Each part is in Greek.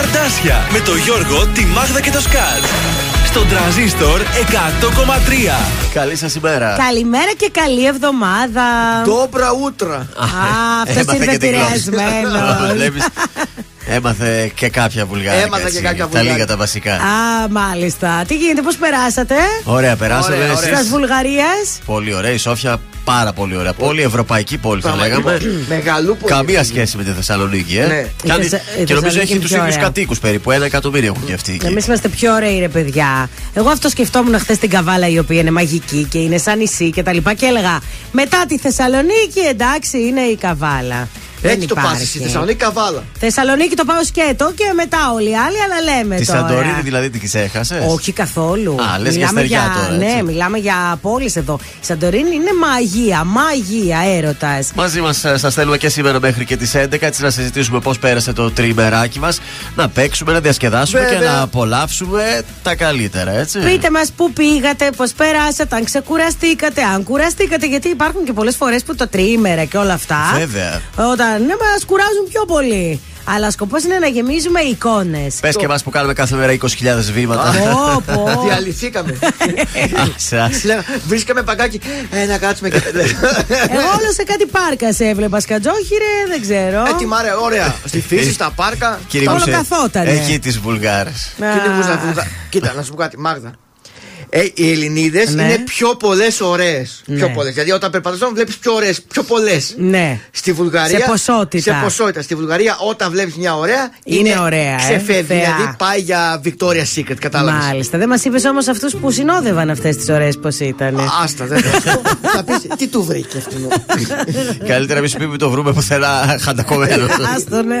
Καρδάσια με το Γιώργο, τη Μάγδα και το Σκάτ. Στον τραζίστορ 100,3. Καλή σας ημέρα. Καλημέρα και καλή εβδομάδα. Ντόμπρα ούτρα. Α, αυτός ήρθε επηρεασμένο. Έμαθε και κάποια βουλγάρικα. Έμαθα και κάποια Τα λίγα τα βασικά. Α, μάλιστα. Τι γίνεται, πώς περάσατε; Ωραία, περάσαμε. Ωραία, εσείς; ωραία. Στα Βουλγαρία. Πολύ ωραία. Η Σόφια πάρα πολύ ωραία. Πολύ ευρωπαϊκή πόλη θα λέγαμε. Μεγαλούπολη. Καμία σχέση με τη Θεσσαλονίκη, ε. Ναι. Και, αν- Η Θεσσα- η και νομίζω Θεσσαλονίκη έχει είναι του πιο ίδιου ωραία. κατοίκους περίπου. Ένα εκατομμύριο έχουν και αυτοί εκεί. Εμείς είμαστε πιο ωραίοι, ρε παιδιά. Εγώ αυτό σκεφτόμουν χθες στην Καβάλα, η οποία είναι μαγική και είναι σαν νησί και τα λοιπά. Και έλεγα μετά τη Θεσσαλονίκη, εντάξει, είναι η Καβάλα. Δεν Έτσι το πα υπάρχει. στη Θεσσαλονίκη καβάλα. Θεσσαλονίκη το πάω σκέτο και μετά όλοι οι άλλοι, αλλά λέμε Τη τώρα. Σαντορίνη δηλαδή την ξέχασες; Όχι καθόλου. Α, λες για μιλάμε στεριά τώρα, έτσι. Ναι, μιλάμε για πόλεις εδώ. Η Σαντορίνη είναι μαγεία, μαγεία, έρωτας. Μαζί μας σας στέλνουμε και σήμερα μέχρι και τις 11 έτσι να συζητήσουμε πώς πέρασε το τριμεράκι μας. Να παίξουμε, να διασκεδάσουμε και Βέβαια. να απολαύσουμε τα καλύτερα, έτσι. Πείτε μας πού πήγατε, πώς περάσατε, αν ξεκουραστήκατε, αν κουραστήκατε. Γιατί υπάρχουν και πολλές φορές που το τρίμερα και όλα αυτά. Βέβαια. Όταν ναι, μας κουράζουν πιο πολύ. Αλλά σκοπός είναι να γεμίζουμε εικόνες. Πες και εμά που κάνουμε κάθε μέρα 20.000 βήματα. Πω, Διαλυθήκαμε. Σας. Λέω, Βρίσκαμε παγκάκι. Ε, να κάτσουμε και. Εγώ όλο σε κάτι πάρκα σε έβλεπα σκατζόχυρε, δεν ξέρω. Ε, τι μ' άρεσε, ωραία. Στη φύση, στα πάρκα. Κύριε Όλο Μουσέ, καθότανε. Εκεί τις Βουλγάρες. Α, Κύριε Βούζα, Βούζα. Κοίτα, να σου πω κάτι, Μάγδα. Ε, οι Ελληνίδες Ναι. είναι πιο πολλές ωραίες. Ναι. Πιο πολλές. Δηλαδή, όταν περπατάς, βλέπεις πιο ωραίες, πιο πολλές. Ναι. Στη Βουλγαρία. Σε ποσότητα. Σε ποσότητα. Στη Βουλγαρία, όταν βλέπεις μια ωραία. Είναι ωραία, ε, Ξεφεύγει. θεά. Δηλαδή, πάει για Victoria's Secret. Κατάλαβες. Μάλιστα. Δεν μας είπες όμως αυτούς που συνόδευαν αυτές τις ωραίες πώ ήταν. Άστα, δεν θα σου πω. Θα πεις, τι του βρήκε αυτό. Καλύτερα μη σου πει μην το βρούμε πουθενά χαντακωμένο. Άστο, ναι.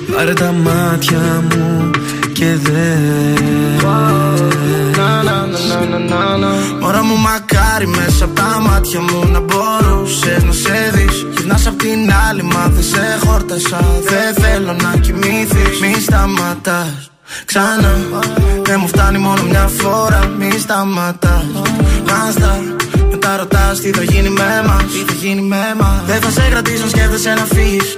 Πάρε τα μάτια μου και δες. Μωρά μου μακάρι μέσα από τα μάτια μου να μπορούσες να σε δεις. Γυρνάς απ' την άλλη μα δεν σε χόρτασα. Δεν θέλω να κοιμηθείς. Μη σταματάς Ξανά. Δεν μου φτάνει μόνο μια φορά. Μη σταματάς. Μάστα μετά ρωτάς τι θα γίνει με μας Τι θα γίνει με μας. Δεν θα σε κρατήσω σκέφτεσαι να φύγεις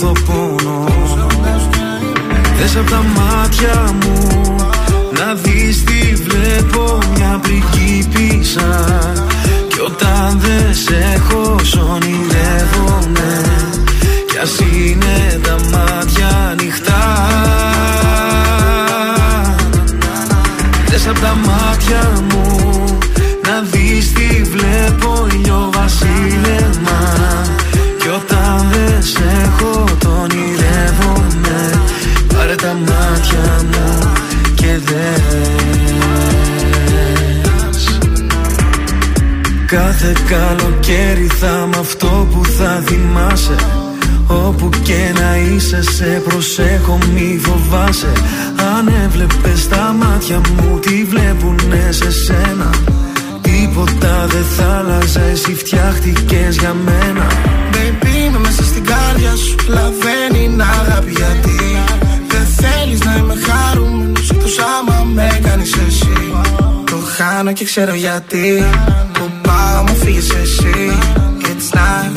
νιώθω πόνο. Δες απ' τα μάτια μου Να δεις τι βλέπω μια πριγκίπισσα Κι όταν δεν σε έχω σ' ονειρεύομαι. Κι ας είναι τα μάτια ανοιχτά Κάθε καλοκαίρι θα είμαι αυτό που θα θυμάσαι. Όπου και να είσαι σε προσέχω μη φοβάσαι. Αν έβλεπες τα μάτια μου τι βλέπουνε σε σένα; Τίποτα δεν θα άλλαζε εσύ φτιάχτηκες για μένα. Baby, είμαι μέσα στην κάρδια σου Λαβαίνει είναι αγάπη γιατί. Δεν θέλεις να είμαι χαρούμενος Εκτός άμα με κάνεις εσύ. Το χάνω και ξέρω γιατί Mama fíjese, sí, it's not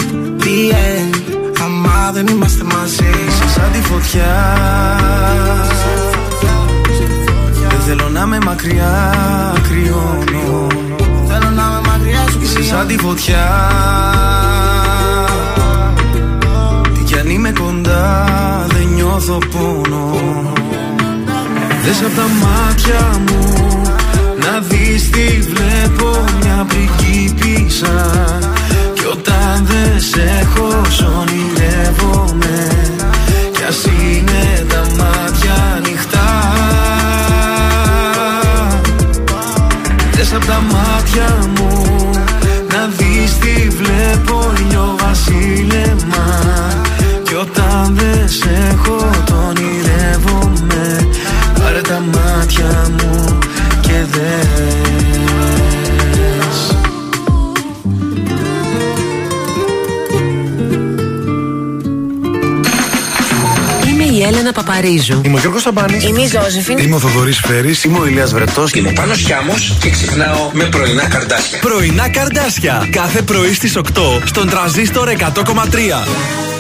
the end. Αμά δεν είμαστε μαζί Σαν τη φωτιά Δεν θέλω να είμαι μακριά, κρυώνω Θέλω να είμαι μακριά σου Είσαι σαν τη φωτιά. Τι κι αν είμαι κοντά δεν νιώθω πόνο. Δες απ' τα μάτια μου να δεις τι βλέπω μια πριγκίπισσα Κι όταν δεν σε έχω ονειρεύομαι Κι ας είναι τα μάτια ανοιχτά. Δες απ' τα μάτια μου να δεις τι βλέπω νιώ βασίλεμα. Κι όταν δεν σε έχω και δες Είμαι η Έλενα Παπαρίζου. Είμαι ο Γιώργος Σαμπάνης. Είμαι η Ζώζεφιν. Είμαι ο Θοδωρής Φέρης. Είμαι ο Ηλίας Βρετός Είμαι ο Πάνος Χιάμος και ξυπνάω με πρωινά καρδάσια. Πρωινά καρδάσια. Κάθε πρωί στις 8 στον τραζίστορ 100,3.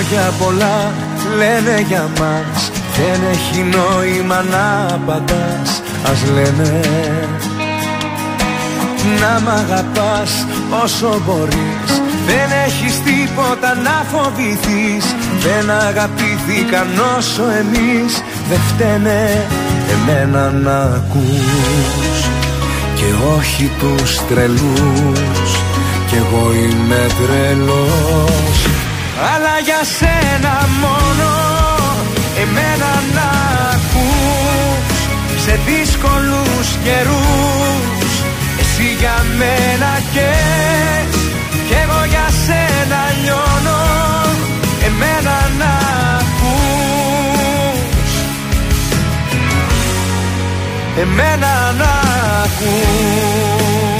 Λόγια πολλά λένε για μας. Δεν έχει νόημα να απαντάς Ας λένε. Να μ' αγαπάς όσο μπορείς. Δεν έχεις τίποτα να φοβηθείς. Δεν αγαπήθηκαν όσο εμείς. Δεν φταίνε εμένα να ακούς. Και όχι τους τρελούς. Κι εγώ είμαι τρελός αλλά για σένα μόνο εμένα να ακούς. Σε δύσκολους καιρούς εσύ για μένα καις Κι εγώ για σένα λιώνω. Εμένα να ακούς. Εμένα να ακούς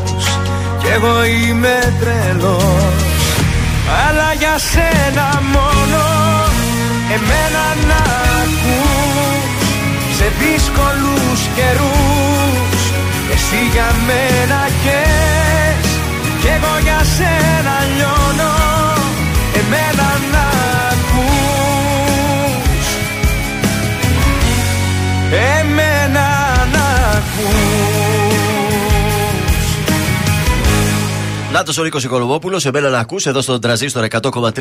Κι εγώ είμαι τρελός Αλλά για σένα μόνο. Εμένα να ακούς Σε δύσκολους καιρούς. Εσύ για μένα καις Κι εγώ για σένα λιώνω. Εμένα να Νάτο ο Νίκος Οικονομόπουλος, σε μένα να ακούς εδώ στον τραζίστορ 100,3.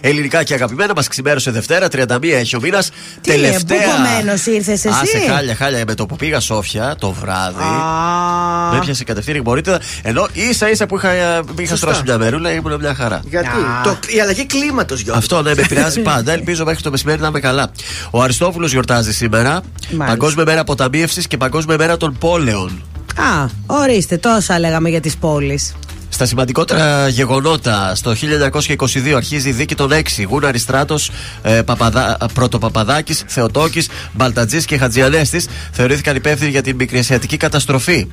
Ελληνικά και αγαπημένα, μας ξημέρωσε Δευτέρα, 31 έχει ο μήνας. Τι είναι, μπουκωμένος ήρθες εσύ; Άσε χάλια, χάλια. Με το που πήγα Σόφια το βράδυ. Α. Με έπιασε κατευθείαν η μπορείτε. Ενώ ίσα ίσα που είχα, είχα στρώσει μια μερούλα ήμουν μια χαρά. Γιατί; Το, η αλλαγή κλίματος, Γιώργο. Αυτό ναι, με επηρεάζει πάντα. Ελπίζω μέχρι το μεσημέρι να είμαι καλά. Ο Αριστόφουλος γιορτάζει σήμερα. Παγκόσμια μέρα αποταμίευσης και Παγκόσμια μέρα των πόλεων. Α, ορίστε, τόσα λέγαμε για τις πόλεις. Στα σημαντικότερα γεγονότα, στο 1922 αρχίζει η δίκη των 6. Γούναρη Στράτος, ε, Παπαδα... Πρωτοπαπαδάκης, Θεοτόκης, Μπαλτατζής και Χατζιανέστης θεωρήθηκαν υπεύθυνοι για την μικρασιατική καταστροφή.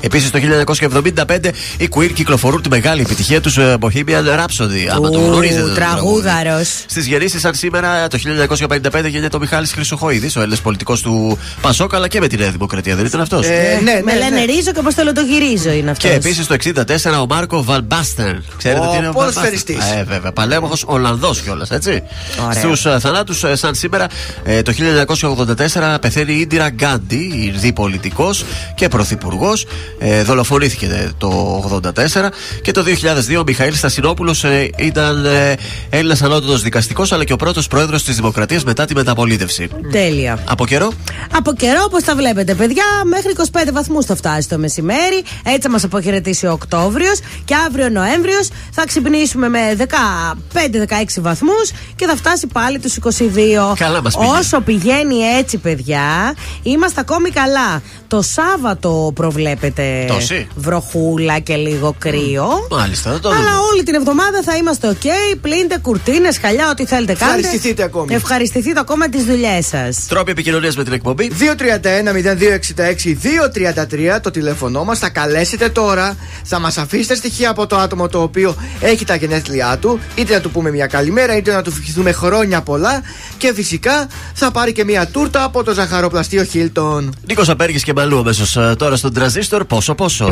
Επίσης το 1975 οι Queen κυκλοφορούν τη μεγάλη επιτυχία τους Bohemian Rhapsody. Άμα το γνωρίζετε. το τραγούδι. Τραγούδαρος. Στις γεννήσει, σαν σήμερα το 1955 γίνεται ο Μιχάλης Χρυσοχοίδης, ο Έλληνας πολιτικός του Πασόκ, αλλά και με τη Νέα Δημοκρατία, δεν ήταν αυτός; Ε, ναι, ναι, Με λένε ναι. ρίζο και πώ θέλω το γυρίζω είναι αυτός. Και επίσης το 64 ο Μάρκο Βαλμπάστερ. Ξέρετε Ο τι είναι ο ποδοσφαιριστής. Βαλμπάστερ. Ε, βέβαια. Παλέμαχο Ολλανδός κιόλας, έτσι. Ωραία. Στους θανάτους, σαν σήμερα, ε, το 1984 πεθαίνει η Ίντιρα Γκάντι, η Ινδή πολιτικό και πρωθυπουργός. Ε, δολοφονήθηκε ε, το 1984. Και το 2002 ο Μιχαήλ Στασινόπουλος ε, ήταν ε, Έλληνας ανώτατος δικαστικός, αλλά και ο πρώτος πρόεδρος της Δημοκρατίας μετά τη μεταπολίτευση. Τέλεια. Από καιρό, Από καιρό, όπως τα βλέπετε, παιδιά, μέχρι 25 βαθμούς θα φτάσει το μεσημέρι. Έτσι θα μας αποχαιρετήσει ο Οκτώβριος. Και αύριο Νοέμβριος θα ξυπνήσουμε με 15-16 βαθμούς και θα φτάσει πάλι τους 22. Καλά μας πήγε. Όσο πηγαίνει έτσι, παιδιά, είμαστε ακόμη καλά. Το Σάββατο προβλέπεται τόση βροχούλα και λίγο κρύο. μάλιστα, θα το δούμε. Αλλά όλη την εβδομάδα θα είμαστε οκ. Πλύντε κουρτίνες, χαλιά, ό,τι θέλετε κάντε. Ευχαριστηθείτε ακόμη. Ευχαριστηθείτε ακόμα τις δουλειές σας. Τρόποι επικοινωνίας με την εκπομπή. 231-0266-233 το τηλέφωνό μας. Θα καλέσετε τώρα. Θα μας αφήσετε στοιχεία από το άτομο το οποίο έχει τα γενέθλιά του. Είτε να του πούμε μια καλημέρα, είτε να του ευχηθούμε χρόνια πολλά. Και φυσικά θα πάρει και μια τούρτα από το ζαχαροπλαστείο Χίλτον. Νίκος Απέργης και Μαλού αμέσως τώρα στον τραζίστορ. Πόσο πόσο;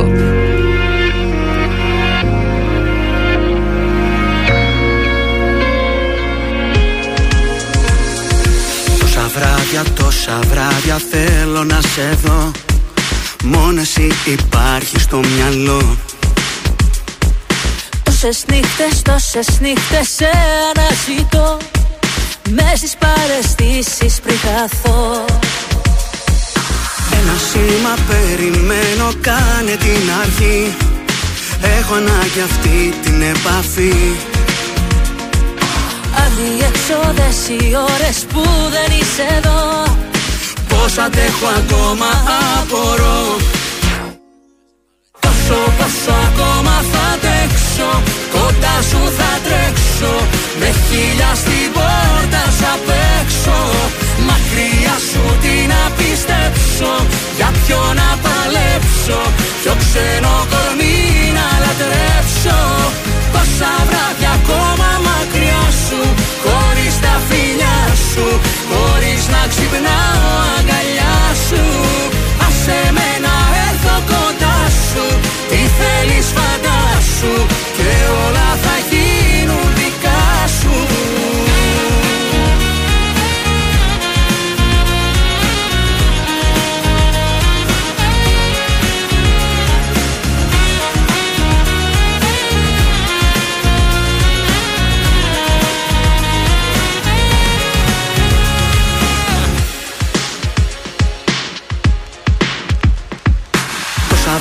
Τόσα βράδια, τόσα βράδια θέλω να σε δω Μόνο εσύ υπάρχεις στο μυαλό Τόσες νύχτες, τόσες νύχτες σε αναζητώ Μες στις παρεστήσεις πριν χαθώ Ένα σήμα περιμένω, κάνε την αρχή. Έχω ανάγκη αυτή την επαφή. Αδιέξοδες οι ώρες που δεν είσαι εδώ. Πώς αντέχω ακόμα απορώ. Πόσο, πόσο ακόμα θα αντέξω. Κοντά σου θα τρέξω. Με χίλια στην πόρτα σου απ' έξω. Μακριά σου τι να πιστέψω Για ποιο να παλέψω Ποιο ξένο κορμί να λατρέψω. Πόσα βράδια ακόμα μακριά σου Χωρίς τα φιλιά σου Χωρίς να ξυπνάω αγκαλιά σου. Άσε με να έρθω κοντά σου Τι θέλεις φαντάσου Και όλα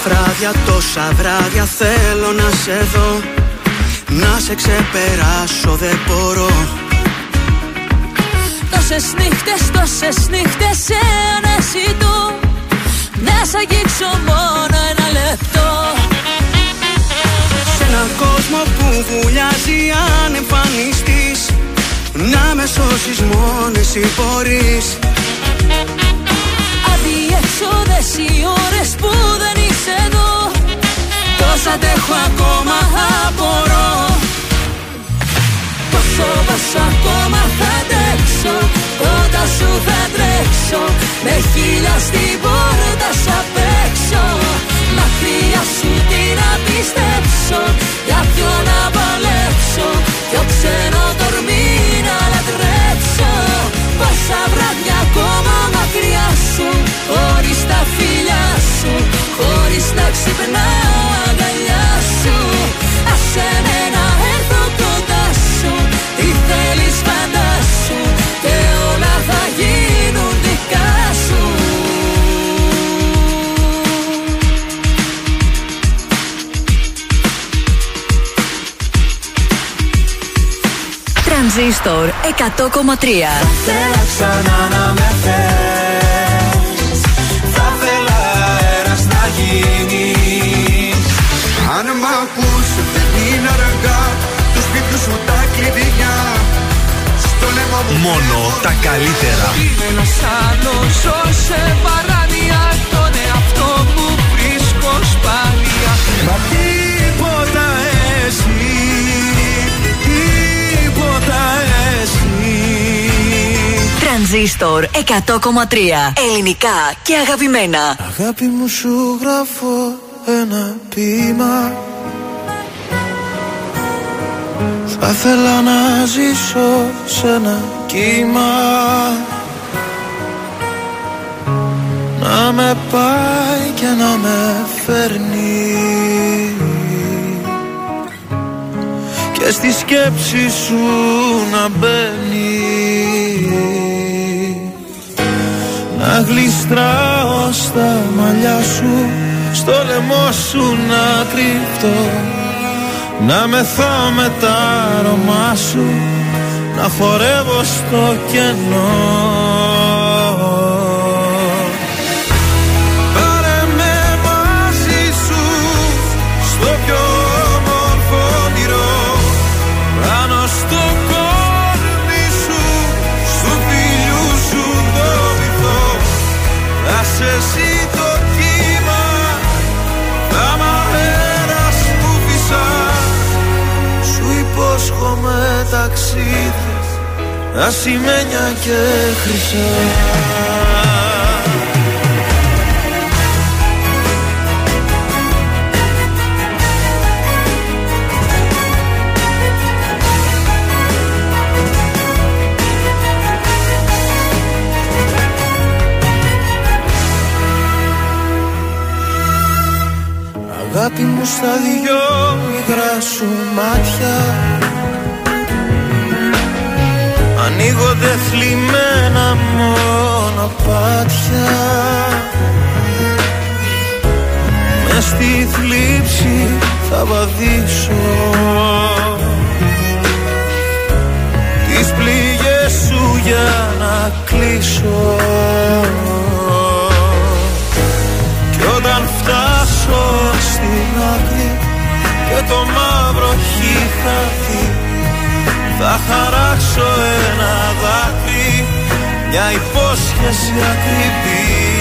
βράδια, τόσα βράδια θέλω να σε δω. Να σε ξεπεράσω δεν μπορώ. Τόσες νύχτες, τόσες νύχτες σε αναζητώ Να σ' αγγίξω μόνο ένα λεπτό. Σε έναν κόσμο που βουλιάζει αν εμφανιστείς Να με σώσεις μόνο εσύ μπορείς. Αδιέξοδες οι ώρες που δεν είσαι εδώ Πώς αντέχω ακόμα απορώ Πόσο, πόσο ακόμα θα αντέξω. Κοντά σου θα τρέξω. Με χίλια στην πόρτα σου απ' έξω Μακριά σου τι να πιστέψω Για ποιο να παλέψω. Ποιο ξένο τορμί να λατρέψω. Πόσα βράδια ακόμα μακριά σου. Χωρίς τα φιλιά σου Χωρίς να ξυπνάω αγκαλιά σου. Άσε με να έρθω κοντά σου. Τι θέλεις φαντάσου Και όλα θα γίνουν δικά σου. Τρανζίστορ 100,3 Θέλω ξανά να με θες Μόνο τα καλύτερα. Είναι ένας άλλος ζω σε παράνοια Τον εαυτό μου βρίσκω ανωπαλία Μα τίποτα εσύ Τίποτα εσύ Τρανζίστορ 100,3 Ελληνικά και αγαπημένα. Αγάπη μου σου γράφω ένα ποίημα Θα ήθελα να ζήσω σε ένα κύμα. Να με πάει και να με φέρνει. Και στη σκέψη σου να μπαίνει. Να γλιστράω στα μαλλιά σου Στο λαιμό σου να κρυφτώ Να μεθάω με τα αρώμα σου Να χορεύω στο κενό υπόσχομαι ταξίδια, ασημένια και χρυσά. Αγάπη μου στα δυο υγρά σου μάτια Ανοίγω δε θλιμμένα μονοπάτια Μες στη θλίψη θα βαδίσω. Τις πληγές σου για να κλείσω. Κι όταν φτάσω στην άκρη και το μαύρο έχει χαθεί θα χαράξω ένα δάκρυ μια υπόσχεση ακριβή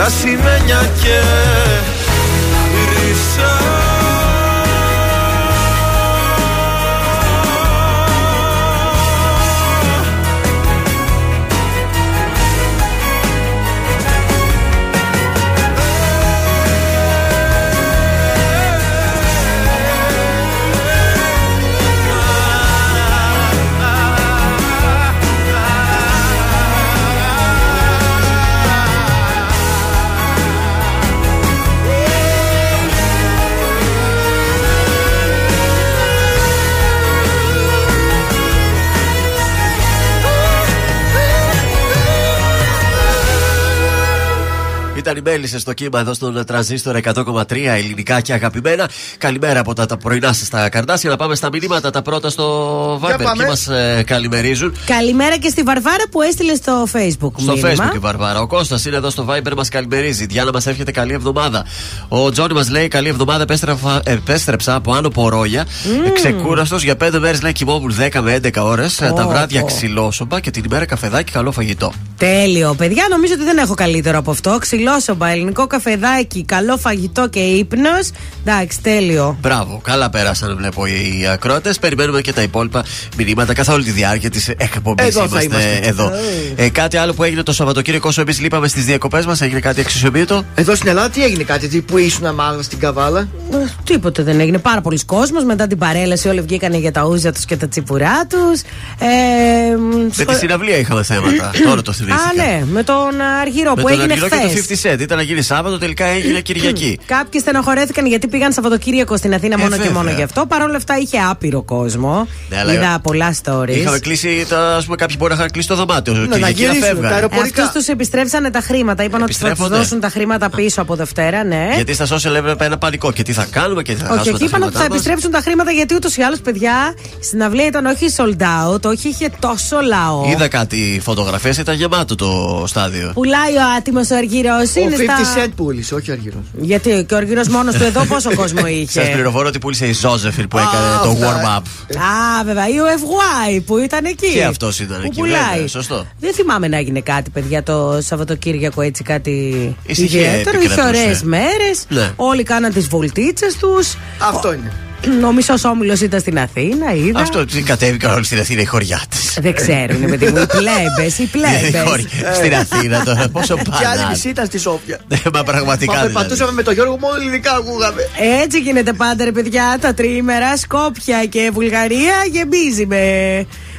ασημένια και χρυσά Ήταν η Μέλισσε στο κύμα εδώ στον τρανζίστορ 100,3 ελληνικά και αγαπημένα. Καλημέρα από τα, τα πρωινά σας στα καρδάσια. Να πάμε στα μηνύματα τα πρώτα στο Viber. πάμε. Εκεί μας ε, καλημερίζουν. Καλημέρα και στη Βαρβάρα που έστειλε στο Facebook. Στο μήνυμα. Facebook η Βαρβάρα. Ο Κώστας είναι εδώ στο Viber, μας καλημερίζει. Διάννα μας εύχεται καλή εβδομάδα. Ο Τζόνι μας λέει καλή εβδομάδα. Επέστρεφα, επέστρεψα από άνω Πορόγια. Mm. Ξεκούραστος για 5 μέρες λέει κοιμόμουν 10 με 11 ώρες. τα βράδια πω. ξυλόσομπα και την ημέρα καφεδάκι καλό φαγητό. Τέλειο. Παιδιά, νομίζω ότι δεν έχω καλύτερο από αυτό. Ξυλόσομπα, ελληνικό καφεδάκι, καλό φαγητό και ύπνος. Εντάξει, τέλειο. Μπράβο, καλά πέρασαν βλέπω οι ακρότε. Περιμένουμε και τα υπόλοιπα μηνύματα καθ' όλη τη διάρκεια της εκπομπής. Εδώ θα είμαστε. εδώ. Ε, κάτι άλλο που έγινε το Σαββατοκύριακο όσο εμείς λείπαμε στις διακοπές μας, έγινε κάτι αξιοσημείωτο; Εδώ στην Ελλάδα τι έγινε κάτι, τι, που ήσουν μάλλον στην Καβάλα; Ε, Τίποτε δεν έγινε. Πάρα πολλοί κόσμος Μετά την παρέλαση, όλοι βγήκανε για τα ούζα τους και τα τσιπουρά τους. Ε, Με τη συναυλία είχαμε θέματα. Τώρα το θυμήθηκα. ασχολήθηκα. Α, ναι, με τον Αργυρό Με που τον έγινε Αργυρό και χθες. Το 50 Cent. Ήταν να γίνει Σάββατο, τελικά έγινε Κυριακή. Κάποιοι στενοχωρέθηκαν γιατί πήγαν Σαββατοκύριακο στην Αθήνα Ε, μόνο και βέβαια. μόνο γι' αυτό. Παρ' όλα αυτά είχε άπειρο κόσμο. Ναι, αλλά Είδα πολλά stories. Είχαμε κλείσει, τα, ας πούμε, κάποιοι μπορεί να είχαν κλείσει το δωμάτιο. να Κυριακή γυρίσουν, φεύγανε. τα αεροπορικά. Αυτούς τους επιστρέψανε τα χρήματα. Είπαν ότι θα τους Επιστρέφονται. δώσουν τα χρήματα πίσω από Δευτέρα, ναι. Γιατί στα social έβλεπα ένα πανικό. Και τι θα κάνουμε και τι θα Όχι, χάσουμε όχι, τα είπαν ότι θα χρήματά μας. επιστρέψουν τα χρήματα γιατί ούτως ή άλλως, παιδιά, στην αυλία ήταν όχι sold out, όχι είχε τόσο λαό. Είδα κάτι φωτογραφίες, ήταν γεμάτο το στάδιο. Πουλάει ο άτιμος ο Αργυρό. Ο Είναι 50 στα. Cent πούλησε, όχι ο Αργυρός. Γιατί και ο Αργυρός μόνος του εδώ πόσο κόσμο Σας είχε. πληροφορώ ότι πούλησε η Ζώζεφιλ που Α, έκανε το αυτά. warm-up. Α, βέβαια. Ή ο FY που ήταν εκεί. Και αυτός ήταν που εκεί, Πουλάει. βέβαια, σωστό. Δεν θυμάμαι να έγινε κάτι, παιδιά, το Σαββατοκύριακο έτσι κάτι Ησυχία ιδιαίτερο. Είχε επικρατούσε. ωραίες μέρες. Ναι. Όλοι κάναν τις βολτίτσες τους. Αυτό είναι. Ο μισός όμιλος ήταν στην Αθήνα, είδα. Αυτό τι κατέβηκαν όλοι στην Αθήνα οι χωριά της. Δεν ξέρουν, παιδί μου. Οι πλέμπες, οι πλέμπες. Στην Αθήνα τώρα, πόσο Και άλλη πάνε. μισή ήταν στη Σόφια. Μα πραγματικά. Μα δηλαδή. περπατούσαμε με τον Γιώργο μόνο ελληνικά ακούγαμε. Έτσι γίνεται πάντα, ρε παιδιά. Τα τριήμερα, Σκόπια και Βουλγαρία γεμίζει με.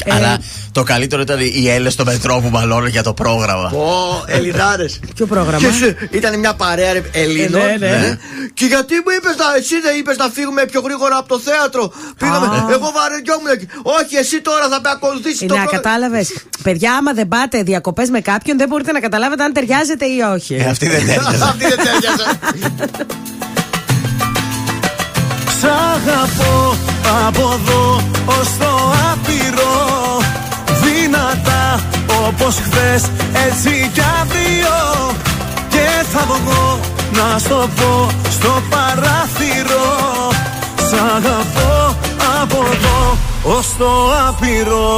ε, Αλλά το καλύτερο ήταν οι Έλληνες στο μετρό που μαλώνουν για το πρόγραμμα. Ω, Ελληνάρες. Ποιο πρόγραμμα; Και σε- ήταν μια παρέα ρε, Ελλήνων. Ε, ναι, ναι. Και γιατί μου είπες να, εσύ δεν είπες να φύγουμε πιο γρήγορα από το θέατρο. Πήγαμε. Α. Εγώ βαρεδιόμουν εκεί. Όχι, εσύ τώρα θα με ακολουθήσεις το Να πρόγραμμα. κατάλαβες. Παιδιά, άμα δεν πάτε διακοπές με κάποιον, δεν μπορείτε να καταλάβετε αν ταιριάζετε ή όχι. Ε, Αυτή δεν τέριαζε. Αυτή δεν τέριαζε. Σ' αγαπώ από εδώ ως το άπειρο Δυνατά όπως χθες έτσι κι αύριο Και θα βγω να στο πω στο παράθυρο Σ' αγαπώ από εδώ ως το άπειρο.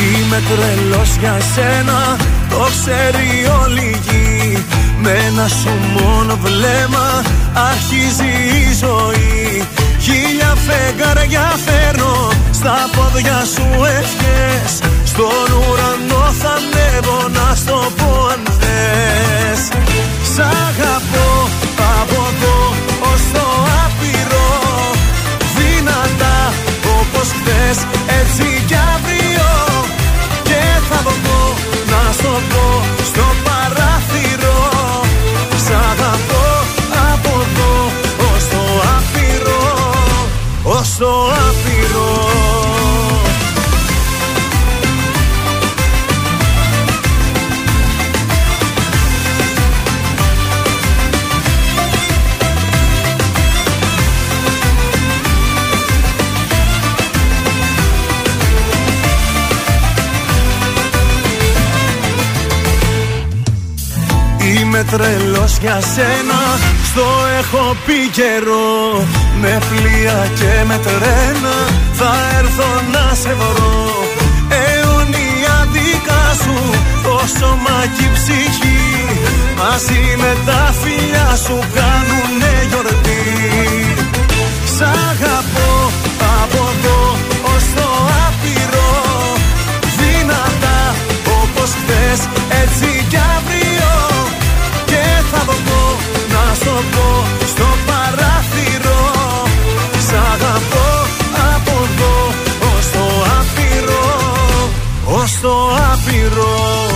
Είμαι τρελός για σένα, το ξέρει όλη η γη. Με ένα σου μόνο βλέμμα αρχίζει η ζωή. Χίλια φεγγάρια φέρνω, στα πόδια σου ευχές. Στον ουρανό θα ανέβω να στο πω αν θες. Σ' αγαπώ από εδώ ως το όπως χθες έτσι κι αύριο. Και θα βγω να στο πω στο παράθυρο. Σ' αγαπώ από εδώ ως το άπειρο Ως το άπειρο Είμαι τρελός για σένα Στο έχω πει καιρό. Με πλοία και με τρένα Θα έρθω να σε βρω. Αιωνία δικά σου Το σώμα και η ψυχή. Μαζί με τα φιλιά σου Κάνουνε γιορτή. Σ' αγαπώ από εδώ ως το άπειρο. Δυνατά όπως χθες έτσι άπειρο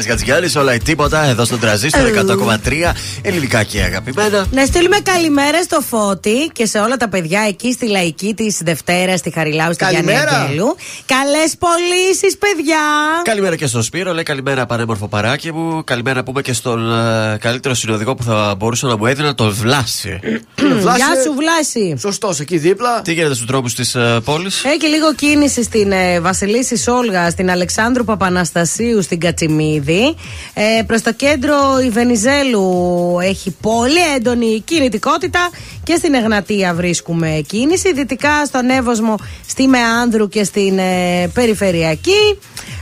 Μιχάλης Κατσιάνης, όλα ή τίποτα εδώ στον τραζίστρο 100,3 ελληνικά και αγαπημένα. Να στείλουμε καλημέρα στο Φώτη και σε όλα τα παιδιά εκεί στη λαϊκή της Δευτέρα, στη Χαριλάου, στη Γιάννη Καλημέρα. Αγγέλου. Καλές πωλήσεις, παιδιά! Καλημέρα και στον Σπύρο, λέει καλημέρα πανέμορφο παράκι μου. Καλημέρα πούμε και στον ε, καλύτερο συνοδηγό που θα μπορούσε να μου έδινα, τον Βλάση. Βλάση. Γεια σου, Βλάση! Σωστός, εκεί δίπλα. Τι γίνεται στους τρόπους της πόλης; Έχει και λίγο κίνηση στην ε, Βασιλίση Σόλγα, στην Αλεξάνδρου Παπαναστασίου, στην Κατσιμίδη. Ε, Προς το κέντρο η Βενιζέλου έχει πολύ έντονη κινητικότητα και στην Εγνατία βρίσκουμε κίνηση. Δυτικά στον Εύωσμο, στη Μεάνδρου και στην ε, Περιφερειακή.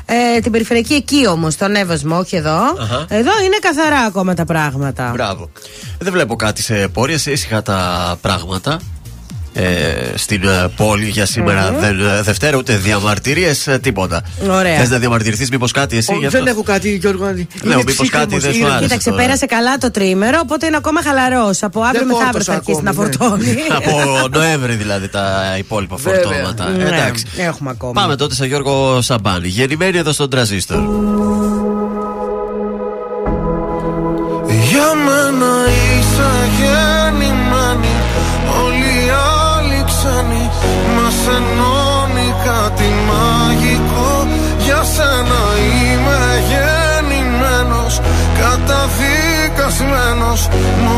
Ε, την περιφερειακή εκεί όμως, στον Εύωσμο, όχι εδώ. Αχα. Εδώ είναι καθαρά ακόμα τα πράγματα. Μπράβο. Δεν βλέπω κάτι σε πορεία, σε ήσυχα τα πράγματα. Ε, στην ε, πόλη για σήμερα δεν, ε, Δευτέρα ούτε διαμαρτυρίες, τίποτα. Ωραία. Θες να διαμαρτυρηθείς, μήπως κάτι εσύ Ω, γι' αυτό. δεν έχω κάτι, Γιώργο. Λέω, Είναι μήπως ψύχρεμος, κάτι δεν σου είναι- άρεσε. Κοίταξε, τώρα. πέρασε καλά το τρίμερο, οπότε είναι ακόμα χαλαρός. Από αύριο Δεν μεθαύριο φόρτωσα θα αρχίσει να ακόμη, ναι. φορτώνει. Από Νοέμβρη δηλαδή τα υπόλοιπα Βέβαια. φορτώματα. Ναι, Εντάξει. έχουμε ακόμα. Πάμε τότε σε Γιώργο Σαμπάνη. Γεννημένη εδώ στον Τραζίστορ. Καταδικασμένος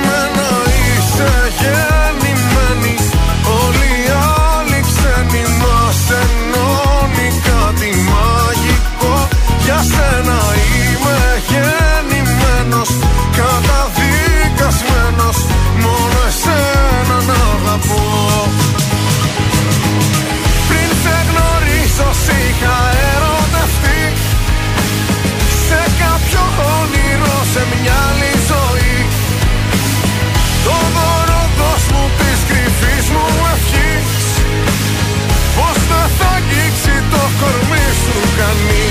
Για σένα είμαι γεννημένος Καταδικασμένος Μόνο εσένα να αγαπώ. Πριν σε γνωρίσω σ' είχα ερωτευτεί. Σε κάποιο όνειρο σε μια άλλη ζωή. Το δώρο δώσ' μου της κρυφής μου ευχής. Πως δεν θα αγγίξει το κορμί σου κανείς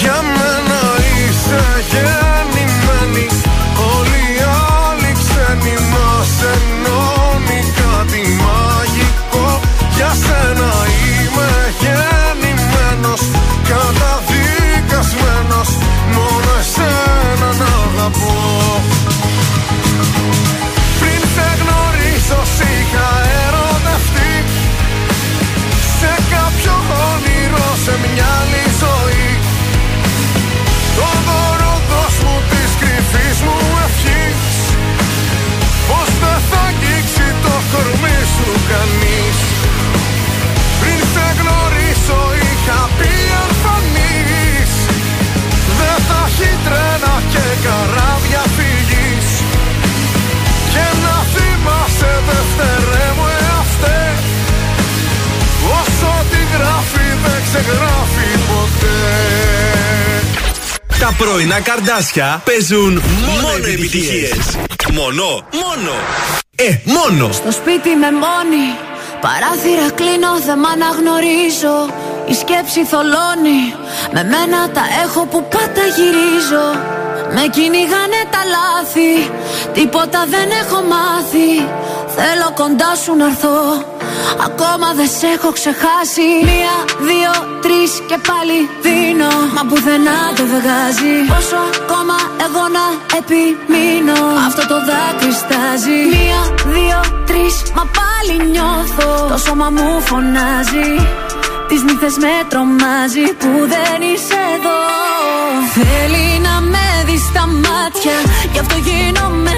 Για μένα είσαι γεννημένη. Όλοι οι άλλοι ξένοι μας ενώνει κάτι μαγικό. Για σένα είμαι γεννημένος Καταδικασμένος. Μόνο εσένα να αγαπώ. Πριν σε γνωρίσω σ' είχα ερωτευτεί. Σε κάποιο όνειρο σε μια σου κανείς Πριν σε γνωρίσω είχα πει αν φανείς Δεν θα έχει τρένα και καράβια φυγής Και να θυμάσαι δευτερέ μου εαυτέ. Όσο τη γράφει δεν ξεγράφει ποτέ. Τα πρωινά καρδάσια παίζουν μόνο επιτυχίες. Μόνο, μόνο. Ε, μόνο. Στο σπίτι με μόνη Παράθυρα κλείνω, δεν μ' αναγνωρίζω. Η σκέψη θολώνει Με μένα τα έχω που πάντα γυρίζω. Με κυνηγάνε τα λάθη Τίποτα δεν έχω μάθει. Θέλω κοντά σου να έρθω Ακόμα δεν σε έχω ξεχάσει. Μία, δύο, τρεις και πάλι δίνω. Μα πουθενά δεν βγάζει. Πόσο ακόμα εγώ να επιμείνω. Αυτό το δάκρυ στάζει Μία, δύο, τρεις Μα πάλι νιώθω. Το σώμα μου φωνάζει. Τις νύχτες με τρομάζει Που δεν είσαι εδώ. Θέλει να με δεις στα μάτια. Γι' αυτό γίνομαι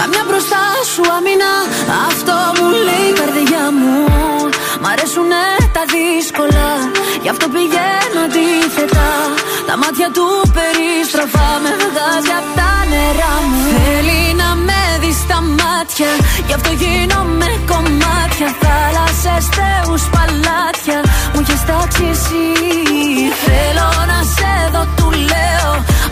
Καμιά μπροστά σου αμήνα. Αυτό μου λέει η καρδιά μου. Μ' αρέσουνε τα δύσκολα. Γι' αυτό πηγαίνω αντίθετα. Τα μάτια του περιστροφά Με βγάζει απ' τα νερά μου. Θέλει να με δεις στα μάτια. Γι' αυτό γίνομαι κομμάτια. Θάλασσες, θεούς, παλάτια. Μου έχεις τάξει εσύ. Θέλω να σε δω, του λέω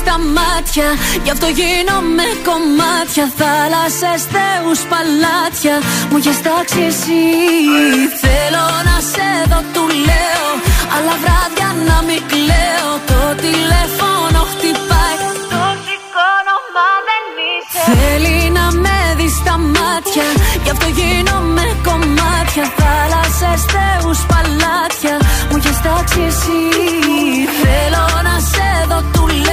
στα μάτια. Γι' αυτό γίνομαι κομμάτια. Θάλασσες, θεούς, παλάτια. Μου έχεις τάξει εσύ. Θέλω να σε δω, του λέω. Αλλά βράδια να μην κλαίω. Το τηλέφωνο χτυπάει. Το σηκώνω μα δεν είσαι. Θέλει να με δει στα μάτια. Γι' αυτό γίνομαι κομμάτια. Θάλασσες, θεούς, παλάτια. Μου έχεις τάξει εσύ. Θέλω να σε δω, του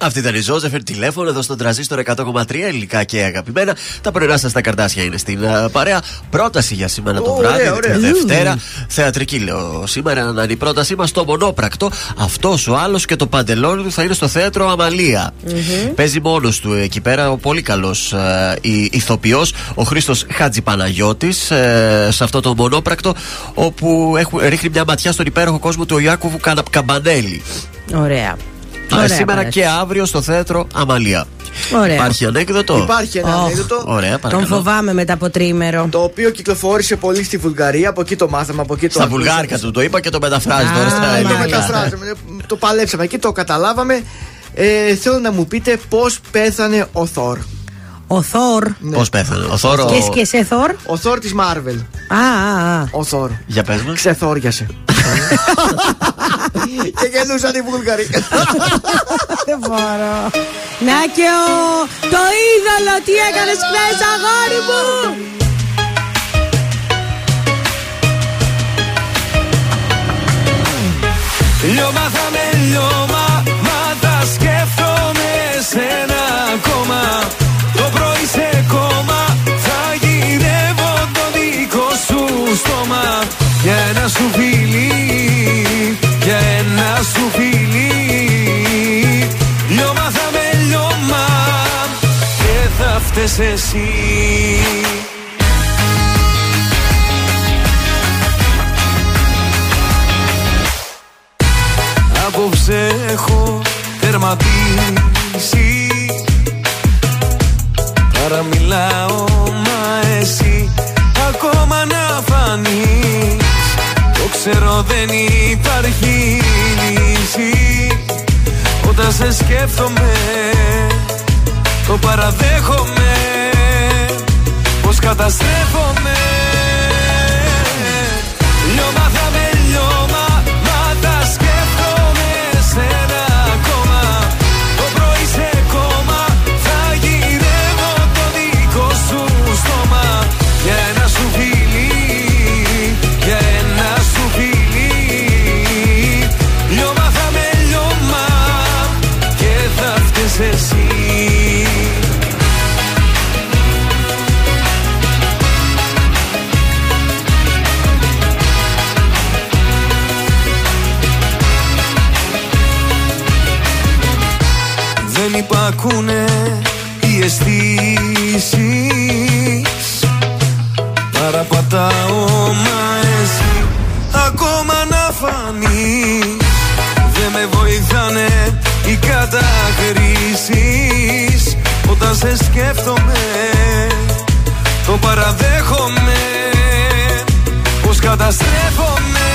Αυτή ήταν η Ζώζεφερ τηλέφωνο εδώ στον τραζίστρο 100,3 ελληνικά και αγαπημένα. Τα πρωινά σας τα καρτάσια είναι στην α, παρέα. Πρόταση για σήμερα το Ωραία, βράδυ, ωραία. Δευτέρα. Θεατρική λέω σήμερα να είναι η πρότασή μας στο μονόπρακτο. Αυτός ο άλλος και το παντελόνι του θα είναι στο θέατρο Αμαλία. Παίζει μόνος του εκεί πέρα ο πολύ καλός ηθοποιός, ο Χρήστος Χατζηπαναγιώτη, σε αυτό το μονόπρακτο, όπου έχουν, ρίχνει μια ματιά στον υπέροχο κόσμο του Ιάκωβου Κανα- Καμπανέλη. Ωραία. Α, Ωραία, σήμερα παρέα. και αύριο στο θέατρο Αμαλία. Ωραία. Υπάρχει ανέκδοτο; Υπάρχει ένα Ωχ. ανέκδοτο Ωραία, Τον παρακαλώ. φοβάμαι μετά από τρίμερο. το οποίο κυκλοφόρησε πολύ στη Βουλγαρία. Από εκεί το μάθαμε, από εκεί το Στα ακούσαμε. βουλγάρικα του το είπα και το μεταφράζει Α, τώρα στα ναι, Το ελληνικά. μεταφράζαμε, το παλέψαμε και το καταλάβαμε. Ε, θέλω να μου πείτε πώς πέθανε ο Θόρ. Ο Θόρ. Πώς πέθανε; Ο Θόρο. Και, και σε Θόρ; Ο Θόρ της Μάρβελ. Α, α, α. Ο Θόρ. Για πες μας. Ξεθόριασε. και γελούσαν οι Βούλγαροι. Δεν μπορώ. Να και ο. Το είδωλο, τι έκανες χθες, αγόρι μου! Λιώμα θα με λιώμα Μα τα σκέφτομαι σένα ακόμα Το πρωί σε κόμμα Θα γυρεύω το δικό σου στόμα Για ένα σου φιλί Για ένα σου φιλί. Λιώμα θα με λιώμα Και θα φταίς εσύ. Απόψε έχω τερματίσει. Παραμιλάω μα εσύ Ακόμα να φανείς. Το ξέρω δεν υπάρχει λύση. Όταν σε σκέφτομαι Το παραδέχομαι. Πως καταστρέφομαι Δεν υπακούνε οι αισθήσεις. Παραπατάω μα εσύ Ακόμα να φανείς. Δεν με βοηθάνε οι κατακρίσεις Όταν σε σκέφτομαι Το παραδέχομαι. Πως καταστρέφομαι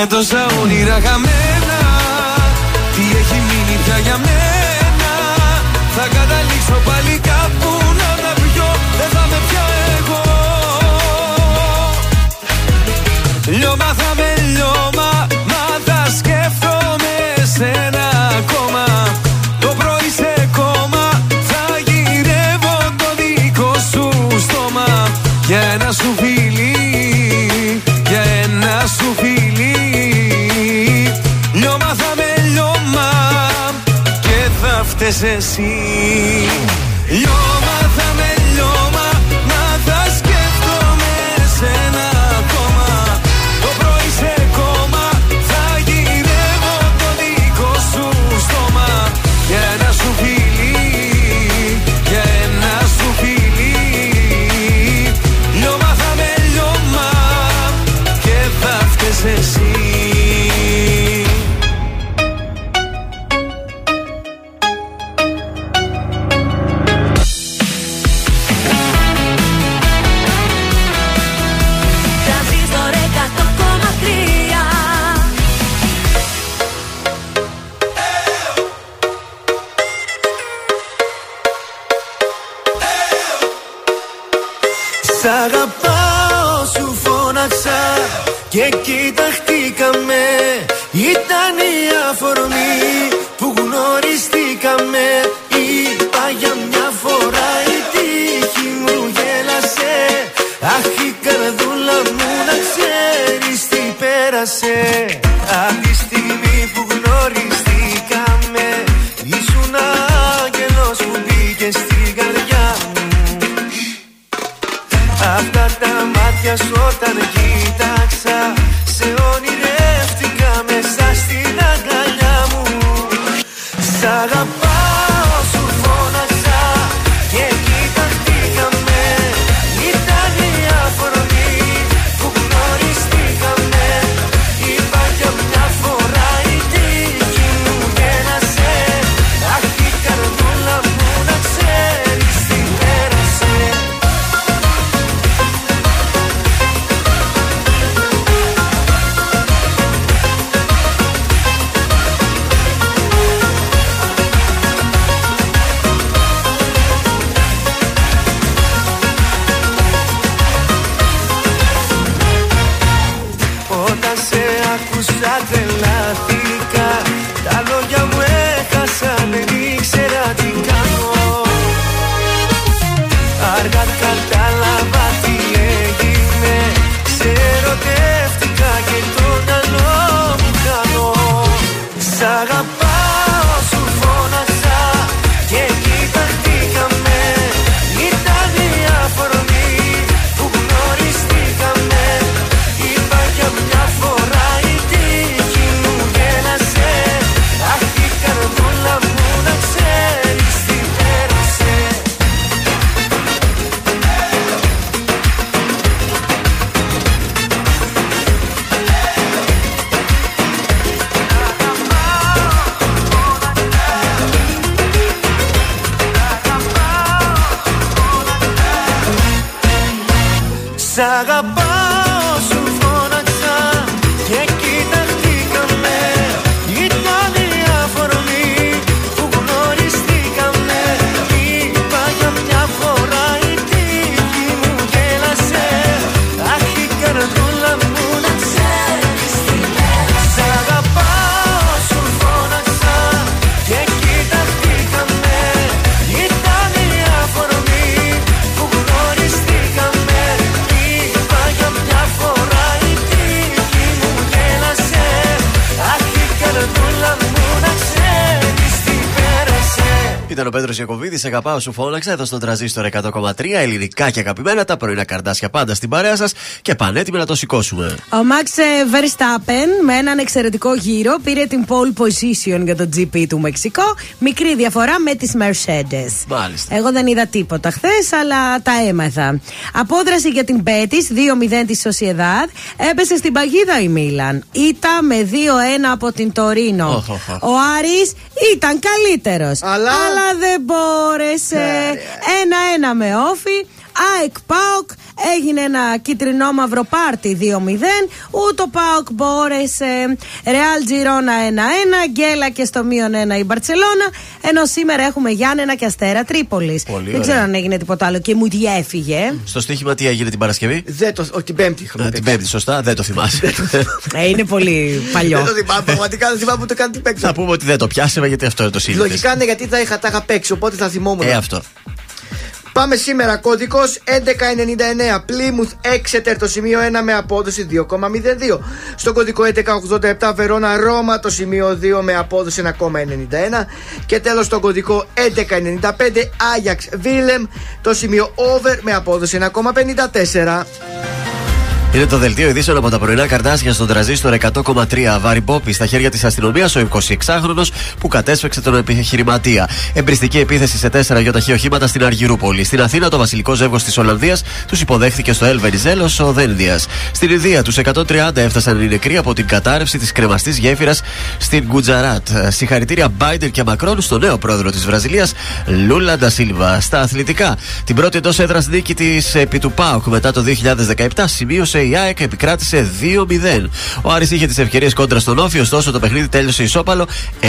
Με τόσα όνειρα χαμένα εσύ Ήταν ο Πέτρος Ιακοβίδη, αγαπάω σου φώναξα εδώ στον τραζίστορ 100,3 ελληνικά και αγαπημένα. Τα πρωινά καρδάσια πάντα στην παρέα σας και πανέτοιμοι να το σηκώσουμε. Ο Max Verstappen με έναν εξαιρετικό γύρο πήρε την pole position για το GP του Μεξικό. Μικρή διαφορά με τις Mercedes. Μάλιστα. Εγώ δεν είδα τίποτα χθες, αλλά τα έμαθα. Απόδραση για την Πέτης, 2-0 της Σοσιεδάδ. Έπεσε στην παγίδα η Μίλαν. Ήτα με 2-1 από την Τωρίνο. Οχ, οχ, οχ. Ο Άρης ήταν καλύτερος. Αλλά- δεν μπόρεσε. Ένα-ένα με όφη. ΑΕΚ ΠΑΟΚ έγινε ένα κίτρινο μαύρο πάρτι 2-0. Ούτε ο ΠΑΟΚ μπόρεσε. Ρεάλ Τζιρόνα 1-1. Γκέλα και στο μείον 1 η Μπαρσελόνα. Ενώ σήμερα έχουμε Γιάννενα και Αστέρα Τρίπολης. Πολύ Δεν ωραία. ξέρω αν έγινε τίποτα άλλο και μου διέφυγε. Στο στοίχημα τι έγινε την Παρασκευή; Δεν το, ο, την Πέμπτη είχαμε Α, παίξει. την Πέμπτη, σωστά, δεν το θυμάσαι. Ε, είναι πολύ παλιό. Δεν το θυμάμαι, πραγματικά δεν θυμάμαι ούτε καν τι παίξα. Θα πούμε ότι δεν το πιάσαμε γιατί αυτό είναι το σύνδεσμο. Λογικά είναι γιατί τα είχα, τα είχα παίξει, οπότε θα θυμόμουν. Ε, αυτό. Πάμε σήμερα. Κωδικός 1199. Plymouth Exeter το σημείο 1 με απόδοση 2,02. Στο κωδικό 1187 Βερόνα Ρώμα το σημείο 2 με απόδοση 1,91. Και τέλος στο κωδικό 1195 Ajax Willem το σημείο over με απόδοση 1,54. Είναι το δελτίο ειδήσεων από τα πρωινά καρτάσια στον τραζίστορ 100,3 βάρη Μπόπη στα χέρια της αστυνομίας ο 26χρονο που κατέσφεξε τον επιχειρηματία. Εμπριστική επίθεση σε τέσσερα γιοταχή οχήματα στην Αργυρούπολη. Στην Αθήνα το βασιλικό ζεύγος της Ολλανδίας τους υποδέχθηκε στο Ελβενιζέλο ο Δένδια. Στην Ιδία τους 130 έφτασαν οι νεκροί από την κατάρρευση της κρεμαστής γέφυρας στην Γκουτζαράτ. Συγχαρητήρια Μπάιντερ και Μακρόν στο νέο πρόεδρο της Βραζιλίας Λούλα Ντασίλβα. Στα αθλητικά, την πρώτη εντός έδρας νίκη της επί του ΠΑΟΚ μετά το 2017 σημείωσε η ΑΕΚ επικράτησε 2-0. Ο Άρης είχε τις ευκαιρίες κόντρα στον Όφη, ωστόσο το παιχνίδι τέλειωσε ισόπαλο 1-1.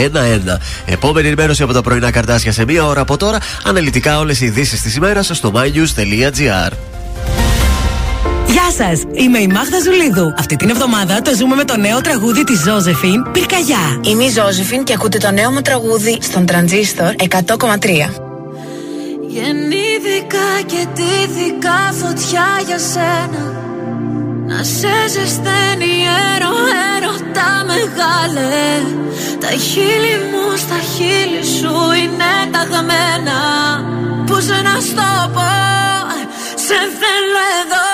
Επόμενη ενημέρωση από τα πρωινά καρτάσια σε μία ώρα από τώρα. Αναλυτικά όλες οι ειδήσεις της ημέρας στο mynews.gr. Γεια σας! Είμαι η Μάγδα Ζουλίδου. Αυτή την εβδομάδα το ζούμε με το νέο τραγούδι της Ζώζεφιν Πυρκαγιά. Είμαι η Ζώζεφιν και ακούτε το νέο μου τραγούδι στον Τρανζίστορ 100,3. Γεννήθηκα και τύθηκα φωτιά για σένα να σε ζεσταίνει έρο, έρωτα μεγάλε. Τα χείλη μου στα χείλη σου είναι ταγμένα Πώς να στο πω, σε θέλω εδώ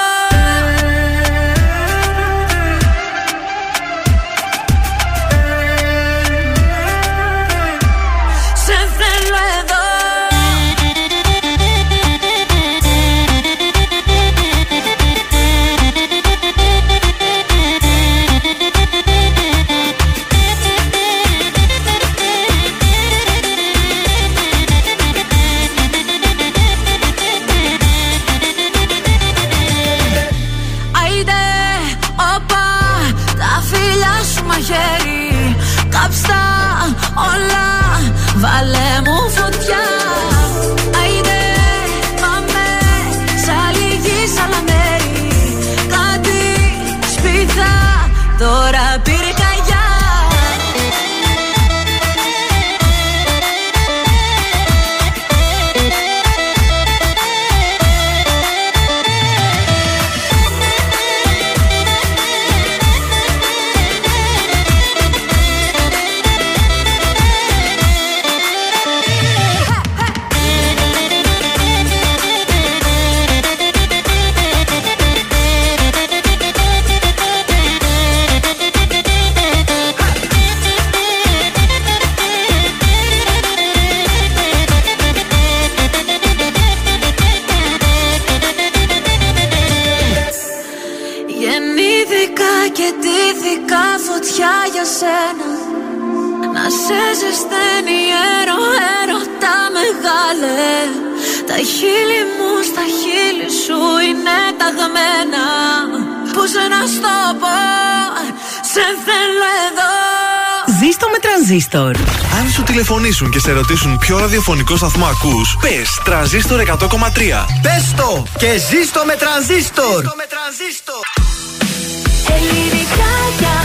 Τρανζίστορ. Αν σου τηλεφωνήσουν και σε ρωτήσουν ποιο ραδιοφωνικό σταθμό ακούς, πες Τρανζίστορ 100,3. Πες το και ζήστο με Τρανζίστορ. Ελληνικά και αγαπημένα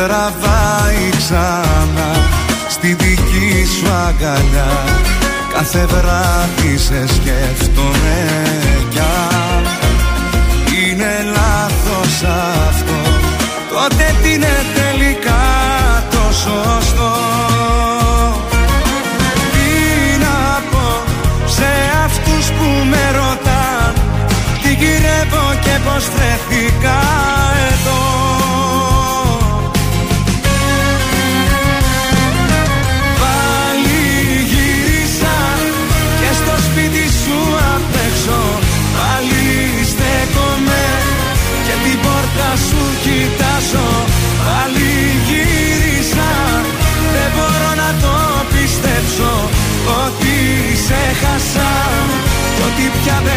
Τραβάει ξανά στη δική σου αγκαλιά. Κάθε βράδυ σε σκέφτομαι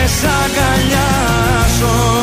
σ' αγκαλιάσω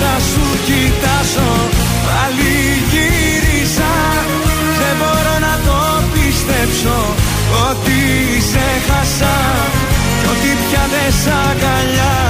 την πόρτα σου κοιτάζω Πάλι γύρισα. Δεν μπορώ να το πιστέψω Ότι σε χάσα. Κι ότι πια δεν σ' αγκαλιάζω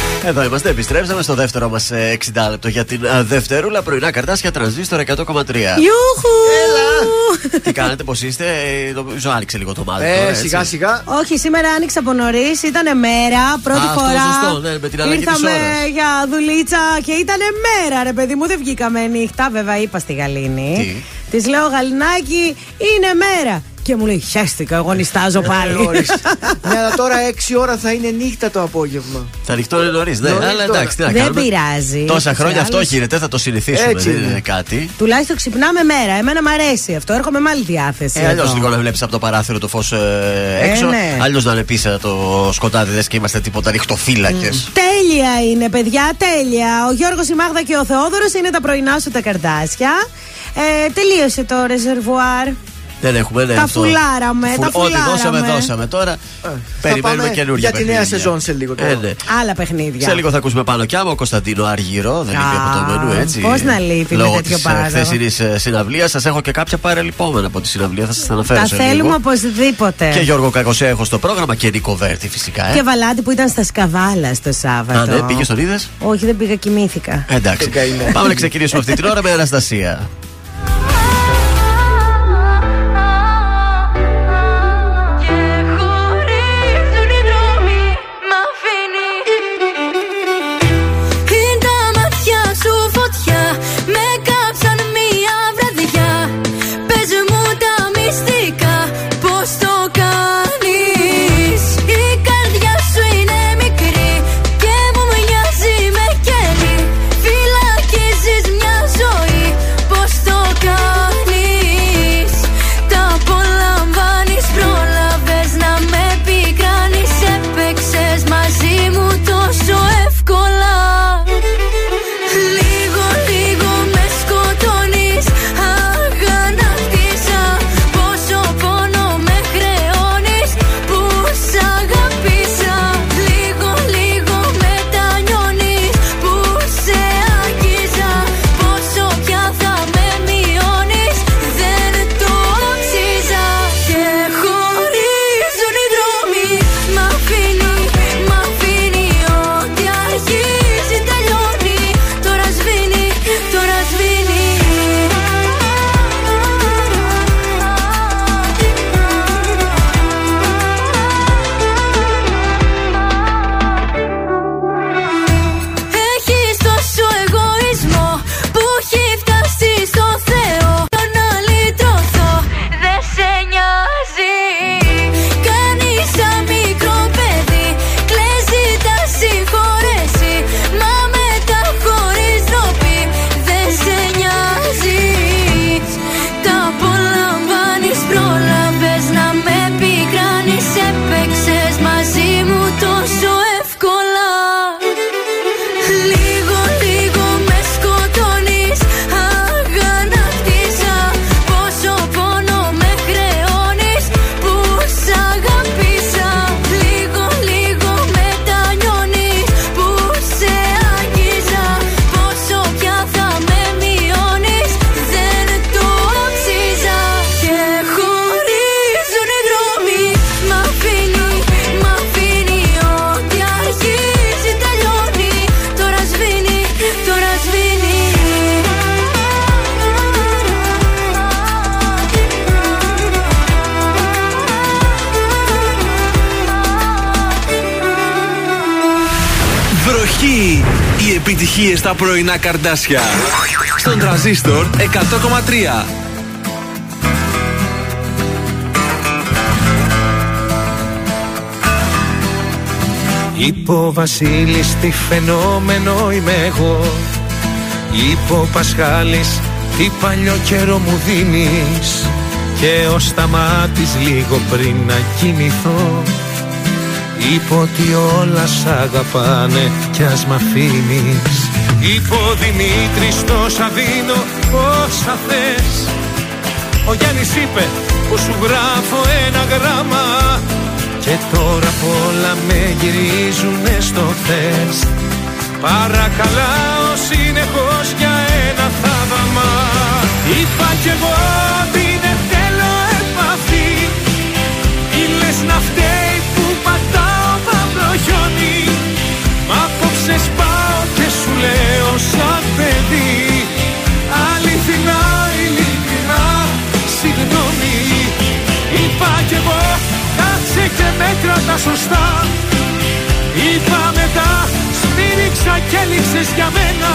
Εδώ είμαστε, επιστρέψαμε στο δεύτερο μας 60 λεπτό για την α, Δευτερούλα πρωινά καρτάσια τρανζίστορ 100,3. Ιούχου! Τι κάνετε, πώς είστε, ε, νομίζω άνοιξε λίγο το μάτι. Ε, τώρα, έτσι. σιγά σιγά. Όχι, σήμερα άνοιξα από νωρίς. Ήταν μέρα, πρώτη Α, αυτό φορά. σωστό, ναι, με την αλλαγή της Ήρθαμε ώρας. για δουλίτσα και ήταν μέρα, ρε παιδί μου. Δεν βγήκαμε νύχτα, βέβαια, είπα στη Γαλήνη. Της λέω Γαλινάκι, είναι μέρα. Και μου λέει, χαίστηκα, εγώ νιστάζω πάλι. νωρίς. ναι, αλλά τώρα 6 ώρα θα είναι νύχτα το απόγευμα. Θα ανοιχτό είναι νωρίς, ναι, Νωρίς αλλά τώρα. εντάξει, τι να Δεν κάνουμε. πειράζει. Τόσα Ούτως χρόνια ή αυτό άλλως. γίνεται, θα το συνηθίσουμε. Έτσι δεν είναι. είναι κάτι. Τουλάχιστον ξυπνάμε μέρα. Εμένα μου αρέσει αυτό. Έρχομαι με άλλη διάθεση. Ε, Αλλιώς εδώ. λίγο να βλέπεις από το παράθυρο το φως Ε, έξω. ναι. Αλλιώς να είναι πίσω το σκοτάδι δες και είμαστε τίποτα ριχτοφύλακες. Τέλεια είναι, παιδιά, τέλεια. Ο Γιώργος, η Μάγδα και ο Θεόδωρος είναι τα πρωινά σου τα καρδάσια. Ε, τελείωσε το ρεζερβουάρ. Δεν έχουμε, ναι. Τα αυτό. φουλάραμε, τα Ό,τι φουλάραμε. δώσαμε, δώσαμε. Τώρα περιμένουμε πάμε καινούργια για τη νέα παιχνίδια. σεζόν σε λίγο τώρα. Ε, ναι. Άλλα παιχνίδια. Σε λίγο θα ακούσουμε πάνω κι άμα ο Κωνσταντίνο Αργυρό. Δεν Α, λείπει από το μενού, έτσι. πώς να λείπει με Λόγω τέτοιο της, ε, πράγμα. χθεσινής, ε, συναυλίας. Σας έχω και κάποια παρελειπόμενα από τη συναυλία. Θα σας αναφέρω Τα σε θέλουμε λίγο. οπωσδήποτε. Και Γιώργο Κακοσέχος στο πρόγραμμα και Νίκο Βέρτη φυσικά. Ε. Και Βαλάτη που ήταν στα Σκαβάλα το Σάββατο. Α, ναι, πήγε τον είδες; Όχι, δεν πήγα, κοιμήθηκα. Εντάξει. Πάμε να ξεκινήσουμε αυτή την ώρα με Αναστασία. Στα πρωινά καρδάσια. Στον τραζίστορ 100,3. Είπε ο Βασίλης τι φαινόμενο είμαι εγώ Είπε ο Πασχάλης τι παλιό καιρό μου δίνεις Και ο Σταμάτης λίγο πριν να κοιμηθώ Είπε ότι όλα σ' αγαπάνε κι ας μ' αφήνεις Είπε ο Δημήτρης τόσα δίνω όσα θες. Ο Γιάννης είπε που σου γράφω ένα γράμμα. Και τώρα πολλά με γυρίζουνε στο θες Παρακαλάω συνεχώς για ένα θαύμα. Είπα κι εγώ ότι δεν θέλω επαφή. Ή λες να φταίει κάτσε και μέτρα τα σωστά. Είπα μετά σμύριξα και έλειξες για μένα.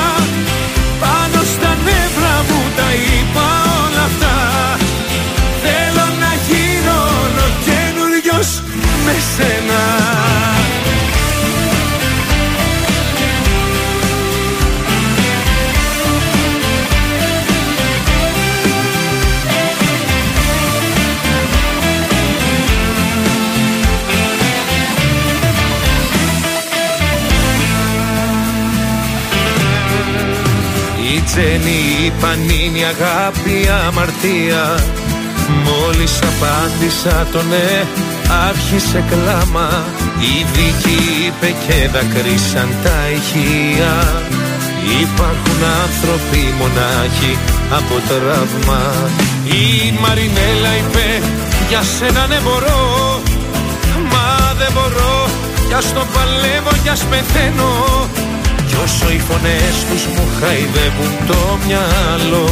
Πάνω στα νεύρα μου τα είπα όλα αυτά. Θέλω να γίνω ολοκένουργιος μες σένα Η Τζέννη η Πανίνη αγάπη αμαρτία Μόλις απάντησα το ναι άρχισε κλάμα. Η δίκη είπε και δακρύσαν τα ηχεία Υπάρχουν άνθρωποι μονάχοι από τραύμα. Η Μαρινέλα είπε για σένα ναι μπορώ Μα δεν μπορώ. Κι ας το παλεύω κι ας πεθαίνω κι όσο οι φωνές τους μου χαϊδεύουν το μυαλό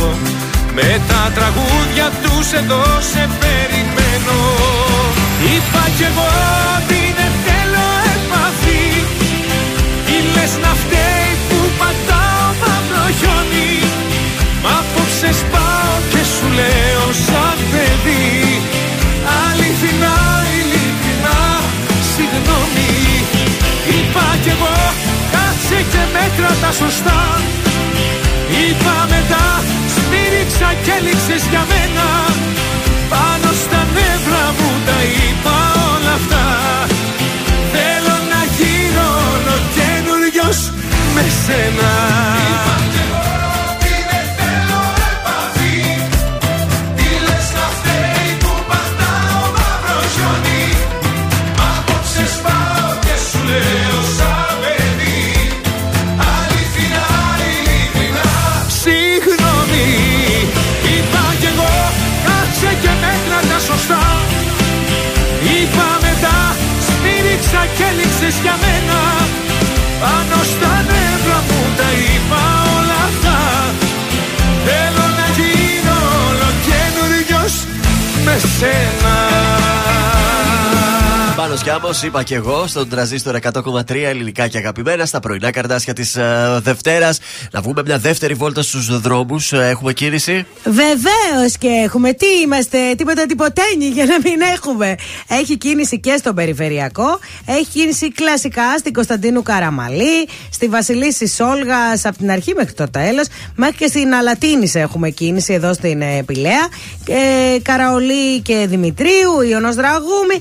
Με τα τραγούδια τους εδώ σε περιμένω. Είπα κι εγώ ότι δεν θέλω επαφή Ή λες να φταίει που πατάω μαύρο χιόνι Μ' απόψες σπάω και σου λέω σαν παιδί κάτσε και μέτρα τα σωστά. Είπα μετά σμύριξα και έλειξες για μένα. Πάνω στα νεύρα μου τα είπα όλα αυτά. Θέλω να γίνω ολοκένουργιος με σένα σένα Πάνω Κιάμος, είπα και εγώ, στον τραζίστορ 100,3 ελληνικά και αγαπημένα, στα πρωινά καρτάσια της uh, Δευτέρας. Να βγούμε μια δεύτερη βόλτα στους δρόμους. έχουμε κίνηση; Βεβαίως και έχουμε. Τι είμαστε, τίποτα τυποτένι για να μην έχουμε. Έχει κίνηση και στον περιφερειακό. Έχει κίνηση κλασικά στην Κωνσταντίνου Καραμαλή, στη Βασιλίση Σόλγα από την αρχή μέχρι το τέλος. Μέχρι και στην Αλατίνη έχουμε κίνηση εδώ στην ε, Πηλαία. Ε, Καραολί και Δημητρίου, Ιωνό Δραγούμη.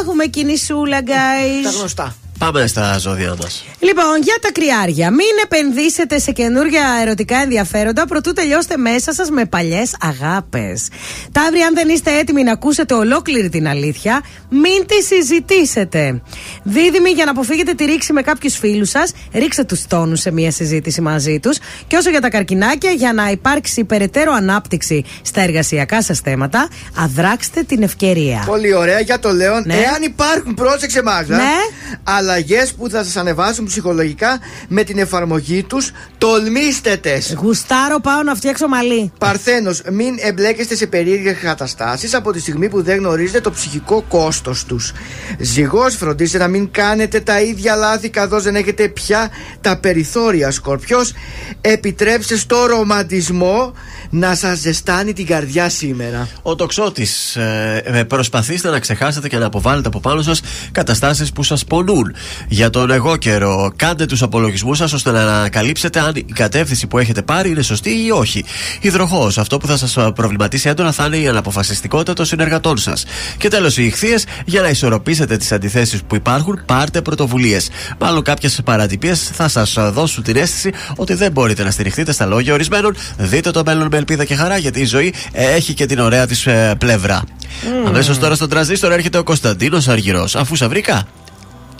Έχουμε κινησούλα, guys. Τα γνωστά. Πάμε στα ζώδια μας. Λοιπόν, για τα κρυάρια. Μην επενδύσετε σε καινούργια ερωτικά ενδιαφέροντα προτού τελειώσετε μέσα σας με παλιές αγάπες. Ταύρι, αν δεν είστε έτοιμοι να ακούσετε ολόκληρη την αλήθεια, μην τη συζητήσετε. Δίδυμοι, για να αποφύγετε τη ρήξη με κάποιους φίλους σας, ρίξτε τους τόνους σε μία συζήτηση μαζί τους. Και όσο για τα καρκινάκια, για να υπάρξει περαιτέρω ανάπτυξη στα εργασιακά σας θέματα, αδράξτε την ευκαιρία. Πολύ ωραία για το Λέον. Ναι. Εάν υπάρχουν, πρόσεξε μάζα. Ναι. Αλλά αλλαγές που θα σας ανεβάσουν ψυχολογικά με την εφαρμογή τους. Τολμήστε τες. Γουστάρω, πάω να φτιάξω μαλλί. Παρθένος, μην εμπλέκεστε σε περίεργες καταστάσεις από τη στιγμή που δεν γνωρίζετε το ψυχικό κόστος τους. Ζυγός, φροντίστε να μην κάνετε τα ίδια λάθη καθώς δεν έχετε πια τα περιθώρια. Σκορπιός, επιτρέψτε στο ρομαντισμό να σας ζεστάνει την καρδιά σήμερα. Ο τοξότης. Ε, προσπαθήστε να ξεχάσετε και να αποβάλλετε από πάνω σας καταστάσεις που σας πονούν. Για τον εγώ καιρό, κάντε τους απολογισμούς σας ώστε να ανακαλύψετε αν η κατεύθυνση που έχετε πάρει είναι σωστή ή όχι. Υδροχός. Αυτό που θα σας προβληματίσει έντονα θα είναι η αναποφασιστικότητα των συνεργατών σας. Και τέλος, οι ηχθείες. Για να ισορροπήσετε τις αντιθέσεις που υπάρχουν, πάρτε πρωτοβουλίες. Μάλλον κάποιες παρατυπίες θα σας δώσουν την αίσθηση ότι δεν μπορείτε να στηριχτείτε στα λόγια ορισμένων. Δείτε το μέλλον με ελπίδα και χαρά, γιατί η ζωή έχει και την ωραία της ε, πλευρά. Mm. Αμέσως τώρα στον τραζίστρο έρχεται ο Κωνσταντίνος Αργυρός. Αφού σα βρήκα.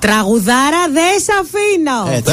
Τραγουδάρα δεν σ' αφήνω. Έτσι.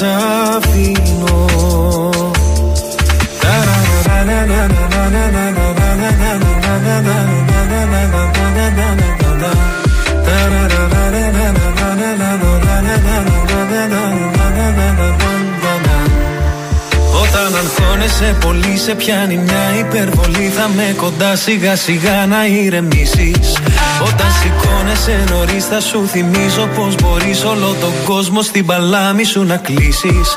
σ' αφήνω όταν αγχώνεσαι πολύ σε πιάνει μια υπερβολή Θα με κοντά σιγά σιγά να ηρεμήσει. Όταν σηκώνεσαι νωρίς θα σου θυμίζω Πως μπορείς όλο τον κόσμο στην παλάμη σου να κλείσεις.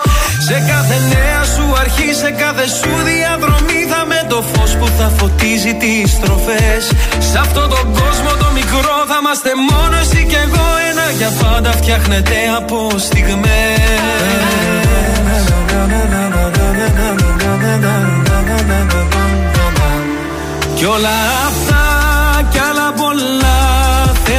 Σε κάθε νέα σου αρχή, σε κάθε σου διαδρομή Θα με το φως που θα φωτίζει τις στροφές Σε αυτόν τον κόσμο το μικρό θα είμαστε μόνο εσύ και εγώ Ένα για πάντα φτιάχνεται από στιγμές κι όλα αυτά κι άλλα πολλά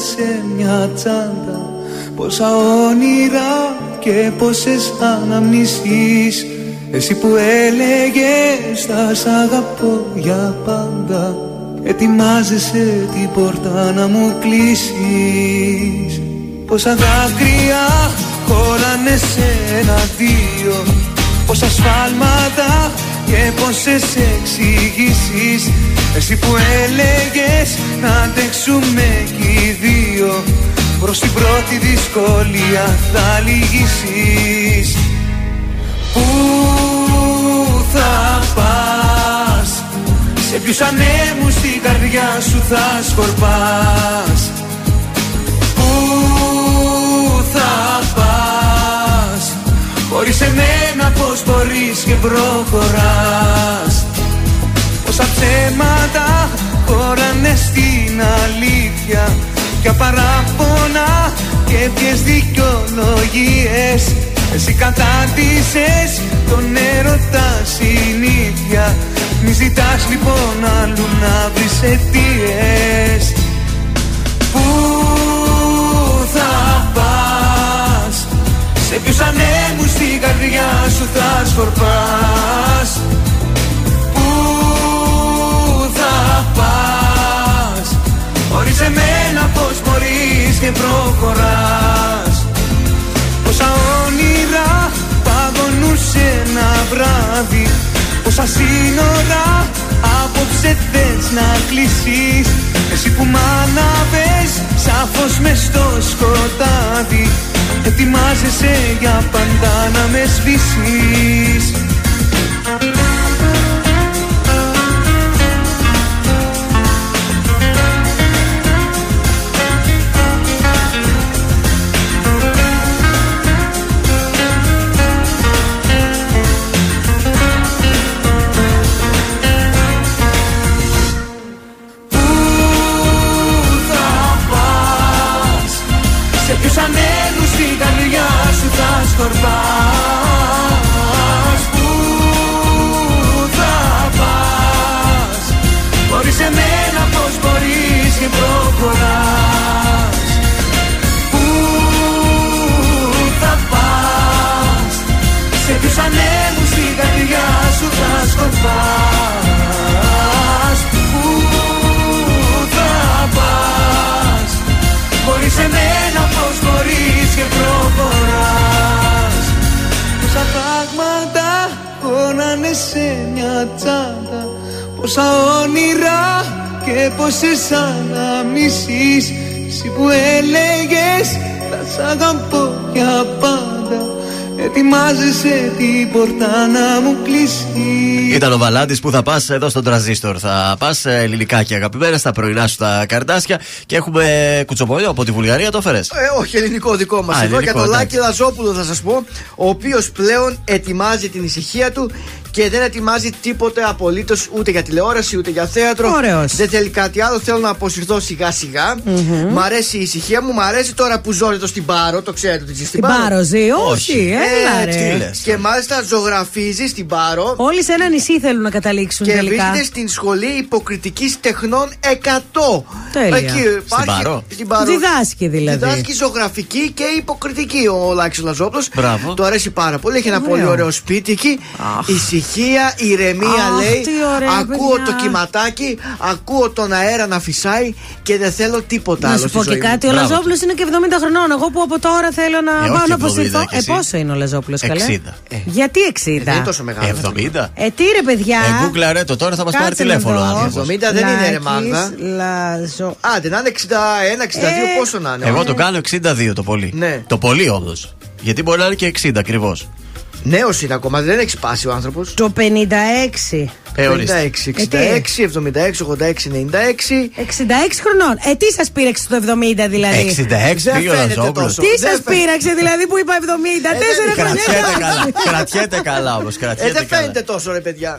σε μια τσάντα. Πόσα όνειρα και πόσες αναμνήσεις Εσύ που έλεγες θα σ' αγαπώ για πάντα Ετοιμάζεσαι την πόρτα να μου κλείσεις. Πόσα δάκρυα χωράνε σε ένα-δύο Πόσα σφάλματα και πόσες εξηγήσεις. Εσύ που έλεγες να αντέξουμε κι οι δύο Προς την πρώτη δυσκολία θα λυγίσεις Πού θα πας. Σε ποιους ανέμους την καρδιά σου θα σκορπάς. Πού θα πας. Χωρίς εμένα πως μπορείς και προχωράς. Πόσα ψέματα χωράνε στην αλήθεια. Ποια παράπονα και ποιες δικαιολογίες. Εσύ κατάντησες τον έρωτα συνήθεια. Μη ζητάς λοιπόν αλλού να βρεις αιτίες. Πού θα πας; Σε ποιους ανέμους στην καρδιά σου θα σκορπάς; Πού θα πας; Χωρίς εμένα πως μπορείς και προχωράς; Παγωνούν σε ένα βράδυ. Πόσα σύνορα απόψε θες να κλείσεις Εσύ που μ' αναβες σαφώς μες στο σκοτάδι. Ετοιμάζεσαι για πάντα να με σβήσεις σκορπάς Πού θα πας. Χωρίς εμένα πως μπορείς και προχωράς. Πού θα πας. Σε ποιους ανέμους την καρδιά σου θα σκορπάς σε μια τσάντα Πόσα όνειρα και πόσες αναμνήσεις Εσύ που έλεγες θα σ' αγαπώ για πάντα Ετοιμάζεσαι την πόρτα να μου κλείσεις Ήταν ο Βαλάντης που θα πας εδώ στον τραζίστορ. Θα πας ελληνικά και αγαπημένα στα πρωινά σου τα καρδάσια και έχουμε κουτσομπολιό από τη Βουλγαρία. Το έφερες; Ε, όχι, ελληνικό δικό μας. Α, Εδώ για ελληνικό, τον εντάξει. Λάκη Λαζόπουλο θα σας πω, ο οποίος πλέον ετοιμάζει την ησυχία του και δεν ετοιμάζει τίποτε απολύτως ούτε για τηλεόραση ούτε για θέατρο. Ωραίος. Δεν θέλει κάτι άλλο. Θέλω να αποσυρθώ σιγά σιγά. Μ' αρέσει η ησυχία μου. Μ' αρέσει τώρα που ζω εδώ στην Πάρο. Το ξέρετε ότι ζει στην Την Πάρο ζει, όχι, έλα Έτσι. ρε. Και μάλιστα ζωγραφίζει στην Πάρο. Όλοι σε ένα νησί θέλουν να καταλήξουν Και τελικά. βρίσκεται στην σχολή υποκριτικής τεχνών 100. Τέλεια. Εκεί υπάρχει. Στην Πάρο; Στην Πάρο. Διδάσκει δηλαδή. Διδάσκει ζωγραφική και υποκριτική ο Λάκη Λαζόπλος. Μπράβο. Το αρέσει πάρα πολύ. Έχει ένα Ωραίο. πολύ ωραίο σπίτι εκεί. Ησυχία, ηρεμία Αχ, λέει. τι ωραία, ακούω παιδιά. το κυματάκι, ακούω τον αέρα να φυσάει και δεν θέλω τίποτα Να άλλο. σου στη πω και ζωή μου. κάτι, ο Μπράβο Λαζόπουλο είναι και 70 χρονών. Εγώ που από τώρα θέλω να Ε, πάω όχι να 70 αποσυρθώ. κι Ε, εσύ. πόσο είναι ο Λαζόπουλο, καλέ; 60. Γιατί 60. Δεν είναι τόσο μεγάλο. 70. Ε, τι ρε παιδιά; Ε, Google το τώρα θα μας πάρει Κάτσε να τηλέφωνο. ο δω. άνθρωπος. 70 δεν είναι ρε Λάκης, Μάγδα. Λαζο... Άντε να είναι 61, 62, Ε, πόσο να είναι. Εγώ το κάνω 62 το πολύ. Ναι. Το πολύ όμω. Γιατί μπορεί να είναι και 60 ακριβώς. Νέος είναι ακόμα, δεν έχει σπάσει ο άνθρωπος. Το 56. Ε, ορίστε. 56, Ε, τι; 66, 76, 86, 96. 66 χρονών. Ε, τι σας πήραξε το 70 δηλαδή; 66 Δεν πήγε ο φαίνεται Λαζόπουλο. τόσο. Τι Δεν σας φαίνεται. πήραξε δηλαδή που είπα 70. Τέσσερα Κρατιέται χρόνια. καλά. Κρατιέται καλά όμως. Ε, Κρατιέται δεν καλά. φαίνεται τόσο ρε παιδιά.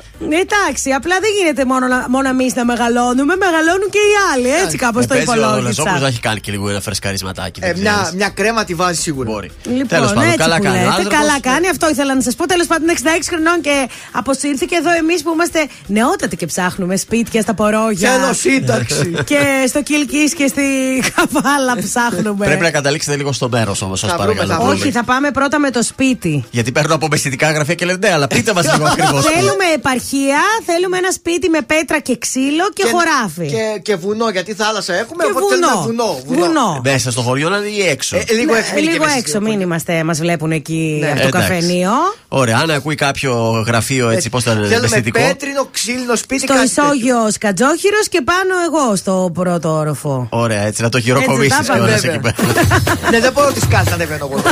Εντάξει, απλά δεν γίνεται μόνο, να- μόνο εμείς να μεγαλώνουμε, μεγαλώνουν και οι άλλοι. Έτσι κάπως Ε, το παίζει Ο Λαζόπουλο υπολόγισα. να έχει κάνει και λίγο ένα φρεσκαρισματάκι. Ε, δεν μια, ξέρεις. μια κρέμα τη βάζει σίγουρα. Μπορεί. Λοιπόν, Τέλος πάντων, έτσι καλά που κάνει. ο λέτε, άνθρωπος. καλά κάνει, αυτό ήθελα αλλά να σας πω τέλος πάντων 66 χρονών και αποσύρθηκε εδώ εμείς που είμαστε νεότατοι και ψάχνουμε σπίτια στα πορόγια. Θέλω σύνταξη. και στο Κιλκή και στη Καβάλα ψάχνουμε. Πρέπει να καταλήξετε λίγο στο μέρος όμως, σας Θα βρούμε, θα παρακαλώ. Όχι, θα πάμε πρώτα με το σπίτι. Γιατί παίρνω από μεσητικά γραφεία και λένε ναι, αλλά πείτε μας λίγο ακριβώς. Θέλουμε επαρχία, θέλουμε ένα σπίτι με πέτρα και ξύλο και, χωράφι. Και, και βουνό, γιατί θάλασσα έχουμε. Και οπότε θέλουμε βουνό. βουνό. Βουνό. Μέσα στο χωριό να είναι ή έξω. Ε, λίγο Ναι, έξω. μην λίγο και έξω, μην είμαστε, μας βλέπουν εκεί Ναι. από το Εντάξει. καφενείο. Ωραία, αν ακούει κάποιο γραφείο έτσι, πώς θα είναι Θέλουμε μεσητικό. πέτρινο, ξύλινο σπίτι. Στο κάτι ισόγειος Σκατζόχυρο και πάνω εγώ στο πρώτο όροφο. Ωραία, έτσι να το Έτσι χειροκομίσει τα κιόλας είπαμε. εκεί πέρα. τέτοιο. ναι, δεν μπορώ τη σκάλα να ανεβαίνω εγώ.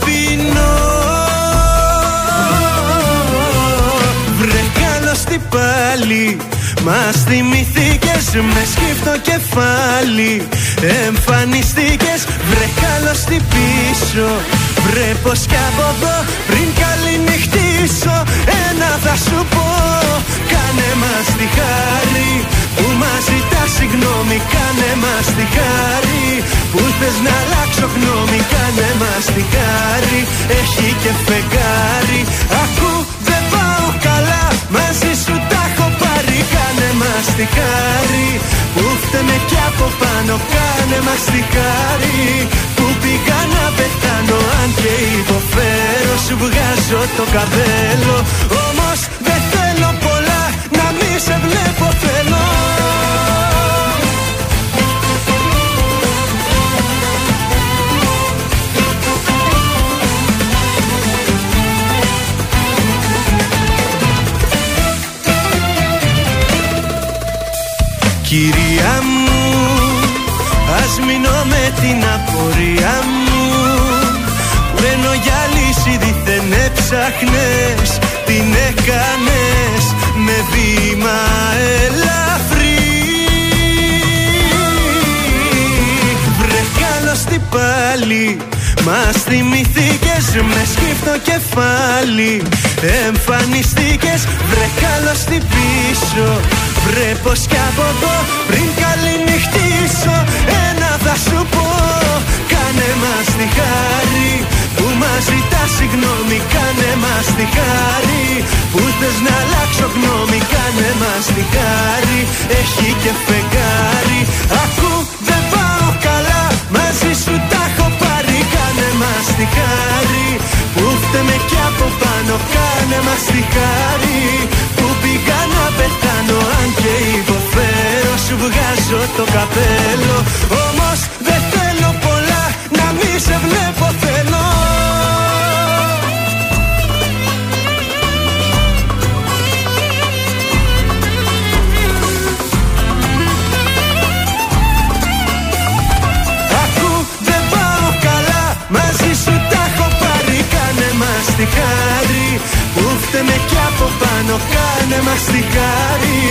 ταπεινό Βρε καλώς τι πάλι Μας θυμηθήκες με σκύφτο κεφάλι. Εμφανιστήκες βρε καλώς τι πίσω. Βρε πως κι από εδώ πριν καληνυχτήσω Ένα θα σου πω Κάνε μας τη χάρη που μας ζητάς συγγνώμη. Κάνε μας τη χάρη που θες να αλλάξω γνώμη. Κάνε μας τη χάρη έχει και φεγγάρι. Ακού δεν πάω καλά μαζί σου τα έχω πάρει. Κάνε μας τη χάρη που φταίμε κι από πάνω. Κάνε μας τη χάρη που πήγα να πεθάνω. Αν και υποφέρω σου βγάζω το καπέλο. Όμως σε βλέπω θέλω Κυρία μου, ας μείνω με την απορία μου. Που ενώ για λύση δίθεν έψαχνες Την έκανες με βήμα ελαφρύ. Βρε καλώς τι πάλι Μας θυμηθήκες με σκύφτο κεφάλι. Εμφανιστήκες βρε καλώς τι πίσω. Βρε πως κι από εδώ πριν καληνυχτήσω Ένα θα σου πω Κάνε μας τη χάρη που μας ζητά συγγνώμη Κάνε μας τη χάρη. Που θες να αλλάξω γνώμη Κάνε μας τη χάρη. Έχει και φεγγάρι. Ακού δεν πάω καλά μαζί σου τα έχω πάρει. Κάνε μας τη χάρη. Που φταίμε κι από πάνω Κάνε μας τη χάρη. Που πήγα να πεθάνω Αν και υποφέρω σου βγάζω το καπέλο. Όμως δεν θέλω πολλά να μη σε βλέπω θέλω χάρη Που φταίμε κι από πάνω Κάνε μας τη χάρη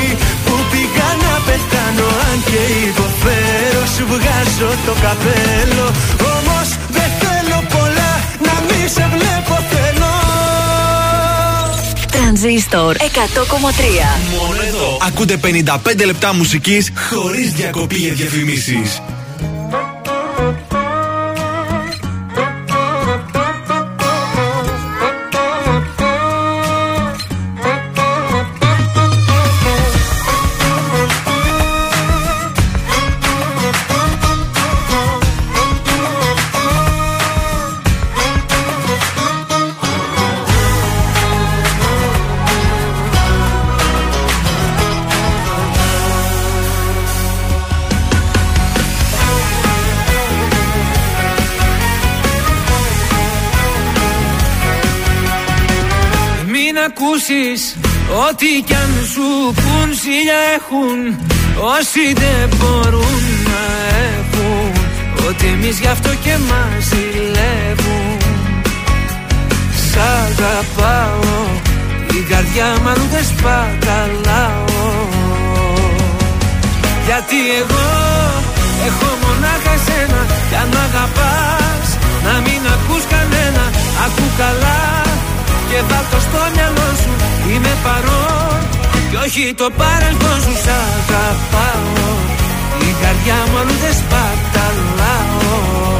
Που πήγα να πεθάνω Αν και υποφέρω Σου βγάζω το καπέλο Όμως δεν θέλω πολλά Να μη σε βλέπω θέλω Τρανζίστορ 100,3. Μόνο εδώ ακούτε 55 λεπτά μουσικής χωρίς διακοπή για διαφημίσεις. Ακούσεις Ό,τι κι αν σου πουν σιλιά έχουν. Όσοι δεν μπορούν να έχουν. Ότι εμείς γι' αυτό και μας ζηλεύουν. Σ' αγαπάω. Η καρδιά μου αλλού δεν σπαταλάω. Γιατί εγώ έχω μονάχα εσένα. Κι αν μ' αγαπάς να μην ακούς κανένα. Ακού καλά και βάλ' το στο μυαλό σου. Είμαι παρόν και όχι το παρελθόν σου. Σ' αγαπάω. Η καρδιά μου αλλού δεν σπαταλάω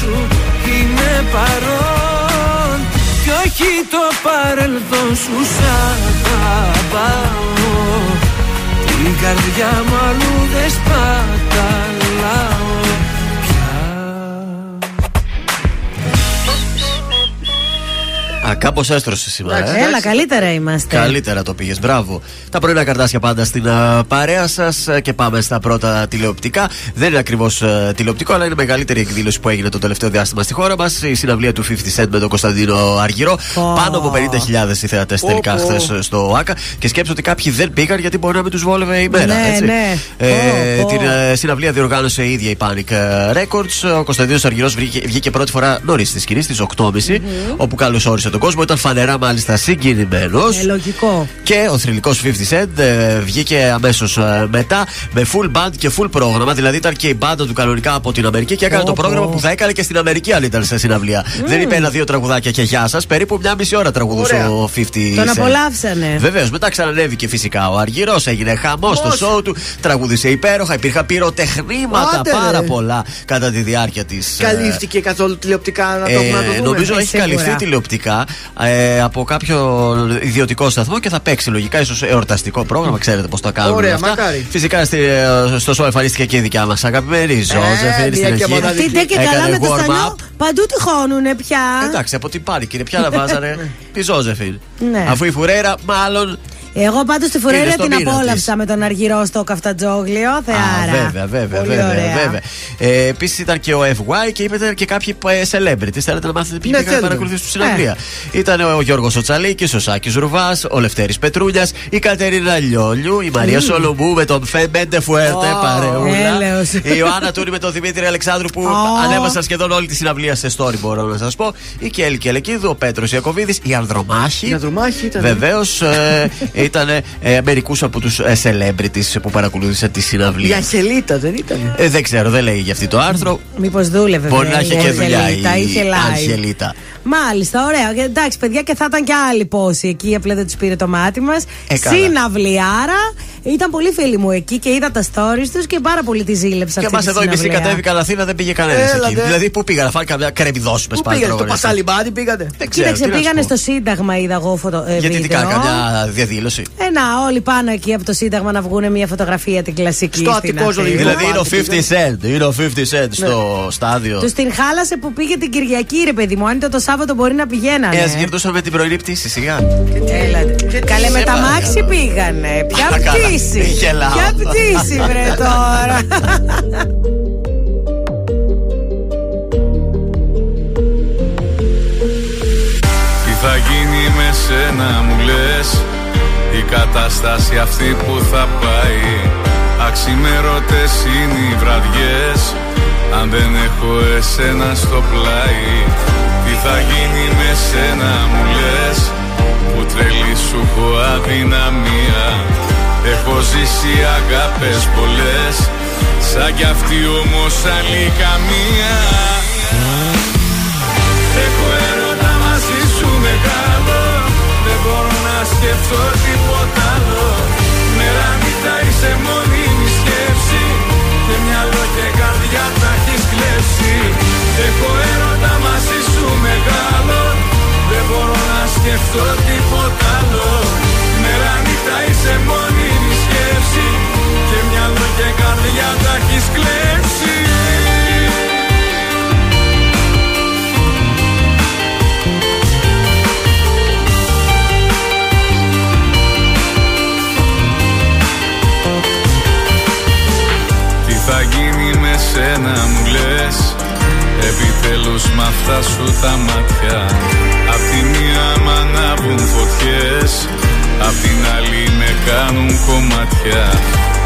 σου Είμαι παρόν. Κι όχι το παρελθόν σου Σ' αγαπάω. Την καρδιά μου αλλού δεν σπαταλάω Α, κάπως έστρωσε σήμερα. ε. Έλα, καλύτερα είμαστε. Καλύτερα το πήγες, μπράβο. Τα πρωινά καρτάσια πάντα στην α, παρέα σας και πάμε στα πρώτα τηλεοπτικά. Δεν είναι ακριβώς τηλεοπτικό, αλλά είναι η μεγαλύτερη εκδήλωση που έγινε το τελευταίο διάστημα στη χώρα μας. Η συναυλία του 50 Cent με τον Κωνσταντίνο Αργυρό. Πάνω από 50.000 οι θεατές τελικά Πω, πω. χθε στο ΑΚΑ. Και σκέψω ότι κάποιοι δεν πήγαν γιατί μπορεί να μην τους βόλευε η μέρα. Ναι, έτσι. ναι. Ε, Πω, πω. την ε, συναυλία διοργάνωσε η ίδια η Panic ε, Records. Ο Κωνσταντίνος Αργυρός βγήκε, βγήκε πρώτη φορά νωρίς στη σκηνή, στις 8.30 όπου καλωσόρισε τον κόσμο. Ήταν φανερά μάλιστα συγκινημένος. Ε, λογικό. Και ο θρηλυκός 50 Cent ε, βγήκε αμέσως μετά με full band και full πρόγραμμα. Δηλαδή ήταν και η μπάντα του κανονικά από την Αμερική και έκανε Πω, το πρόγραμμα πω. που θα έκανε και στην Αμερική αν ήταν σε συναυλία. Δεν είπε ένα-δύο τραγουδάκια και γεια σας. Περίπου μια μισή ώρα τραγουδούσε Ωραία. ο 50 Τον Cent. απολαύσανε. Βεβαίως, μετά ξανανέβηκε φυσικά ο Αργυρός, έγινε χαμός στο σοου του, τραγούδισε υπέροχα, υπήρχαν πυροτεχνήματα Άντε, πάρα ρε. πολλά κατά τη διάρκεια της. Καλύφθηκε καθόλου τηλεοπτικά να το, να το δούμε. Ε, νομίζω Ε, έχει σίγουρα. καλυφθεί τηλεοπτικά ε, από κάποιο ιδιωτικό σταθμό και θα παίξει λογικά ίσως εορταστικό πρόγραμμα. Ξέρετε πώς το κάνουν. Ωραία, αυτά. μακάρι. Φυσικά στη, ε, στο show εμφανίστηκε και η δικιά μας αγαπημένη Ζώζεφιν μια στην και αρχή. μοναδική. Αυτή ντε και καλά Έκανε με το warm-up. στανιό παντού τυχώνουνε πια. Εντάξει, από την πάρη κύριε, ποια να βάζανε; Τη Ζώζεφιν. Ναι. Αφού η Φουρέρα, μάλλον Εγώ πάντως τη φορέρα Είναι στο την μήνα απόλαυσα της. με τον Αργυρό στο καφτατζόγλιο. Α, Θεάρα. βέβαια, βέβαια, Πολύ βέβαια. ωραία. βέβαια. Ε, Επίσης ήταν και ο FY και είπατε και κάποιοι ε, celebrities. Θέλετε να μάθετε ποιοι Ναι, πήγαν να θέλουμε. παρακολουθήσουν τη συναυλία. Ήταν ο Γιώργος Οτσαλίκης, ο Σάκης Ρουβάς, ο Λευτέρης Πετρούνιας, η Κατερίνα Λιόλιου, η Μαρία Σολομού με τον Φεμπέντε Φουέρτε, Ω, παρεούλα. έλεος. Η Ιωάννα Τούρη με τον Δημήτρη Αλεξάνδρου που Ω. ανέβασαν σχεδόν όλη τη συναυλία σε story, μπορώ να σας πω. Η Κέλη Κελεκίδου, ο Πέτρος Ιακοβίδης, η Ανδρομάχη. Η Ανδρομάχη ήταν. Βεβαίως, ε, ήταν ε, μερικούς από τους ε, celebrities που παρακολούθησαν τη συναυλία. Η Αγγελίτα δεν ήταν; Ε, δεν ξέρω, δεν λέει για αυτή το άρθρο. Μήπως δούλευε. Μπορεί να βέβαια, είχε και η δουλειά η Αγγελίτα, είχε live. Αγγελίτα. Μάλιστα, ωραία. Και Εντάξει, παιδιά, και θα ήταν και άλλοι πόσοι εκεί. Απλά δεν τους πήρε το μάτι μας. Ε, καλά. Συναυλιάρα. Ήταν πολύ φίλοι μου εκεί και είδα τα stories τους και πάρα πολύ τη ζήλεψα. Και αυτή μας τη εδώ οι μισοί συναυλία. κατέβηκαν Αθήνα, δεν πήγε κανένας Έλα, εκεί. δε. Δηλαδή, πού πήγαν να φάνε καμιά κρεμμυδόσουπε Πού πάλι. πήγατε, στο πρόγραμμα. Πασαλιμπάδι πήγατε; Δεν ξέρω. Κοίταξε, τι να σου πήγανε πω. στο Σύνταγμα, είδα εγώ φωτο, ε, Γιατί τι βίντεο. κάνα, καμιά διαδήλωση. Ε, να, όλοι πάνω εκεί από το Σύνταγμα να βγουν μια φωτογραφία την κλασική. Στο στην Αττικό Αθήνα. ζωολογικό Δηλαδή είναι ο πάρτι 50 Cent. Είναι ο 50 Cent στο στάδιο. Τους την χάλασε που πήγε την Κυριακή, ρε παιδί μου. Αν ήταν το Σάββατο μπορεί να πηγαίνανε. Ε, ας γυρνούσαμε με την πρωινή πτήση, σιγά. Έλατε. Καλέ με τα σε μάξι πήγανε. Ποια Α, καλά. Πτήση. Γελάω. Ποια πτήση, βρε τώρα. Τι θα γίνει με σένα μου λες; Η κατάσταση αυτή που θα πάει Αξιμερωτές είναι οι βραδιές Αν δεν έχω εσένα στο πλάι Τι θα γίνει με σένα μου λες; Που τρελή σου έχω αδυναμία Έχω ζήσει αγάπες πολλές Σαν κι αυτή όμως άλλη καμία Έχω έρωτα μαζί σου μεγάλο Δεν μπορώ να σκεφτώ τίποτα άλλο. Μέρα νύχτα είσαι μόνιμη σκέψη Και μυαλό και καρδιά τα έχεις κλέψει. Έχω έρωτα μαζί σου μεγάλο Δεν μπορώ να σκεφτώ τίποτα άλλο. Μέρα νύχτα είσαι μόνιμη και καρδιά τα έχεις κλέψει. Τι θα γίνει με σένα μου λες; Επιτέλους μ' αυτά σου τα μάτια. Απ' τη μία μ' ανάβουν φωτιές Απ' την άλλη με κάνουν κομμάτια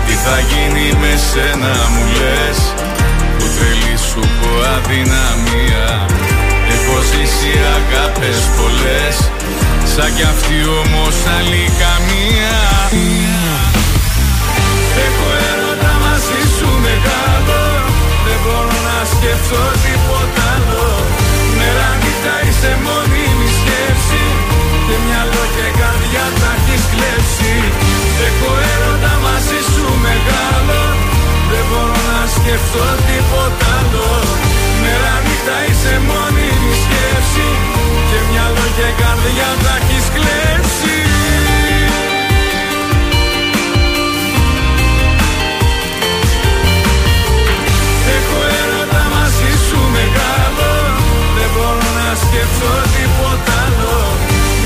Τι θα γίνει με σένα μου λες. Που τρελή σου έχω αδυναμία. Έχω ζήσει αγάπες πολλές. Σαν κι αυτή όμως άλλη καμία. Έχω έρωτα μαζί σου μεγάλο. Δεν μπορώ να σκεφτώ τίποτα άλλο. Μέρα νύχτα είσαι μόνιμη σκέψη. Και μυαλό και καρδιά τα έχεις κλέψει. Έχω έρωτα μαζί σου μεγάλο Δεν μπορώ να σκεφτώ τίποτα άλλο. Μέρα νύχτα είσαι μόνιμη σκέψη. Και μυαλό και καρδιά τα έχεις κλέψει. Έχω έρωτα μαζί σου μεγάλο. Δεν μπορώ να σκεφτώ τίποτα άλλο.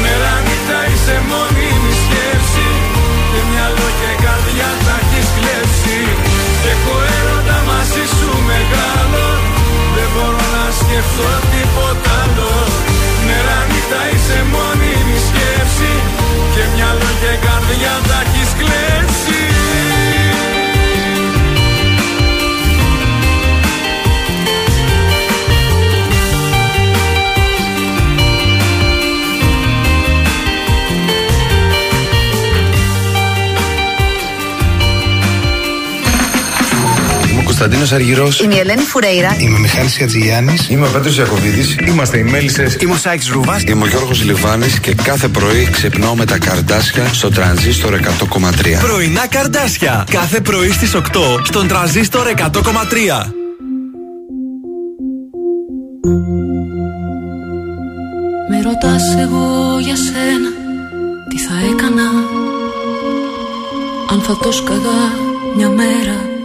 Μέρα νύχτα είσαι μόνιμη σκέψη. Και μυαλό και καρδιά τα να σκεφτώ Κωνσταντίνος Αργυρός. Είμαι η Ελένη Φουρέιρα. Είμαι ο Μιχάλης Ατζηγιάννη. Είμαι ο Πέτρος Ιακοβίδη. Είμαστε οι Μέλισσες. Είμαι ο Σάιξ Ρούβα. Είμαι ο Γιώργος Λιβάνης και κάθε πρωί ξυπνάω με τα καρδάσια στο τρανζίστορ 100,3. Πρωινά καρδάσια. Κάθε πρωί στις 8 στον τραζίστορ 100,3. Με ρωτάς εγώ για σένα Τι θα έκανα Αν θα το σκαγά μια μέρα; Απ'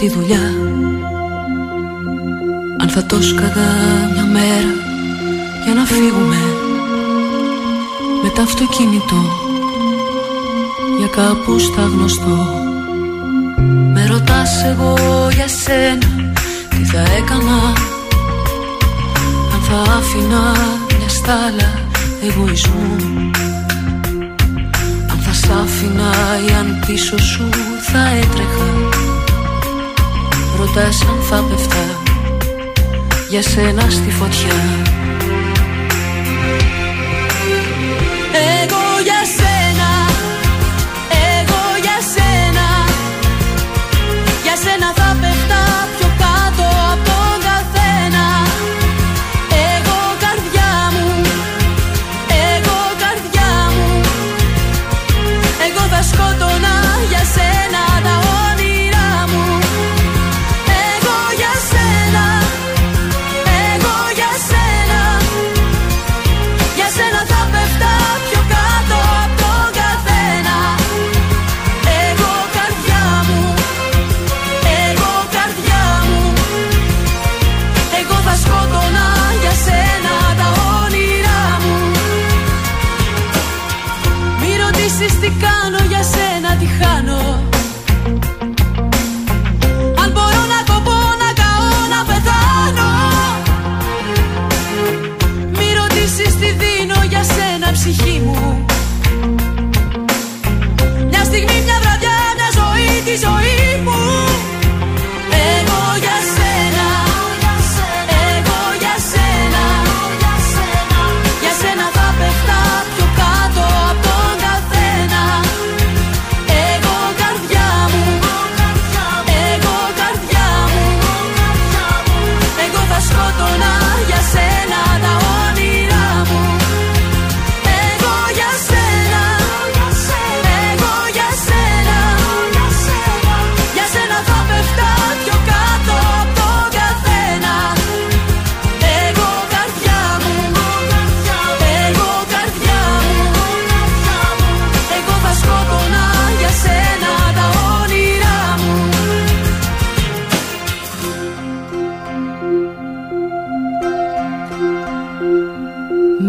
τη δουλειά. Αν θα το σκαγά μια μέρα Για να φύγουμε Με το αυτοκίνητο Για κάπου στα γνωστό. Με ρωτάς εγώ για σένα Τι θα έκανα αν θα άφηνα μια στάλα εγωισμού. Αν θα σ' άφηνα ή αν πίσω σου θα έτρεχα Ρωτάς αν θα πεφτά. Για σένα στη φωτιά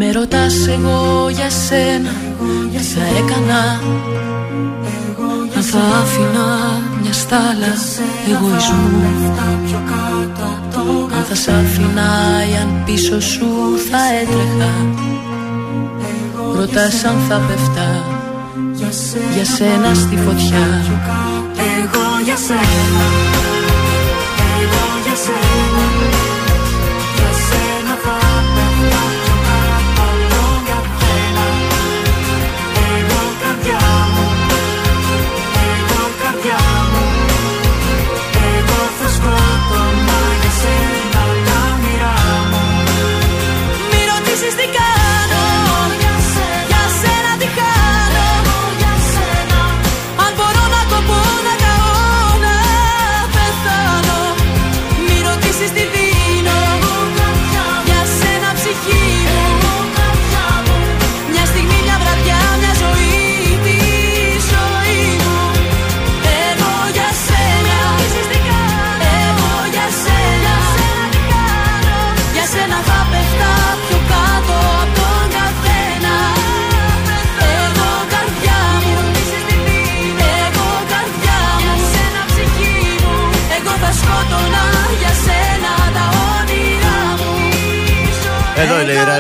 Με ρωτάς εγώ για σένα Τι θα έκανα; Αν θα άφηνα μια στάλα εγωισμού. Αν θα σ' άφηνα ή αν πίσω σου θα έτρεχα. Ρωτάς αν θα πεφτά για σένα στη φωτιά. Εγώ για σένα. Εγώ για σένα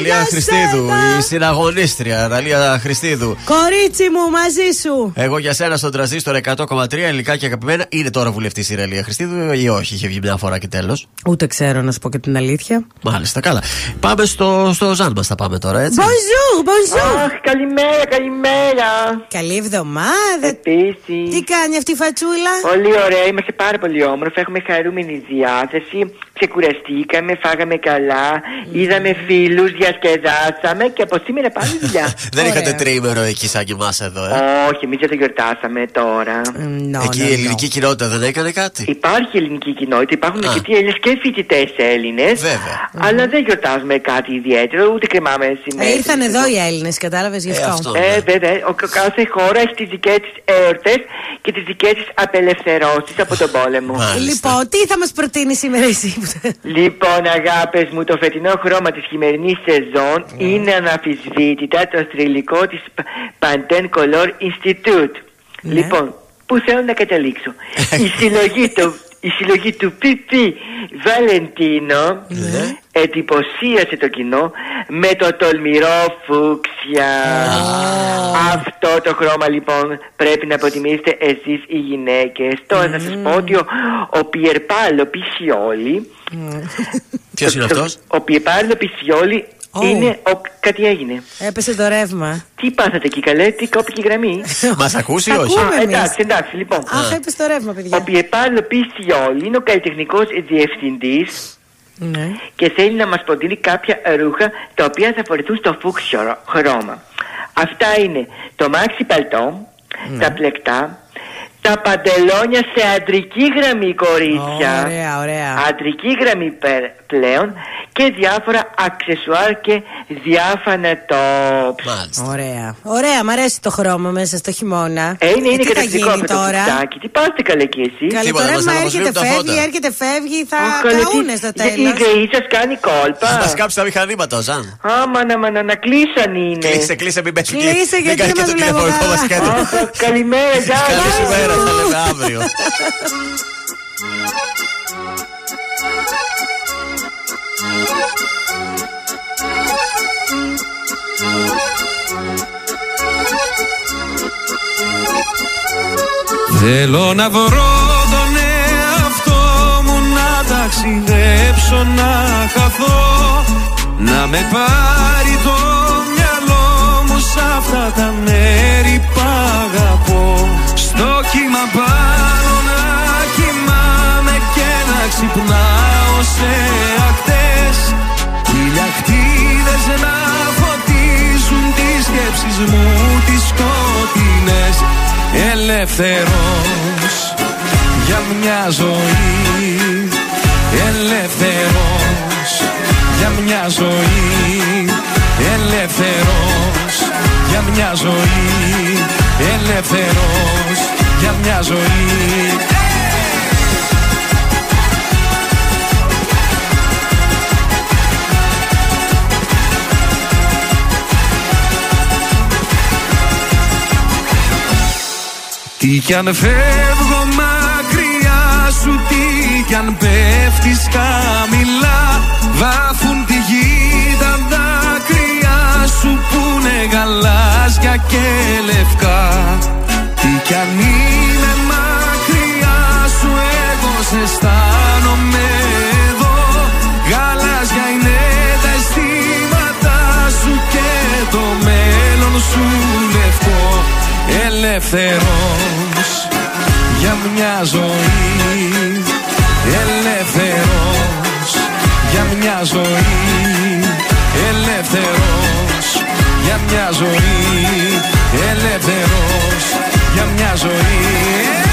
Εδώ είναι η Εγώ Ραλία για Χριστίδου, σένα. η συναγωνίστρια Ραλία Χριστίδου. Κορίτσι μου, μαζί σου. Εγώ για σένα στον τραζίστορ 100,3 ελληνικά και αγαπημένα. Είναι τώρα βουλευτής η Ραλία Χριστίδου ή όχι, είχε βγει μια φορά και τέλος. Ούτε ξέρω να σου πω και την αλήθεια. Μάλιστα, καλά. Πάμε στο, στο Ζαν μας, θα πάμε τώρα, έτσι. Bonjour, bonjour. Αχ, καλημέρα, καλημέρα. Καλή εβδομάδα. Επίσης. Τι κάνει αυτή η φατσούλα; Πολύ ωραία, είμαστε πάρα πολύ όμορφοι. Έχουμε χαρούμενη διάθεση. Ξεκουραστήκαμε, φάγαμε καλά. Είδαμε φίλους, διασκεδάσαμε και από σήμερα πάλι δουλειά. Δεν είχατε τρίμερο εκεί σαν και εμάς εδώ, ε; Όχι, εμείς δεν το γιορτάσαμε τώρα. εκεί η ελληνική κοινότητα δεν έκανε κάτι; Υπάρχει ελληνική κοινότητα, υπάρχουν αρκετοί Έλληνες και φοιτητές Έλληνες. Βέβαια. Αλλά δεν γιορτάζουμε κάτι ιδιαίτερο, ούτε κρεμάμε σήμερα. Ε, ήρθαν εδώ οι Έλληνες, κατάλαβες γι' αυτό. Ε, βέβαια. Ο, κάθε χώρα έχει τις δικές της εορτές και τις δικές της απελευθερώσεις από τον πόλεμο. Λοιπόν, τι θα μας προτείνει σήμερα εσύ. Λοιπόν, αγάπες μου, το φετινό χρώμα της χειμερινής σεζόν είναι αναφυσβήτητα το θρηλυκό της Pantene Color Institute. Λοιπόν, πού θέλω να καταλήξω. η, συλλογή του, η συλλογή του PP Βαλεντίνο εντυπωσίασε το κοινό με το τολμηρό φούξια. Αυτό το χρώμα λοιπόν πρέπει να αποτιμήσετε εσείς οι γυναίκες. Τώρα θα σας πω ότι ο, ο Πιερπάλο Πισιόλη Ποιος είναι αυτός; ο Πιερπάλο Πισιόλη Ω. είναι ο... κάτι έγινε. Έπεσε το ρεύμα. Τι πάθατε εκεί καλέ, τι κόπηκε η γραμμή; Μας ακούσει ή όχι; Ακούμε Α, εμείς. εντάξει, εντάξει, λοιπόν. Αχ, έπεσε το ρεύμα, παιδιά. Ο Πιερπάλο Πισιόλη είναι ο καλλιτεχνικός διευθυντής Ναι. και θέλει να μας προτείνει κάποια ρούχα τα οποία θα φορεθούν στο φούξιο χρώμα. Αυτά είναι το μάξι παλτό, τα πλεκτά, τα παντελόνια σε αντρική γραμμή κορίτσια. Ωραία, ωραία. Αντρική γραμμή πε- πλέον και διάφορα αξεσουάρ και διάφανα tops. Ωραία. Ωραία, μ' αρέσει το χρώμα μέσα στο χειμώνα. Ε, είναι, είναι τι θα καταπληκτικό γίνει αυτό το τώρα; φουξάκι. Τι πάστε καλέ και εσύ. Καλή, το ρεύμα έρχεται, φεύγει, έρχεται, φεύγει, θα Αχ, καλέ, τι- καούνε στο Η τέλος. ΔΕΗ σας κάνει κόλπα. Θα μας κάψει τα μηχανήματα, ο Ζαν. Άμα να, να, να, να κλείσαν είναι. Κλείσε, κλείσε, μην πέσει. Κλείσε, Μην γιατί κάνει δεν και το μας βλέπω τηλεφωνικό μας καλά. κάτι. Αχ, Καλημέρα, γεια Καλή σου σας. μέρα, θα λέμε αύριο. Θέλω να βρω τον εαυτό μου να ταξιδέψω να χαθώ Να με πάρει το μυαλό μου σ' αυτά τα μέρη που αγαπώ Στο κύμα πάνω να κοιμάμαι και να ξυπνάω σε ακτές. Χιλιακτίδες να φωτίζουν τις σκέψεις μου τις σκοτεινές. Ελεύθερος για μια ζωή. Ελεύθερος για μια ζωή. Ελεύθερος για μια ζωή ελεύθερος για μια ζωή. Τι κι αν φεύγω μακριά σου, τι κι αν πέφτεις χαμηλά βάθου γαλάζια και λευκά. Τι κι αν είναι μακριά σου Εγώ σε αισθάνομαι εδώ. Γαλάζια είναι τα αισθήματα σου Και το μέλλον σου λευκό. Ελεύθερος για μια ζωή. Ελεύθερος για μια ζωή. Ελεύθερος για μια ζωή Ελεύθερος για μια ζωή.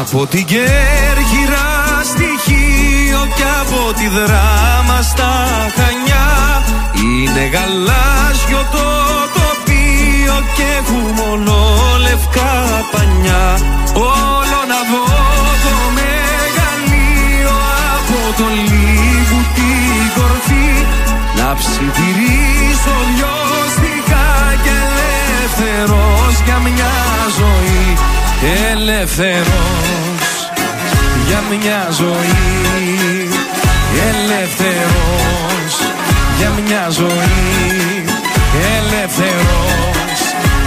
Από την Κέρκυρα στοιχείο και από τη δράμα στα Χανιά Είναι γαλάζιο το τοπίο και έχουμε μόνο λευκά πανιά. Όλο να δω το μεγαλείο από το λίγο την κορφή. Να ψιθυρίσω λιώστηκα και ελεύθερος για μια ζωή. Ελεύθερος για μια ζωή. Ελεύθερος για μια ζωή. Ελεύθερος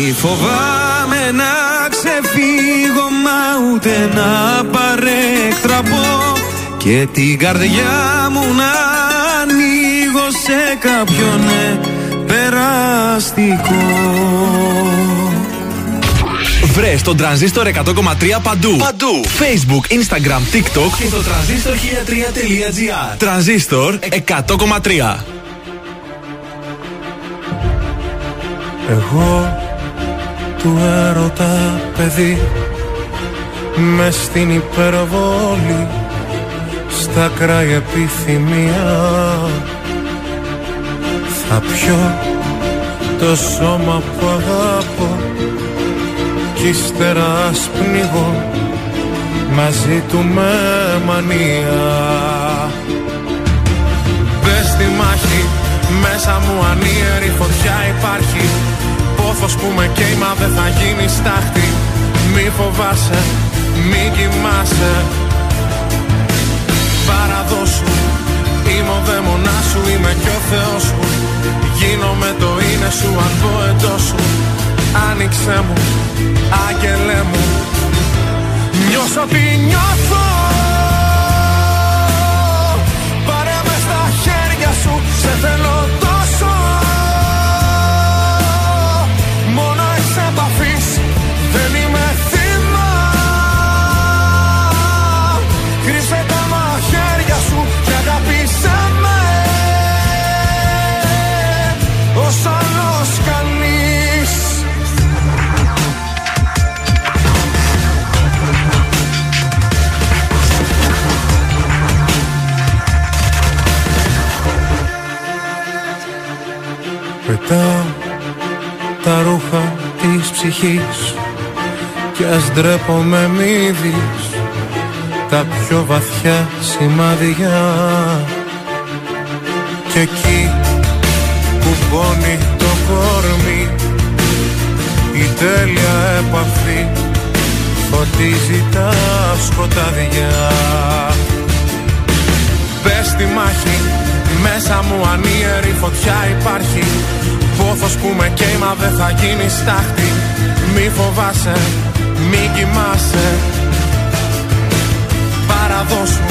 μη φοβάμαι να ξεφύγω μα ούτε να παρέκτραπω Και την καρδιά μου να ανοίγω σε κάποιον ναι, περαστικό Βρες τον τρανζίστορ 100,3 παντού. Παντού. Facebook, Instagram, TikTok και το τρανζίστορ 1003.gr. Τρανζίστορ 100,3. Εγώ του έρωτα παιδί. Με στην υπερβόλη στα κράει επιθυμία. Θα πιω το σώμα που αγαπώ κι ύστερα ας πνίγω μαζί του με μανία. Μπες στη μάχη μέσα μου ανίερη φωτιά υπάρχει Πόθος που με καίει μα δεν θα γίνει στάχτη. Μη φοβάσαι, μη κοιμάσαι. Παραδώσου Είμαι ο δαίμονάς σου, είμαι κι ο Θεός σου. Γίνομαι το είναι σου αν πω εντός σου. Άνοιξε μου, άγγελέ μου. Νιώσω τι νιώθω. Πάρε με στα χέρια σου, σε θέλω τόσο Πετάω τα ρούχα της ψυχής Κι ας ντρέπομαι μη δεις Τα πιο βαθιά σημάδια. Κι εκεί που πόνει το κορμί Η τέλεια επαφή Φωτίζει τα σκοτάδια. Πες στη μάχη μέσα μου ανίερη φωτιά υπάρχει Πόθος που με κέιμα δεν θα γίνει στάχτη. Μη φοβάσαι, μη κοιμάσαι. Παραδώσου,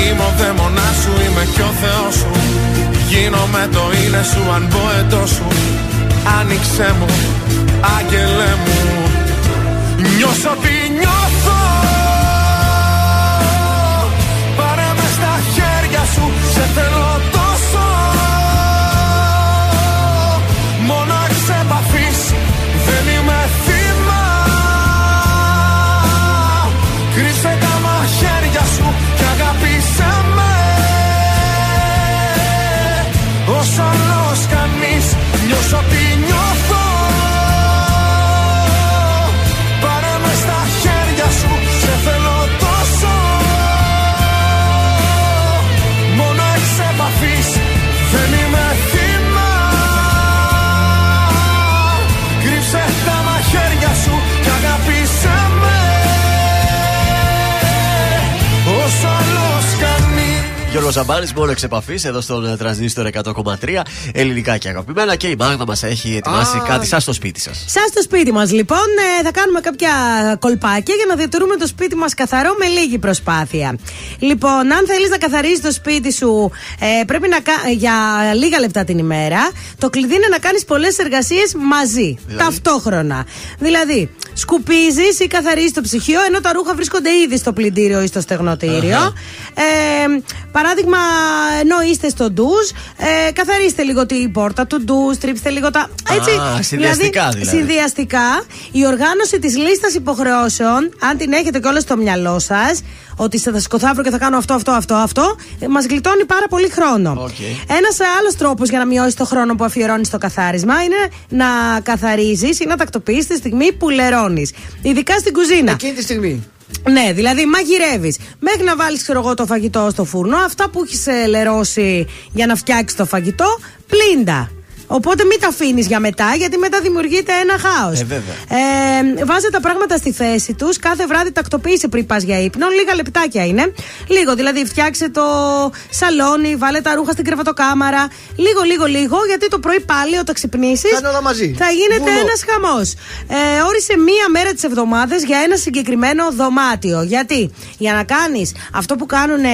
είμαι ο δαίμονάς σου, είμαι και ο Θεός σου. Γίνομαι το είναι σου, αν πω σου. Άνοιξέ μου, άγγελέ μου. Νιώσω τι νιώθω. Πάρε μες στα χέρια σου, σε θέλω Γιώργος Ζαμπάνη, μόνο εξ επαφής εδώ στον ε, τρανζίστορ 100,3 ελληνικά και αγαπημένα. Και η Μάγδα μας έχει ετοιμάσει Α. κάτι σαν στο σπίτι σας. Σαν στο σπίτι μας, λοιπόν, ε, θα κάνουμε κάποια κολπάκια για να διατηρούμε το σπίτι μας καθαρό με λίγη προσπάθεια. Λοιπόν, αν θέλεις να καθαρίσει το σπίτι σου, ε, πρέπει να κα... για λίγα λεπτά την ημέρα. Το κλειδί είναι να κάνεις πολλές εργασίες μαζί, Δηλαδή; ταυτόχρονα. Δηλαδή, σκουπίζεις ή καθαρίζεις το ψυχείο, ενώ τα ρούχα βρίσκονται ήδη στο πλυντήριο ή στο στεγνοτήριο. Αχα. Ε, παράδειγμα, ενώ είστε στο ντουζ, ε, καθαρίστε λίγο την πόρτα του ντουζ, τρίψτε λίγο τα. Έτσι. Α, συνδυαστικά δηλαδή. Συνδυαστικά, η οργάνωση της λίστας υποχρεώσεων, αν την έχετε κιόλα στο μυαλό σας, ότι θα σκοθάβρω και θα κάνω αυτό, αυτό, αυτό, αυτό, μας γλιτώνει πάρα πολύ χρόνο. Ένας άλλος τρόπος για να μειώσεις το χρόνο που αφιερώνεις στο καθάρισμα είναι να καθαρίζεις ή να τακτοποιείς τη στιγμή που λερώνεις. Ειδικά στην κουζίνα. Εκείνη τη στιγμή. Ναι, δηλαδή μαγειρεύεις. Μέχρι να βάλεις, ξέρω εγώ, το φαγητό στο φούρνο, αυτά που έχεις λερώσει για να φτιάξεις το φαγητό, πλύντα. Οπότε μην τα αφήνεις για μετά, γιατί μετά δημιουργείται ένα χάος. Ε, βέβαια. Ε, βάζε τα πράγματα στη θέση τους. Κάθε βράδυ τακτοποίησε πριν πας για ύπνο. Λίγα λεπτάκια είναι. Λίγο, δηλαδή φτιάξε το σαλόνι, βάλε τα ρούχα στην κρεβατοκάμαρα. Λίγο, λίγο, λίγο, γιατί το πρωί πάλι όταν ξυπνήσεις. Κάνε όλα μαζί. Θα γίνεται Βουνό. ένας χαμός. Ε, όρισε μία μέρα της εβδομάδας για ένα συγκεκριμένο δωμάτιο. Γιατί; Για να κάνεις αυτό που κάνουν ε,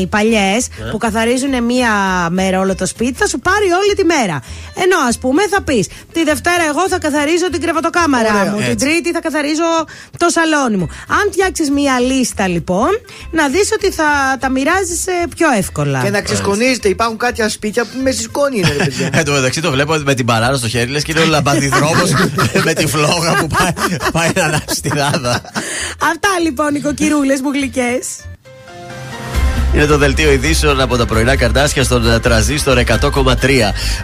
οι παλιές, Ναι. που καθαρίζουν μία μέρα όλο το σπίτι, θα σου πάρει όλη τη μέρα. Ενώ ας πούμε θα πεις Τη Δευτέρα εγώ θα καθαρίζω την κρεβατοκάμαρα Ωραία. μου. Την Έτσι. Τρίτη θα καθαρίζω το σαλόνι μου. Αν φτιάξεις μία λίστα λοιπόν, να δεις ότι θα τα μοιράζεις πιο εύκολα. Και να ξεσκονίζετε. Υπάρχουν κάποια σπίτια που με σκόνη είναι, ρε παιδιά. Εν τω μεταξύ το βλέπω με την παράρα στο χέρι, λες και είναι ο λαμπαδιδρόμος με τη φλόγα που πάει, πάει να ανάψει τη ράδα. Αυτά λοιπόν οι κοκκυρούλε μου γλυκές. Είναι το δελτίο ειδήσεων από τα πρωινά καρτάσια στον ε, τραζίστορ 100,3.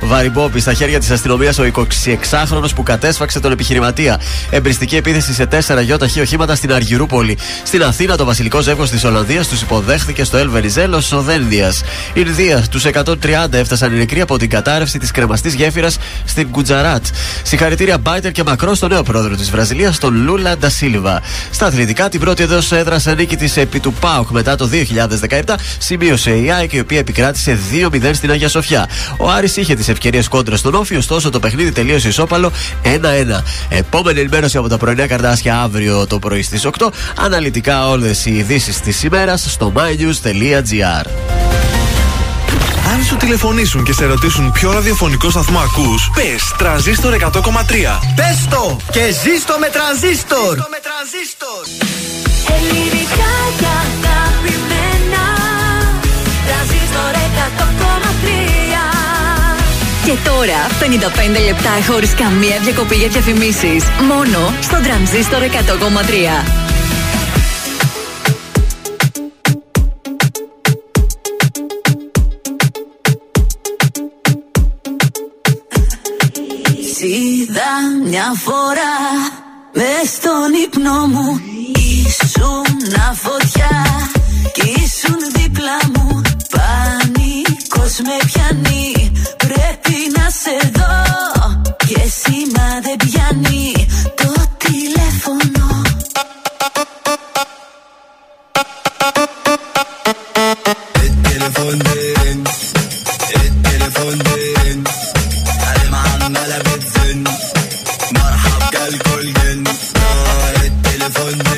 Βαριμπόπη στα χέρια της αστυνομίας ο 26χρονο που κατέσφαξε τον επιχειρηματία. Εμπριστική επίθεση σε τέσσερα γιοταχή οχήματα στην Αργυρούπολη. Στην Αθήνα το βασιλικό ζεύγος της Ολλανδίας τους υποδέχθηκε στο Ελβεριζέλο ο Δένδια. Ινδία τους 130 έφτασαν οι νεκροί από την κατάρρευση της κρεμαστής γέφυρας στην Κουτζαράτ. Συγχαρητήρια Μπάιτερ και Μακρό στον νέο πρόεδρο της Βραζιλίας, τον Λούλα Ντασίλβα. Στα αθλητικά, την πρώτη εδώ έδρασε νίκη της επί του ΠΑΟΚ μετά το 2017 σημείωσε η ΑΕΚ η οποία επικράτησε 2-0 στην Αγία Σοφιά. Ο Άρης είχε τις ευκαιρίες κόντρα στον Όφη, ωστόσο το παιχνίδι τελείωσε ισόπαλο 1-1. Επόμενη ενημέρωση από τα πρωινά καρτάσια αύριο το πρωί στις 8. Αναλυτικά όλες οι ειδήσεις της ημέρας στο mynews.gr. Αν σου τηλεφωνήσουν και σε ρωτήσουν ποιο ραδιοφωνικό σταθμό ακούς, πες τρανζίστορ 100,3. Πες το και ζήστο με τρανζίστορ. Ελληνικά και αγαπημένα Τρανζίστορ 100,3 Και τώρα 55 λεπτά χωρίς καμία διακοπή για διαφημίσεις. Μόνο στο τρανζίστορ 100,3. Είδα μια φορά μες στον ύπνο μου Ήσουν φωτιά κι ήσουν δίπλα μου Πώ με πιανεί, πρέπει να σε δω. Και σήμα δεν πιανεί το τηλέφωνο. Τηλεφωνήν, τίλεφωνήν. Τηλεφωνήν, τίλεφωνήν. Τηλεφωνήν, τίλεφωνήν.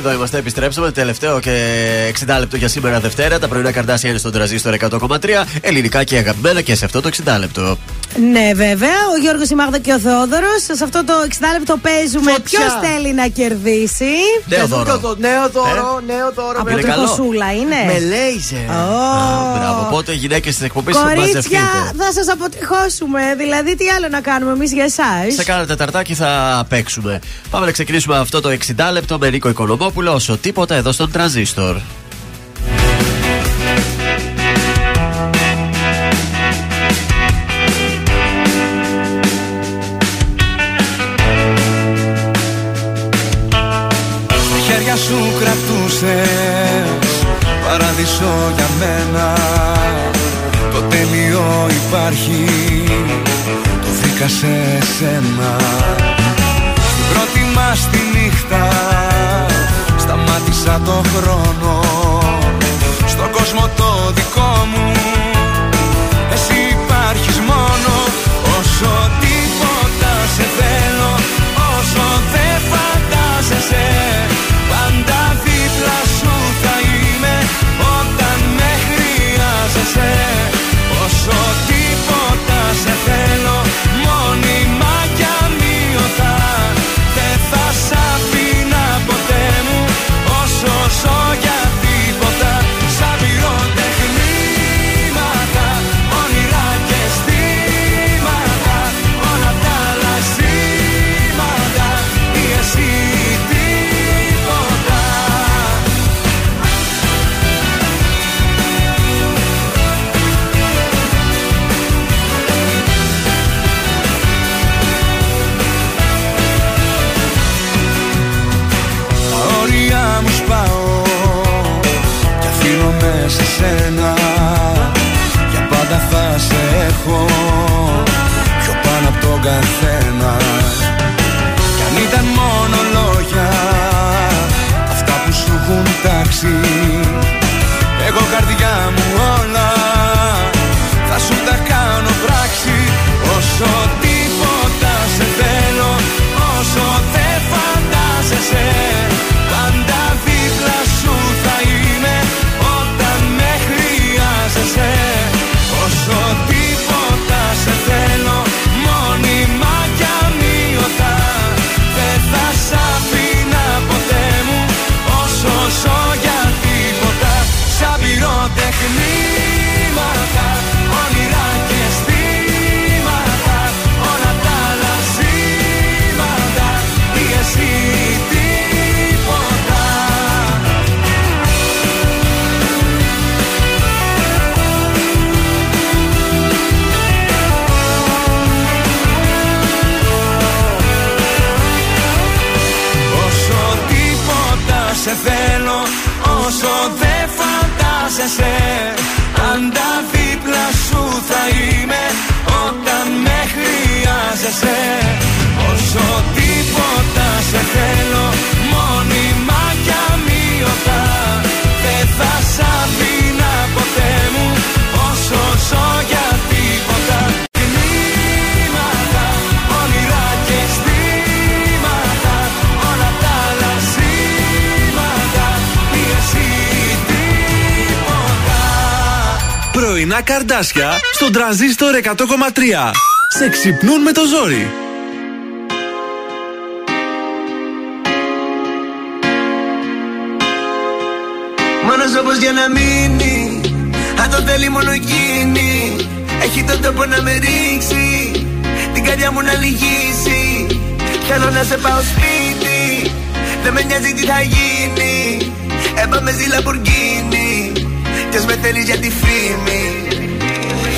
Εδώ είμαστε, επιστρέψαμε. Τελευταίο και 60 λεπτό για σήμερα Δευτέρα. Τα πρωινά καρδάσια είναι στον τραζίστορ 100,3. Ελληνικά και αγαπημένα και σε αυτό το 60 λεπτό. Ναι, βέβαια. Ο Γιώργος, η Μάγδα και ο Θεόδωρος. Σε αυτό το 60 λεπτό παίζουμε ποιος θέλει να κερδίσει; Νέο δώρο. Νέο δώρο, ε? νέο δώρο. Από την κοσούλα είναι. Με λέιζε. Μπράβο. Πότε γυναίκες τη εκπομπή θα Κορίτσια, θα σας αποτυχώσουμε. Δηλαδή, τι άλλο να κάνουμε εμείς για εσάς; Σε κάνω τεταρτάκι θα παίξουμε. Πάμε να ξεκινήσουμε αυτό το 60 λεπτό με Νίκο Οικονομόπουλο όσο τίποτα εδώ στον τρανζίστορ. χτίσες Παράδεισο για μένα. Το τέλειο υπάρχει Το βρήκα σε σένα. Στην πρώτη μας τη νύχτα Σταμάτησα το χρόνο. Στον κόσμο το δικό μου Mogę sen Όσο δεν φαντάζεσαι. Πάντα δίπλα σου θα είμαι Όταν με χρειάζεσαι. Όσο τίποτα σε θέλω Μόνιμα κι αμύωτα Δεν θα σ' αφήνα Πρωινά καρδάσια στον τραζίστορ 100,3. Σε ξυπνούν με το ζόρι. Μόνος όπως για να μείνει Αν το θέλει μόνο εκείνη Έχει τον τόπο να με ρίξει Την καρδιά μου να λυγίσει Θέλω να σε πάω σπίτι Δεν με νοιάζει τι θα γίνει Έπαμε στη Λαμπουργκίνη Κι ας με θέλεις για τη φήμη.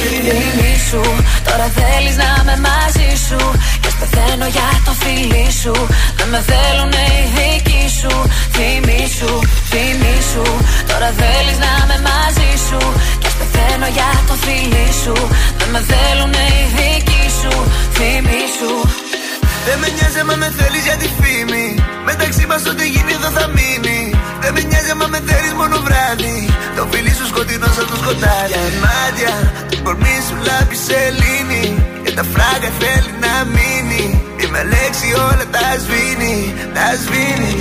Φίλη σου, τώρα θέλεις να είμαι μαζί σου. Και ας πεθαίνω για το φίλι σου. Δεν με θέλουν οι δικοί σου. Θυμή σου, θυμή σου. Τώρα θέλεις να είμαι μαζί σου. Και ας πεθαίνω για το φίλι σου. Δεν με θέλουν οι δικοί σου. Θυμή σου. Δεν με νοιάζει άμα με θέλεις για τη φήμη. Μεταξύ μας ό,τι γίνει εδώ θα μείνει Δεν με νοιάζει άμα με θέλεις μόνο βράδυ. Το φίλι σου σκοτεινό σαν το σκοτάδι. Για μάτια, το κορμί σου λάπη σελήνη. Και τα φράγκα θέλει να μείνει. Η με λέξη όλα τα σβήνει, τα σβήνει.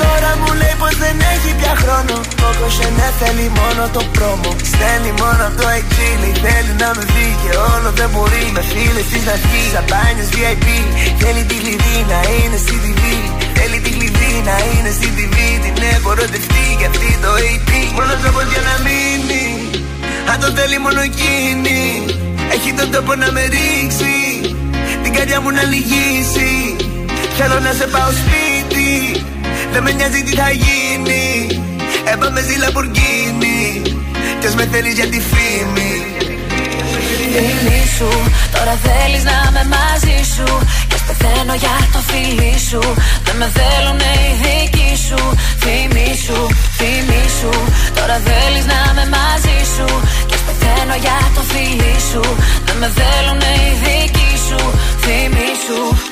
Τώρα μου λέει πως δεν έχει πια χρόνο. Κόκος ναι θέλει μόνο το πρόμο. Στέλνει μόνο από το εξήλι. Θέλει να με δει και όλο δεν μπορεί. Με φίλες της να βγει Σαμπάνιες VIP Θέλει τη κλειδί να είναι στη TV Θέλει τη κλειδί να είναι στη TV Την έχω ερωτευτεί και αυτή το AP Μόνος όπως για να μείνει. Αν το θέλει μόνο εκείνη. Έχει τον τόπο να με ρίξει. Την καρδιά μου να λυγίσει. Θέλω να σε πάω σπίτι. Δεν με νοιάζει τι θα γίνει. Έπαμε στη Λαμπουργκίνη. Κι ας με θέλεις για τη φήμη. Φίλη σου, τώρα θέλεις να είμαι μαζί σου. Και ας πεθαίνω για το φίλι σου. Δεν με θέλουν οι δικοί σου. Θυμή σου, θυμή σου. Τώρα θέλεις να είμαι μαζί σου. Και ας πεθαίνω για το φίλι σου. Δεν με θέλουν οι δικοί σου. Θυμή σου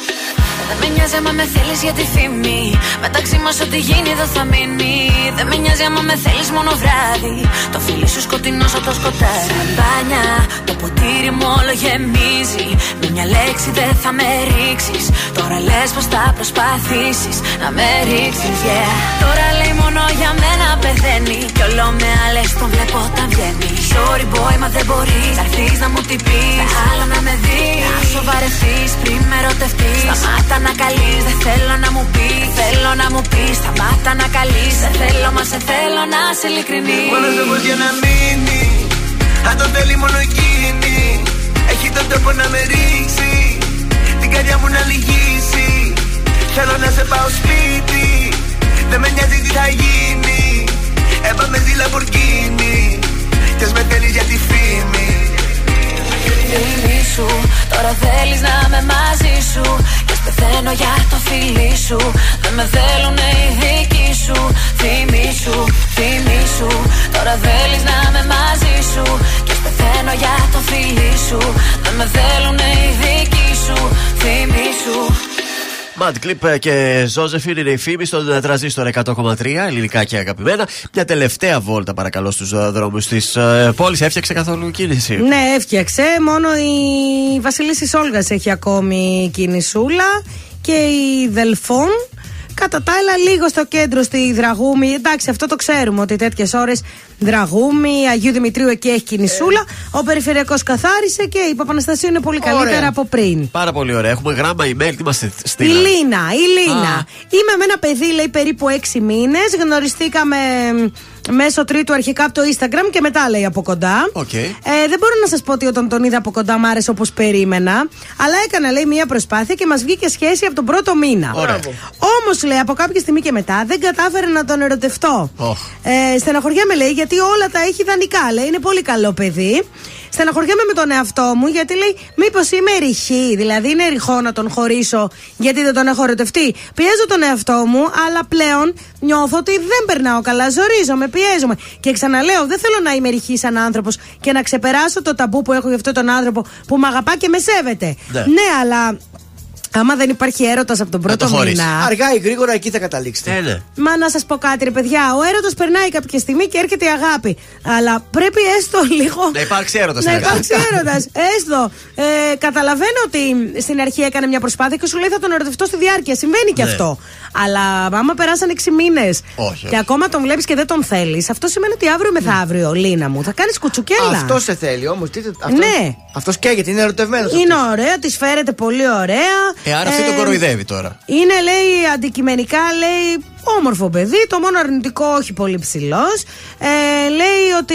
δεν με νοιάζει άμα με θέλεις για τη φήμη. Μεταξύ μας ό,τι γίνει δεν θα μείνει. Δεν με νοιάζει άμα με θέλεις μόνο βράδυ. Το φίλι σου σκοτεινό σαν το σκοτάδι. Σαμπάνια, το ποτήρι μου όλο γεμίζει. Με μια λέξη δεν θα με ρίξεις. Τώρα λες πως θα προσπαθήσεις να με ρίξεις, yeah. Τώρα λέει μόνο για μένα πεθαίνει. Κι όλο με άλλες τον βλέπω όταν βγαίνει. Sorry boy, μα δεν μπορείς. Θα έρθεις να μου την πεις. Άλλα να με δεις. Να σοβαρευτείς πριν με ερωτευτείς. Σταμάτα να καλείς, δεν θέλω να μου πεις. Θέλω να μου πεις, σταμάτα να καλείς. Σε θέλω, μα σε θέλω να σε ειλικρινή. Μόνος όπως για να μείνει Αν το θέλει μόνο εκείνη Έχει τον τόπο να με ρίξει Την καρδιά μου να λυγίσει Θέλω να σε πάω σπίτι Δεν με νοιάζει τι θα γίνει Έπαμε στη Λαμπορκίνη Κι ας με θέλεις για τη φήμη Φίλη σου, τώρα θέλεις να είμαι μαζί σου. Και ας πεθαίνω για το φίλι σου. Δεν με θέλουν οι δικοί σου. Θυμή σου, θυμή σου. Τώρα θέλεις να είμαι μαζί σου. Και ας πεθαίνω για το φίλι σου. Δεν με θέλουν οι δικοί σου. Σου Mad Clip και Ζώζεφιν είναι η φήμη στον τραζίστορ 100,3 ελληνικά και αγαπημένα. Μια τελευταία βόλτα παρακαλώ στους δρόμους της πόλης. Έφτιαξε καθόλου κίνηση; Ναι, έφτιαξε. Μόνο η Βασιλίση Όλγας έχει ακόμη κινησούλα και η Δελφών. Κατά τα άλλα, λίγο στο κέντρο στη Δραγούμη. Εντάξει, αυτό το ξέρουμε ότι τέτοιες ώρες Δραγούμη, Αγίου Δημητρίου εκεί έχει κινησούλα. Ο περιφερειακός καθάρισε και η Παπαναστασίου είναι πολύ καλύτερα Ωραία. από πριν. Πάρα πολύ ωραία. Έχουμε γράμμα email. Τι μας έστειλε. Λίνα, η Λίνα. Α. Είμαι με ένα παιδί, λέει, περίπου 6 μήνες. Γνωριστήκαμε μ, μέσω τρίτου αρχικά από το Instagram και μετά λέει από κοντά. Οκ. Ε, δεν μπορώ να σας πω ότι όταν τον είδα από κοντά μ' άρεσε όπως περίμενα. Αλλά έκανα, λέει, μία προσπάθεια και μας βγήκε σχέση από τον πρώτο μήνα. Ωραία. Όμως, λέει, από κάποια στιγμή και μετά δεν κατάφερα να τον ερωτευτώ. Οχ. Ε, στεναχωριέμαι, λέει, γιατί όλα τα έχει ιδανικά. Λέει, είναι πολύ καλό παιδί. Στεναχωριέμαι με τον εαυτό μου γιατί λέει, Μήπως είμαι ρηχή, δηλαδή είναι ρηχό να τον χωρίσω γιατί δεν τον έχω ερωτευτεί. Πιέζω τον εαυτό μου, αλλά πλέον νιώθω ότι δεν περνάω καλά. Ζορίζομαι, πιέζομαι. Και ξαναλέω, δεν θέλω να είμαι ρηχής σαν άνθρωπος και να ξεπεράσω το ταμπού που έχω για αυτόν τον άνθρωπο που με αγαπά και με σέβεται. Ναι. ναι αλλά. Άμα δεν υπάρχει έρωτας από τον πρώτο μήνα. Αργά ή γρήγορα εκεί θα καταλήξετε. Ναι, ναι. Μα να σας πω κάτι, ρε παιδιά. Ο έρωτο περνάει κάποια στιγμή και έρχεται η αγάπη. Αλλά πρέπει έστω λίγο. Να υπάρξει έρωτας στην Να αγάπη. υπάρξει έρωτας. Έστω. Ε, καταλαβαίνω ότι στην αρχή έκανε μια προσπάθεια και σου λέει θα τον ερωτευτώ στη διάρκεια. Συμβαίνει και Ναι. αυτό. Αλλά άμα περάσαν 6 μήνες Όχι, και όχι. ακόμα τον βλέπεις και δεν τον θέλεις, αυτό σημαίνει ότι αύριο μεθαύριο, Λίνα μου, θα κάνεις κουτσουκέλα. Αυτό σε θέλει όμως. Ναι. Αυτός καίγεται, είναι ερωτευμένος. Είναι ωραίο, της φέρεται πολύ ωραία. Ε, άρα αυτή τον κοροϊδεύει τώρα. Είναι, λέει, αντικειμενικά, λέει, όμορφο παιδί. Το μόνο αρνητικό, όχι πολύ ψηλός. Ε, λέει ότι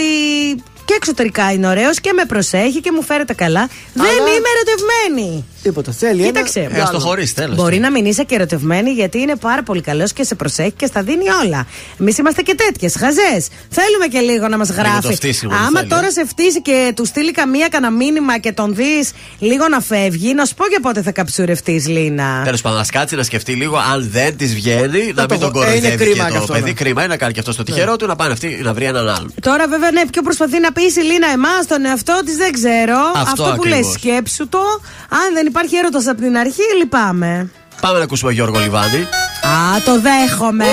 και εξωτερικά είναι ωραίος και με προσέχει και μου φέρεται καλά. Δεν είμαι ερωτευμένη. Τίποτα. Θέλει Κοίταξε. ένα. Ε, ας το χωρίσει, τέλος. Μπορεί να μην είσαι και ερωτευμένη γιατί είναι πάρα πολύ καλός και σε προσέχει και στα δίνει όλα. Εμείς είμαστε και τέτοιες, χαζές. Θέλουμε και λίγο να μας γράφει. το φτύσιμο δεν Άμα θέλει, τώρα ε. σε φτύσει και του στείλει καμία κανένα μήνυμα και τον δεις λίγο να φεύγει, να σου πω για πότε θα καψουρευτείς, Λίνα. Τέλος πάντων, ας κάτσει να σκεφτεί λίγο αν δεν της βγαίνει, να το μην τον δω. Ε, είναι κοροϊδεύει κρίμα και κι το αυτό, παιδί. ναι. Κρίμα είναι να κάνει και αυτό στο τυχερό του να πάνε αυτή να βρει έναν άλλον. Τώρα, βέβαια, ναι, ποιο προσπαθεί να πείσει η Λίνα εμάς, τον εαυτό της, δεν ξέρω. Αυτό που λες, ακριβώς. σκέψου το. Αν δεν υπάρχει έρωτα από την αρχή, λυπάμαι. Πάμε να ακούσουμε Γιώργο Λιβάνη. Α, το δέχομαι.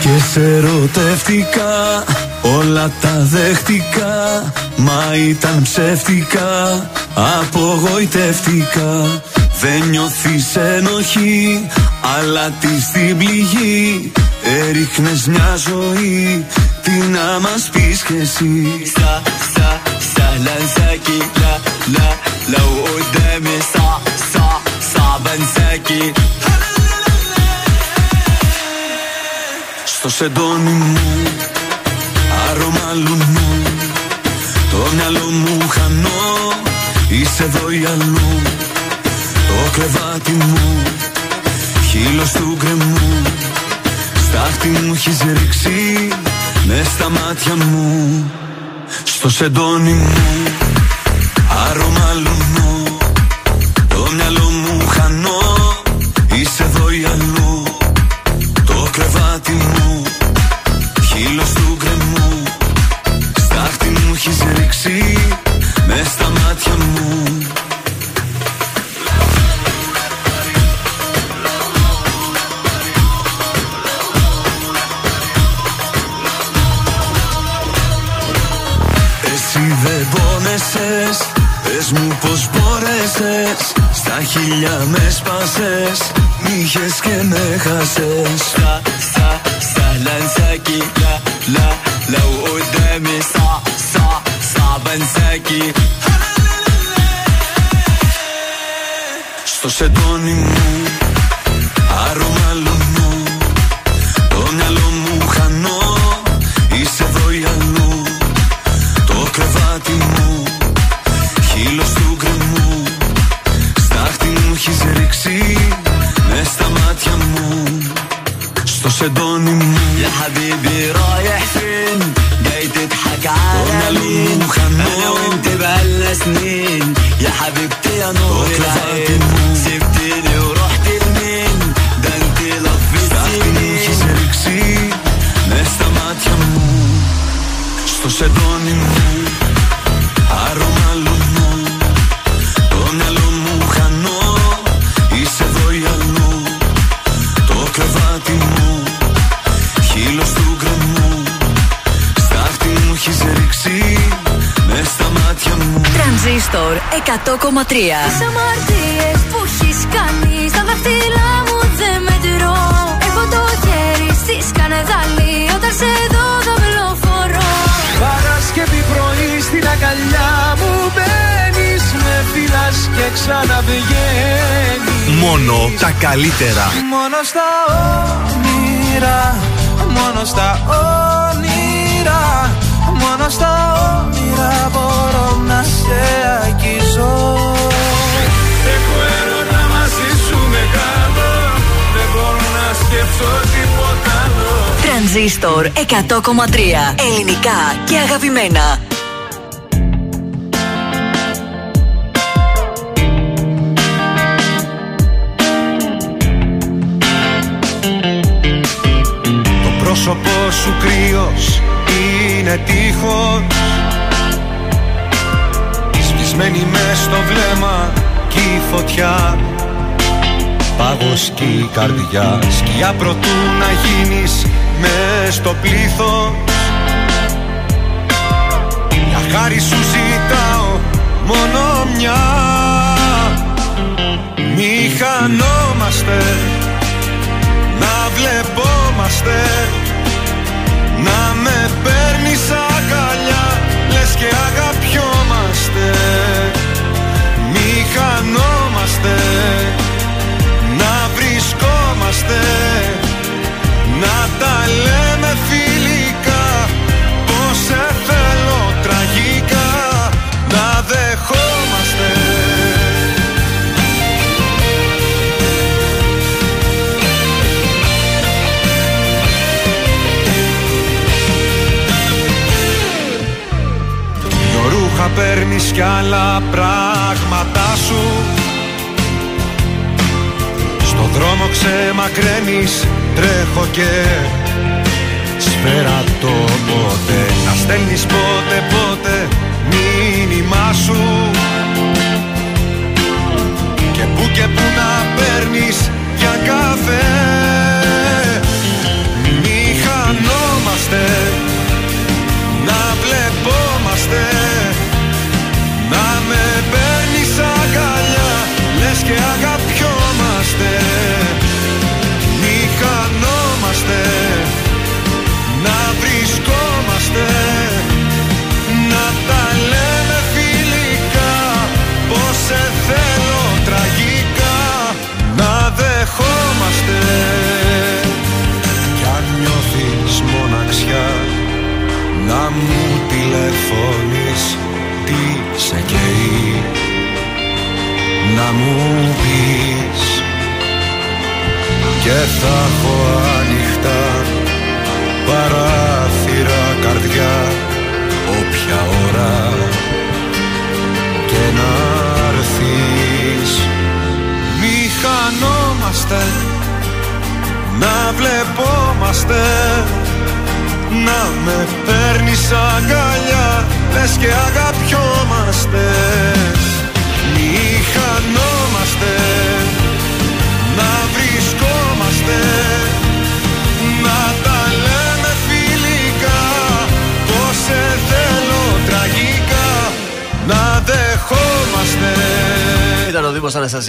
Και σε ερωτεύτηκα, όλα τα δέχτηκα Μα ήταν ψεύτικα, απογοητεύτηκα Δεν νιώθεις ενοχή, αλλά τη στην πληγή Έριχνες μια ζωή, τι να μας πεις κι εσύ سا سا سهلا انساكي لا لا لو قدامي صعب صعب صعب انساكي Στο σεντόνι μου Άρωμα λουνού Το μυαλό μου χανώ Είσαι εδώ ή αλλού Το κρεβάτι μου Χείλος του γκρεμού. Στάχτη μου έχεις ρίξει Μες στα μάτια μου Στο σεντόνι μου. Άρωμα λουνού 100,3 Ελληνικά και αγαπημένα. Πάγος κι η καρδιά. Σκιά προτού να γίνεις μες στο πλήθος. Για χάρη σου ζητάω μόνο μια. Μη χανόμαστε να βλεπόμαστε. Να με παίρνεις αγκαλιά Λες και αγαπιόμαστε. Μη χανόμαστε. Να βρισκόμαστε Να τα λέμε φιλικά Πως σε θέλω τραγικά Να δεχόμαστε. Δυο ρούχα παίρνεις κι άλλα πράγματά σου. Στο δρόμο ξεμακραίνεις τρέχω και σφαίρα το πότε Να στέλνεις πότε πότε μήνυμά σου. Και που και που να παίρνεις για καφέ Μη χανόμαστε. Να βλεπόμαστε Να με παίρνεις αγκαλιά. Λες και αγαπιόμαστε Μη χανόμαστε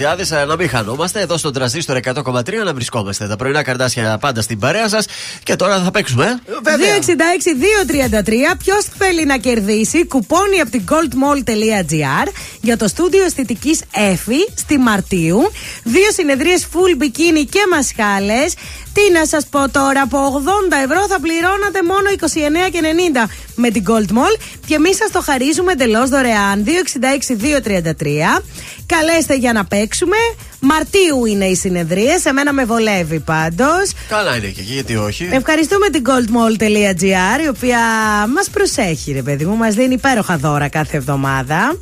ο Δήμο Αναστασιάδη. Να μην χανόμαστε. Εδώ στον τραζίστρο 100,3 να βρισκόμαστε. Τα πρωινά καρδάσια πάντα στην παρέα σας. Και τώρα θα παίξουμε. ε. 266-233. Ποιος θέλει να κερδίσει κουπόνι από την goldmall.gr για το στούντιο αισθητικής Εφη στη Μαρτίου. Δύο συνεδρίες full bikini και μασχάλες. Τι να σας πω τώρα, από 80 ευρώ θα πληρώνατε μόνο 29 και 90 με την Gold Mall και εμείς σας το χαρίζουμε εντελώς δωρεάν. 266-233. Καλέστε για να παίξουμε. Μαρτίου είναι οι συνεδρίες. Εμένα με βολεύει πάντως. Καλά είναι και εκεί, γιατί όχι. Ευχαριστούμε την goldmall.gr η οποία μας προσέχει, ρε παιδί μου. Μας δίνει υπέροχα δώρα κάθε εβδομάδα.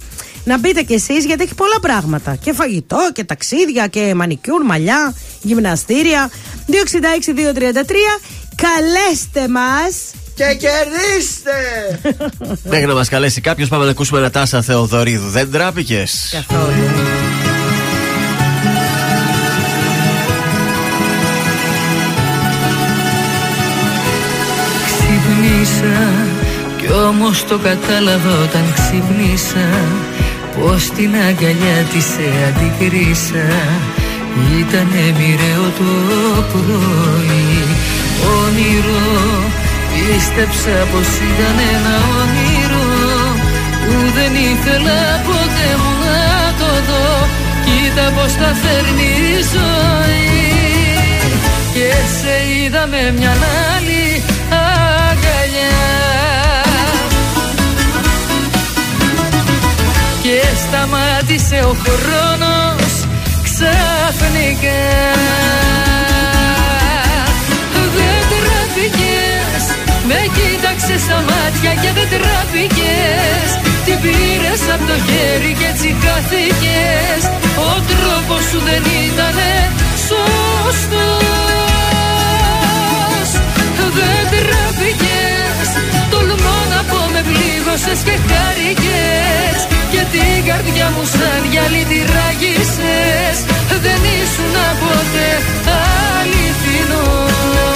Να μπείτε κι εσείς γιατί έχει πολλά πράγματα. Και φαγητό και ταξίδια και μανικιούρ, μαλλιά, γυμναστήρια. 266-233. Καλέστε μας και κερδίστε! Μέχρι να μας καλέσει κάποιος, πάμε να ακούσουμε ένα τάσα Θεοδωρίδου. Δεν τράπηκες. Καθόλου. Ξυπνήσα κι όμως το κατάλαβα όταν ξυπνήσα Πως την αγκαλιά της σε αντικρίσα Ήτανε μοιραίο το πρωί Όνειρο Πίστεψα πως ήταν ένα όνειρο Που δεν ήθελα ποτέ μου να το δω. Κοίτα πως τα φέρνει η ζωή. Και σε είδα με μια άλλη αγκαλιά. Και σταμάτησε ο χρόνος ξαφνικά Με κοίταξε στα μάτια και δεν τραπήκες Την πήρες από το χέρι και έτσι χάθηκες Ο τρόπος σου δεν ήτανε σωστός. Δεν τραπήκες Τολμώ να πω με πλήγωσες και χάρηκες. Και την καρδιά μου σαν γυαλί τη ράγισες Δεν ήσουν ποτέ αληθινός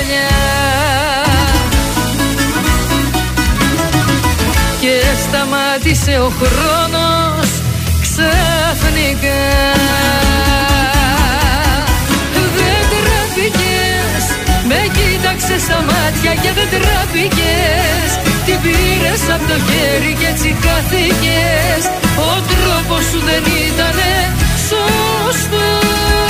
αγκαλιά Και σταμάτησε ο χρόνος ξαφνικά. Δεν τραπήκες Με κοίταξες στα μάτια και δεν τραπήκες Την πήρες από το χέρι και έτσι χάθηκες Ο τρόπος σου δεν ήτανε σωστός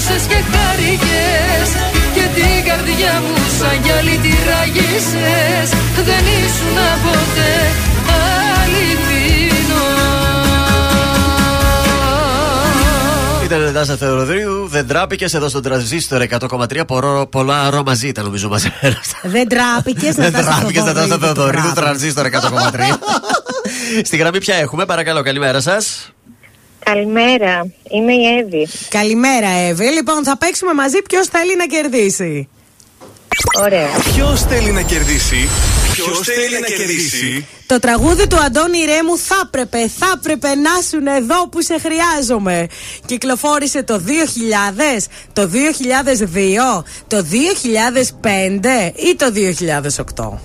πλήγωσες και χάρηκες Και την καρδιά μου σαν γυαλί τη ράγισες Δεν ήσουν ποτέ αληθινός Ήταν η Νάσα Θεοδωρίδου, δεν τράπηκες εδώ στον τραζίστορ 100,3. Πορώ, πολλά αρώμα μαζί ήταν νομίζω μαζεμένα. Δεν τράπηκες Δεν τράπηκες στα Νάσα Θεοδωρίδου, τραζίστορ 100,3. Στη γραμμή πια έχουμε, παρακαλώ, καλημέρα σας. Καλημέρα, είμαι η Εύη. Καλημέρα, Εύη. Λοιπόν, θα παίξουμε μαζί ποιος θέλει να κερδίσει. Ωραία. Ποιος θέλει να κερδίσει, Ποιος θέλει να κερδίσει; Το τραγούδι του Αντώνη Ρέμου θα έπρεπε, θα έπρεπε να ήσουν εδώ που σε χρειάζομαι. Κυκλοφόρησε το 2000, το 2002, το 2005 ή το 2008.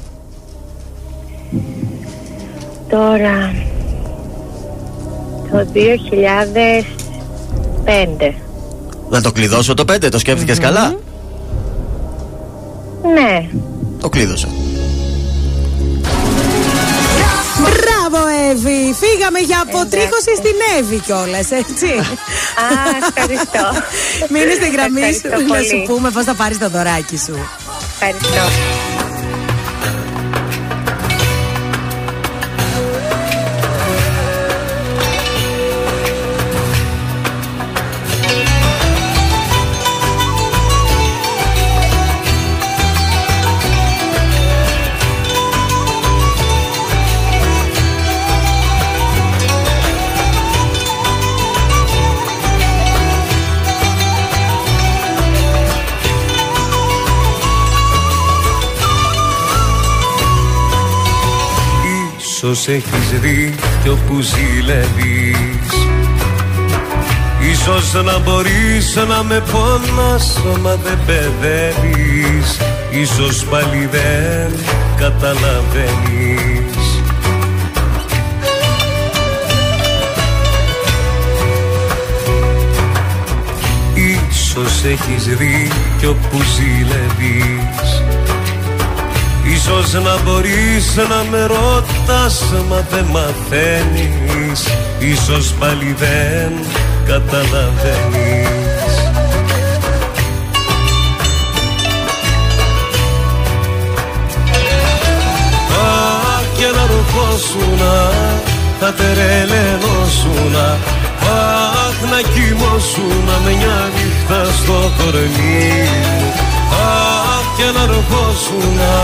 Τώρα, το 2005. Να το κλειδώσω το 5, το σκεφτηκες καλά; Ναι. Το κλείδωσα. Μπράβο, Εύη! Φύγαμε για αποτρίχωση στην Εύη κιόλας, έτσι. Α, ευχαριστώ. Μείνε στην γραμμή σου Ευχαριστώ να σου πολύ. πούμε πώς θα πάρεις το δωράκι σου. Ευχαριστώ. Ίσως έχεις δει κι όπου ζηλεύεις. Ίσως να μπορείς να με πόνας Μα δεν παιδεύεις. Ίσως πάλι δεν καταλαβαίνεις. Ίσως έχεις δει κι όπου ζηλεύεις Ίσως να μπορείς να με ρωτάς Μα δεν μαθαίνεις. Ίσως πάλι δεν καταλαβαίνεις. Αχ και να ρουφώσουνα Θα τερελενώσουνα Αχ να κοιμώσουνα μια νύχτα στο κορμί. Μου Αχ και να ρουφώσουνα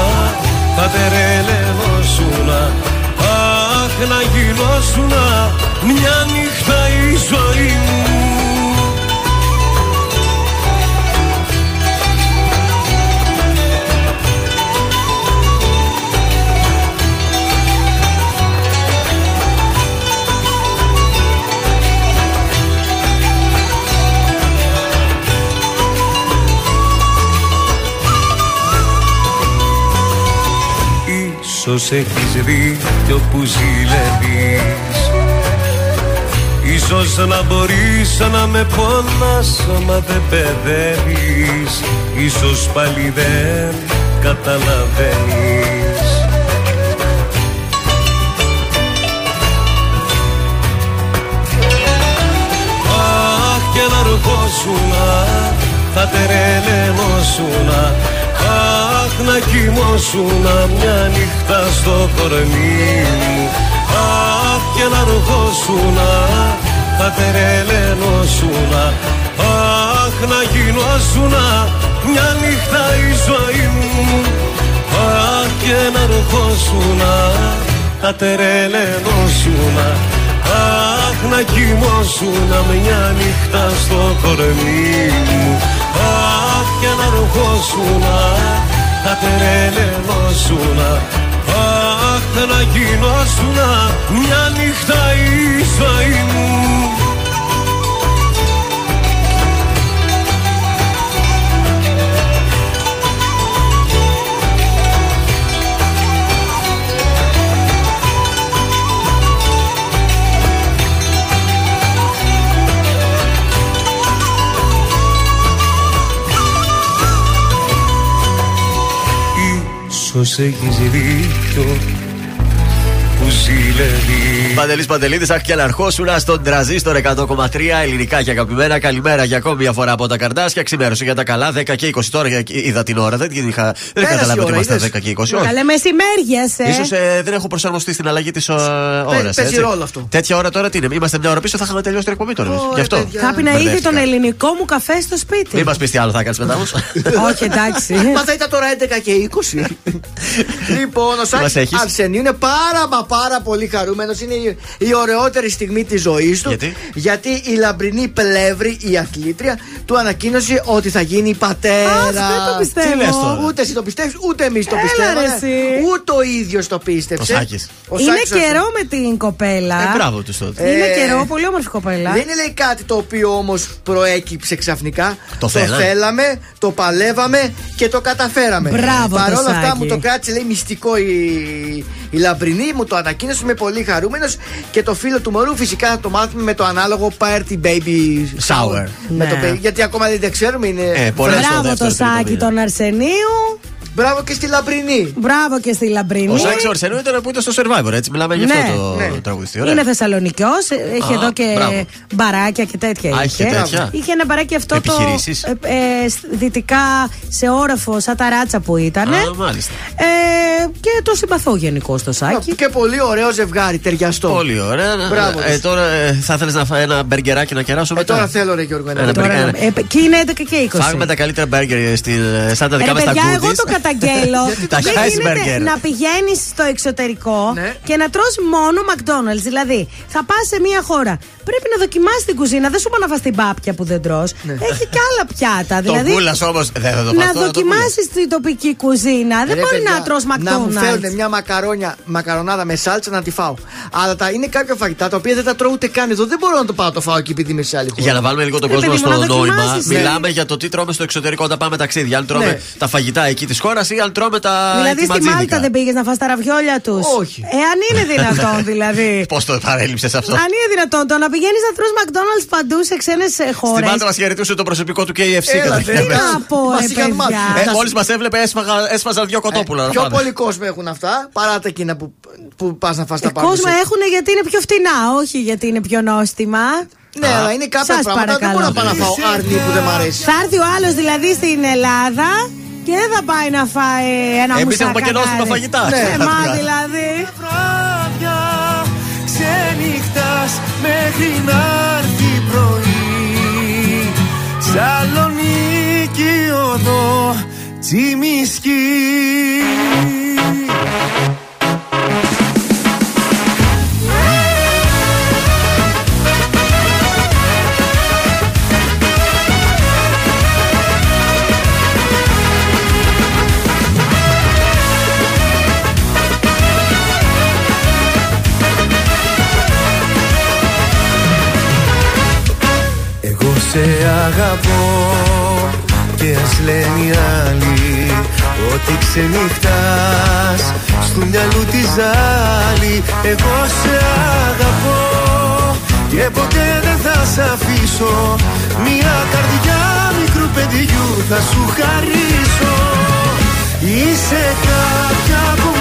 Θα τερελενώσουνα Αχ να γινώσουνα μια νύχτα η ζωή μου Ίσως έχεις δει κι όπου ζηλεύεις. Ίσως να μπορείς να με πόνας Μα δεν παιδεύεις. Ίσως πάλι δεν καταλαβαίνεις. Αχ και να ρουφώσουνα Θα τερελενώσουνα Αχ να κοιμώσουνα μια νύχτα στο κορμί μου. Αχ και να ρουφώσουνα Θα τερελενώσουνα Αχ να γινώσουνα μια νύχτα η ζωή μου. Αχ και να ρουφώσουνα Θα τερελενώσουνα Αχ να κοιμώσουνα μια νύχτα στο κορμί μου. Αχ και να ροχώσουνα Θα τερελενώσουνα Αχ να γινώσουνα μια νύχτα η ζωή μου Ίσως έχεις δίκιο που ζηλεύει Παντελή Παντελίδη, αχ και αναρχόσουνα στον τραζίστορ 100,3 ελληνικά και αγαπημένα. Καλημέρα για ακόμη μια φορά από τα καρδάσια. Ξημέρωσε για τα καλά, 10 και 20 τώρα είδα την ώρα. Δεν, την είχα, δεν Πέρασε καταλάβει η ότι ώρα, είμαστε είδες. 10 και 20. Όχι. Καλέ μεσημέριασε. Σω δεν έχω προσαρμοστεί στην αλλαγή της ώρας. παίζει ρόλο αυτό. Τέτοια ώρα τώρα τι είναι. Είμαστε μια ώρα πίσω, θα είχαμε τελειώσει την εκπομπή τώρα. εμείς. Γι' αυτό. Θα πει να είδε Μπερδεύτηκα. τον ελληνικό μου καφέ στο σπίτι. Μην μας πεις τι άλλο θα κάνεις μετά όμως. Όχι, εντάξει. Μα θα ήταν τώρα 11 και 20. λοιπόν, ο μας Σάκη έχεις; Αρσενίου είναι πάρα μα πάρα πολύ χαρούμενος. Είναι η, η ωραιότερη στιγμή της ζωής του. Γιατί; Γιατί η λαμπρινή πλεύρη, η αθλήτρια, του ανακοίνωσε ότι θα γίνει πατέρα. Αχ, δεν το πιστεύω. Τι λες τώρα; Ούτε εσύ το πιστεύεις, ούτε εμείς το Έλα, πιστεύουμε. ρε, εσύ. Ούτε ο ίδιος το πίστεψε. Ο Σάκης. Ο Είναι Σάκης Αρσενίου. καιρό με την κοπέλα. Ε, μπράβο τους τότε. Είναι Ε, καιρό, πολύ όμορφη κοπέλα. Δεν είναι λέει κάτι το οποίο όμως προέκυψε ξαφνικά. Το θέλαμε. θέλαμε, το παλεύαμε και το καταφέραμε. Μπράβο, Παρ' όλα το αυτά Σάκη. μου το κράτησε λέει μυστικό η, η Λαμπρινή, μου το ανακοίνωσε, είμαι πολύ χαρούμενος και το φίλο του μωρού φυσικά θα το μάθουμε με το ανάλογο party baby Shower. Με το Ναι. baby, γιατί ακόμα δεν τα ξέρουμε. Είναι Ε, πολλές στο Μπράβο δεύτερο, το τρίτο σάκι μήνα. τον Αρσενίου. Μπράβο και στη Λαμπρινή. Μπράβο και στη Λαμπρινή. Ο Σάκη Ορσενού ήταν που ήταν στο survivor, έτσι. Μιλάμε για Ναι, αυτό το ναι. τραγουδιστή. Ωραία. Είναι Θεσσαλονικιός, έχει Α, εδώ και μπράβο. μπαράκια και τέτοια. Α, είχε τέτοια. Είχε ένα μπαράκι αυτό το. Επιχειρήσεις. ε, ε, σ- δυτικά σε όροφο, σαν τα ράτσα που ήταν. Α, μάλιστα. Ε, και το συμπαθώ γενικώ το Σάκη. Και πολύ ωραίο ζευγάρι, ταιριαστό. Πολύ ωραία. Μπράβο Ε, της. τώρα ε, θα ήθελε να φάει ένα μπεργκεράκι να κεράσω Ε, μετά. τώρα; θέλω, ρε Γιώργο, ένα Ένα Τώρα, μπεργκερ- ε, και είναι 11 και 20. Φάγουμε τα καλύτερα μπέργκερ στην, ε, σαν τα δικά Ρε μας τα παιδιά, εγώ goodies. το καταγγέλω. Τα Δεν Iceberger. γίνεται να πηγαίνεις στο εξωτερικό Ναι. και να τρως μόνο McDonald's. Δηλαδή, θα πας σε μια χώρα πρέπει να δοκιμάσεις την κουζίνα. Δεν σου είπα να φας την πάπια που δεν τρως Έχει και άλλα πιάτα. Το δηλαδή, γκούλα όμως δεν θα το να φας τώρα, το δοκιμάσεις την τοπική κουζίνα. Δεν Ρε, μπορεί παιδιά, να τρως Να μου McDonald's. φέρουν μια μακαρόνια, μακαρονάδα με σάλτσα να τη φάω. Αλλά τα, είναι κάποια φαγητά τα οποία δεν τα τρώω ούτε καν εδώ. Δεν μπορώ να το πάω να το φάω εκεί επειδή είμαι σε άλλη χώρα. Για να βάλουμε λίγο τον Ρε, κόσμο παιδί μου, στο να νόημα, δοκιμάσεις, ναι. μιλάμε για το τι τρώμε στο εξωτερικό όταν πάμε ταξίδια. Αν τρώμε Ναι. τα φαγητά εκεί της χώρα ή αν τρώμε τα. Δηλαδή στη Μάλτα δεν πήγες να φας τα ραβιόλια τους; Όχι. Εάν είναι δυνατόν δηλαδή. Πώς το παρέλειψες αυτό; Αν είναι δυνατόν το να πηγαίνεις να τρως McDonald's παντού σε ξένες Στη χώρες. Μάλτα μας χαιρετούσε το προσωπικό του KFC. Έλα, καταρχήν. τι να πω, Μας ρε, είχαν μάθει. παιδιά. Ε, Μόλις μας έβλεπε, έσφαγα- έσφαζα δύο κοτόπουλα. να Πιο φάνε. πολύ κόσμο έχουν αυτά παρά τα εκείνα που, που πας να φας τα Ε, πάνω. κόσμο έχουν γιατί είναι πιο φτηνά, όχι γιατί είναι πιο νόστιμα. Ναι, αλλά είναι κάποια Σας πράγματα. Δεν παρακαλώ. μπορώ να πάω να φάω άρνη που δεν μ' αρέσει. Θα έρθει ο άλλος δηλαδή στην Ελλάδα και δεν θα πάει να φάει ένα Εμείς μουσακανάρι. έχουμε και νόστιμα φαγητά. Ναι, Ναι. μα δηλαδή. βράδια Ξενυχτάς μέχρι να έρθει πρωί Σαλονίκη οδό Τσιμισκή σε αγαπώ και ας λένε οι άλλοι Ότι ξενυχτάς. Στο μυαλού τη ζάλη Εγώ σε αγαπώ και ποτέ δεν θα σε αφήσω. Μια καρδιά μικρού παιδιού θα σου χαρίσω. Είσαι κάποια που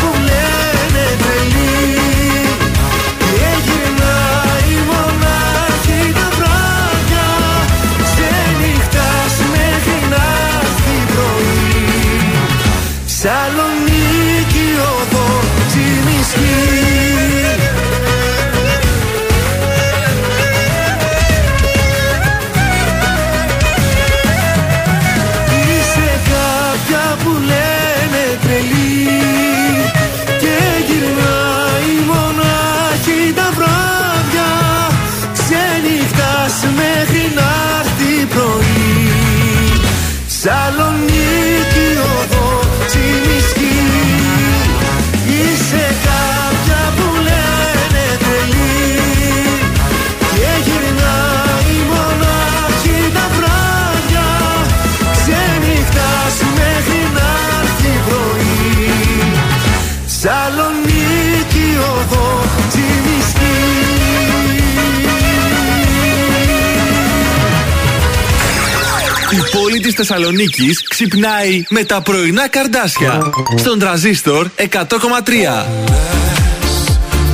πόλη της Θεσσαλονίκης ξυπνάει με τα πρωινά καρδάσια. Στον τραζίστορ 100,3.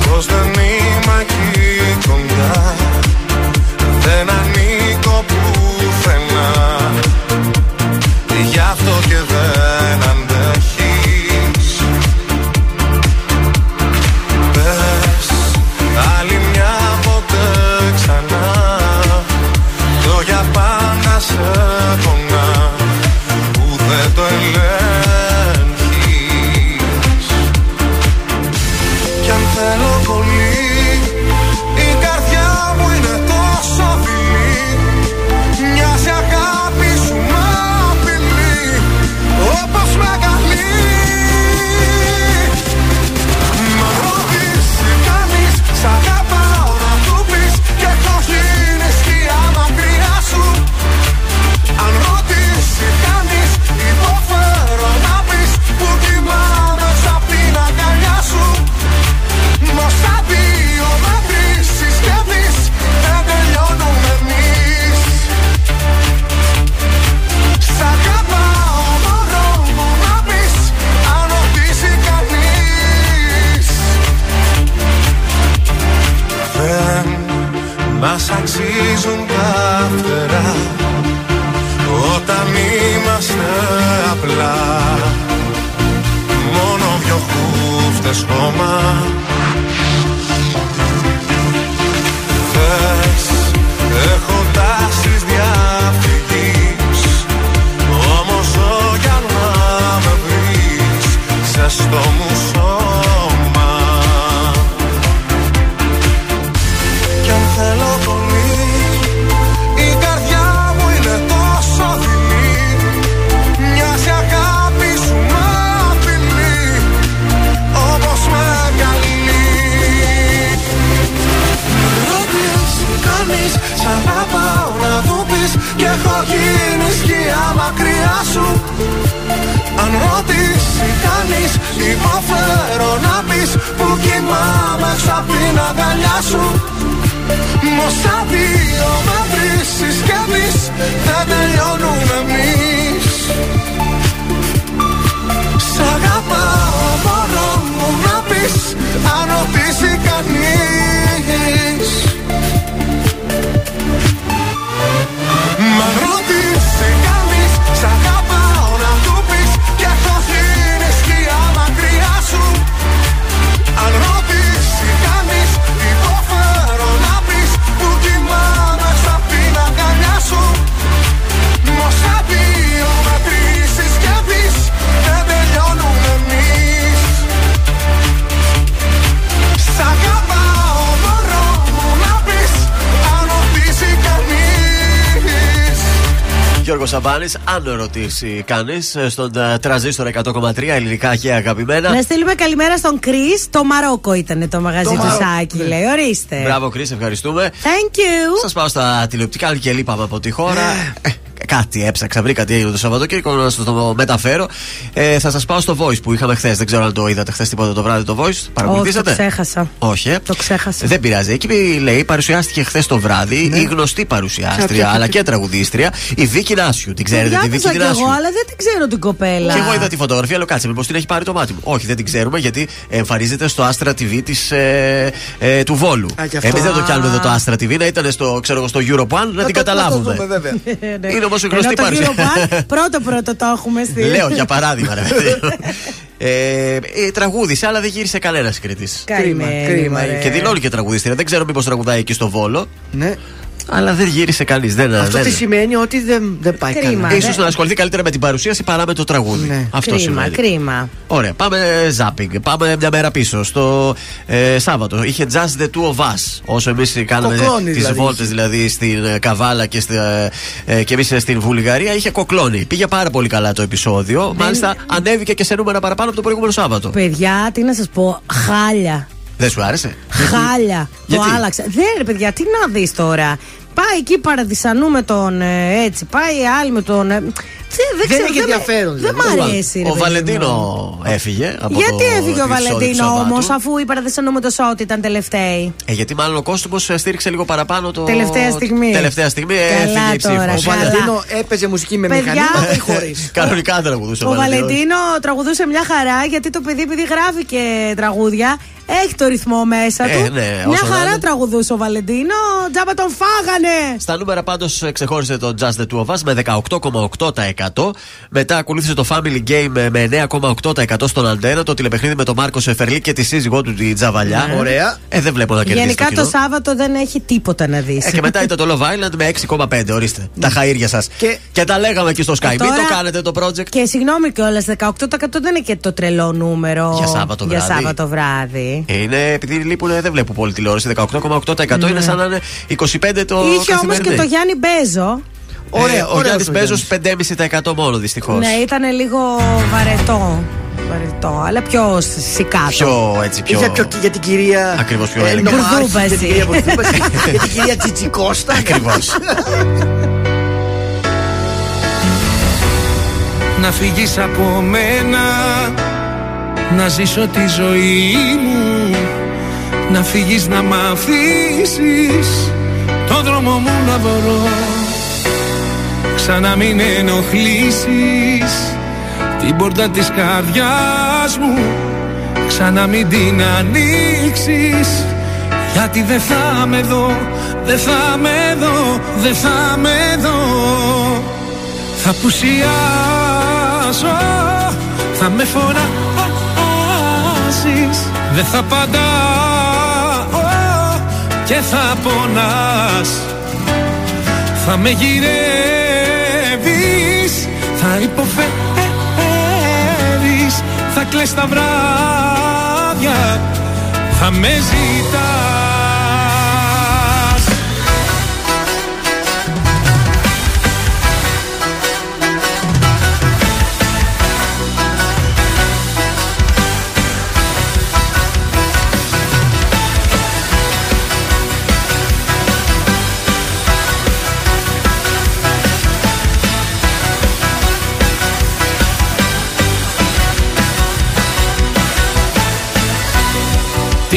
Πως δεν είμαι εκεί κοντά Δεν ρωτήσει κανείς, στον ε, τραζίστρο 100,3 ελληνικά και αγαπημένα. Να στείλουμε καλημέρα στον Κρι. Το Μαρόκο ήταν το μαγαζί Το του Μαρόκο. Σάκη, λέει. Ορίστε. Μπράβο, Κρι, ευχαριστούμε. Thank you. Σας πάω στα τηλεοπτικά και λείπαμε από τη χώρα. Ε, κάτι έψαξα, βρήκα τι έγινε το Σαββατοκύριακο να σας το μεταφέρω. Ε, θα σας πάω στο voice που είχαμε χθες. Δεν ξέρω αν το είδατε χθες τίποτα το βράδυ το voice. Όχι, το Παρακολουθήσατε; ξέχασα. Όχι. ε. Το ξέχασα. Δεν πειράζει. Εκεί λέει παρουσιάστηκε χθες το βράδυ Ναι. η γνωστή παρουσιάστρια Ποια, αλλά ποια, και τραγουδίστρια η Βίκη Νάσιου. Την ξέρετε τη Διάβασα Βίκη κι εγώ, Νάσιου. αλλά δεν την ξέρω την κοπέλα. Και εγώ είδα τη φωτογραφία, λέω κάτσε, μήπως την έχει πάρει το μάτι μου. Όχι, δεν την ξέρουμε γιατί εμφανίζεται στο Astra TV της, ε, ε, του Βόλου. Α, γι' αυτό. Εμείς δεν το Α. πιάνουμε εδώ το Astra TV, να ήταν στο, ξέρω, εγώ, στο Europe One να την καταλάβουμε. βέβαια. Είναι όμως η Ενώ γνωστή το παρουσία. Europa πρώτο πρώτο το έχουμε στη. Λέω για παράδειγμα, ρε παιδί μου. ε, ε, τραγούδισε, αλλά δεν γύρισε κανένα Κρήτη. Καημένη, κρίμα, μωρέ. Και δηλώνει και τραγουδίστρια. Δεν ξέρω μήπως τραγουδάει εκεί στο Βόλο. Ναι. Αλλά δεν γύρισε κανείς. Δεν, Αυτό δεν... τι σημαίνει ότι δεν, δεν πάει Κρίμα, καλά. Ίσως να ασχοληθεί καλύτερα με την παρουσίαση παρά με το τραγούδι. Ναι. Αυτό κρίμα, σημαίνει. κρίμα. Ωραία, πάμε ζάπινγκ. Πάμε μια μέρα πίσω. Στο ε, Σάββατο είχε Just the Two of Us. Όσο εμείς κάναμε Κοκλώνει τις δηλαδή βόλτες δηλαδή στην ε, Καβάλα και, στη, ε, ε, και εμείς στην Βουλγαρία, είχε κοκλώνει. Πήγε πάρα πολύ καλά το επεισόδιο. Μάλιστα ανέβηκε και σε νούμερα παραπάνω από το προηγούμενο Σάββατο. Παιδιά, τι να σας πω, χάλια. Δεν σου άρεσε; Χάλια. Το Γιατί; άλλαξα. Δεν ρε παιδιά, τι να δεις τώρα. Πάει εκεί παραδισανού με τον ε, έτσι. Πάει άλλη με τον. ε, δεν, δεν, ξέρω, έχει με- ενδιαφέρον, Δεν δηλαδή. μ' αρέσει. ρε Ο παιδί Βαλεντίνο μου. έφυγε από Γιατί το έφυγε ο επεισόδιο του Βαλεντίνο Σαββάτου; όμως, αφού η παραδισανού με το Σότι ήταν τελευταίοι; Ε, γιατί μάλλον ο Κώστομο στήριξε λίγο παραπάνω το. Τελευταία στιγμή. Τελευταία στιγμή Καλά έφυγε η τώρα, ψήφος. Ο καλά. Βαλεντίνο έπαιζε μουσική με Παιδιά. μηχανήματα ή χωρίς. Κανονικά τραγουδούσε Ο Βαλεντίνος τραγουδούσε μια χαρά γιατί το παιδί, επειδή γράφει και τραγούδια, έχει το ρυθμό μέσα Ε, του. ναι, μια όσο να χαρά είναι. τραγουδούσε ο Βαλεντίνο. Τζάμπα τον φάγανε. Στα νούμερα πάντως ξεχώρισε το Just the Two of Us με 18,8%. Μετά ακολούθησε το Family Game με 9,8% στον Αντένα. Το τηλεπαιχνίδι με τον Μάρκο Σεφερλί και τη σύζυγό του τη Τζαβαλιά. Ναι. Ωραία. Ε, δεν βλέπω να κερδίσει. Γενικά το, το κοινό. Σάββατο δεν έχει τίποτα να δεις. Ε, και μετά ήταν το Love Island με 6,5. Ορίστε. Τα χαΐρια σας. Και... Και- τα λέγαμε εκεί στο Sky. Μην τώρα- το κάνετε το project. Και συγγνώμη κιόλας, 18% δεν είναι και το τρελό νούμερο Για Σάββατο για βράδυ. Σάββατο βράδυ. Ε, Είναι επειδή λείπουν, δεν βλέπω πολύ τηλεόραση. 18,8% είναι σαν να είναι 25 το Ναι. Είχε όμως και καθημερινή. το Γιάννη Μπέζο. Ωραία, ο ωραίος Γιάννης ο Μπέζο 5,5% μόνο δυστυχώς. Ναι, ήταν λίγο βαρετό. Βαρετό, αλλά πιο σικάτο. Πιο έτσι, πιο. Είχε πιο για την κυρία. Ακριβώς, πιο ε, elegant. Νομάρχη, Μπουρδούπαση. Για την κυρία Μπουρδούπαση, Για την κυρία Τσιτσικώστα. Ακριβώς. Να φύγεις από μένα Να ζήσω τη ζωή μου Να φύγεις να μ' αφήσεις Το δρόμο μου να βρω Ξανά μην ενοχλήσεις Την πόρτα της καρδιάς μου. Ξανά μην την ανοίξεις Γιατί δεν θα με δω δεν θα με δω, δεν θα με δω. Θα πουσιάσω, θα με φωνάζεις Δεν θα παντάω και θα πονάς. Θα με γυρεύεις, θα υποφέρεις. Θα κλαις τα βράδια, θα με ζητάς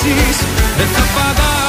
φωνάζεις Δεν θα παντάω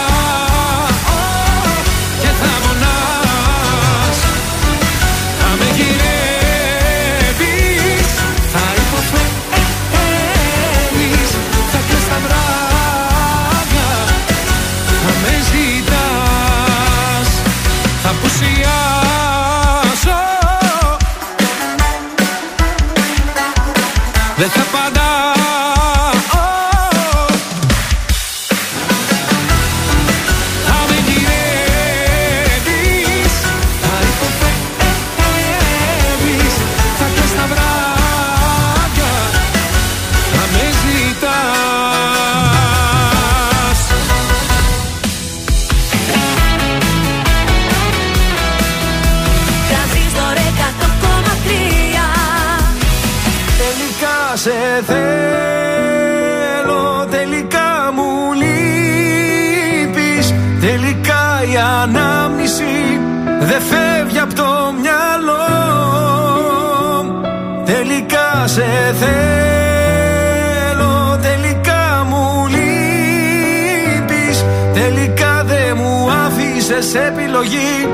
άφησες επιλογή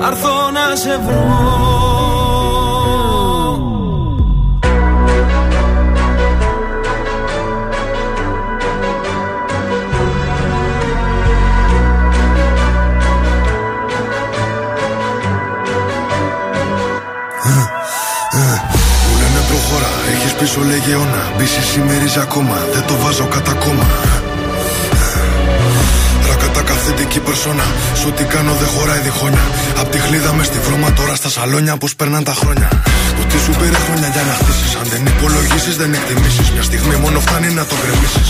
Θα έρθω να σε βρω. Μου λένε προχώρα, έχεις πίσω λεγεώνα Μπίση σημερίζει ακόμα, δεν το βάζω κατά κόμμα Ρακατά καθεντική περσόνα Σου τι κάνω δεν χωράει διχόνια Απ' τη χλίδα μες στη βρώμα τώρα στα σαλόνια Πως περνάνε τα χρόνια Ότι σου πήρε χρόνια για να χτίσεις Αν δεν υπολογίσεις δεν εκτιμήσεις Μια στιγμή μόνο φτάνει να το γκρεμίσεις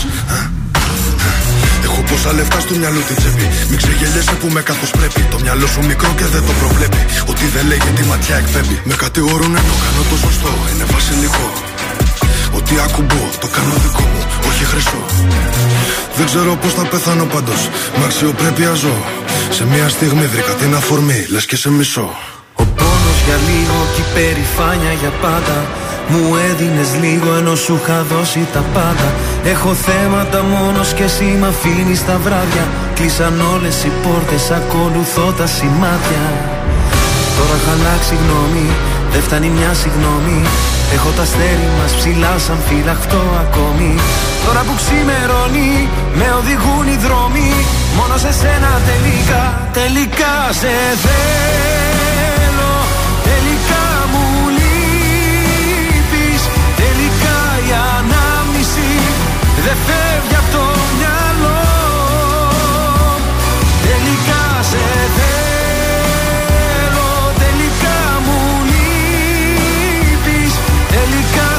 Έχω πόσα λεφτά στο μυαλό τη τσέπη. Μην ξεγελιέσαι που με καθώ πρέπει. Το μυαλό σου μικρό και δεν το προβλέπει. Ότι δεν λέγει τη ματιά εκπέμπει. Με κατηγορούν ενώ κάνω το σωστό. Είναι βασιλικό. Ότι ακουμπώ, το κάνω δικό μου, όχι χρυσό. Δεν ξέρω πώς θα πεθάνω πάντως. Με αξιοπρέπεια ζω. Σε μια στιγμή βρήκα την αφορμή, λες και σε μισό. Ο πόνος για λίγο και η περηφάνεια για πάντα Μου έδινες λίγο ενώ σου είχα δώσει τα πάντα Έχω θέματα μόνος και εσύ μ' αφήνεις τα βράδια Κλείσαν όλες οι πόρτες, ακολουθώ τα σημάδια Τώρα είχα αλλάξει γνώμη, δεν φτάνει μια συγγνώμη Έχω τα αστέρι μας ψηλά σαν φυλαχτό ακόμη. Τώρα που ξημερώνει, με οδηγούν οι δρόμοι. Μόνο σε σένα τελικά, τελικά σε θέλω. Τελικά μου λείπεις Τελικά η ανάμνηση δεν φεύγει από το μυαλό. Τελικά σε θέλω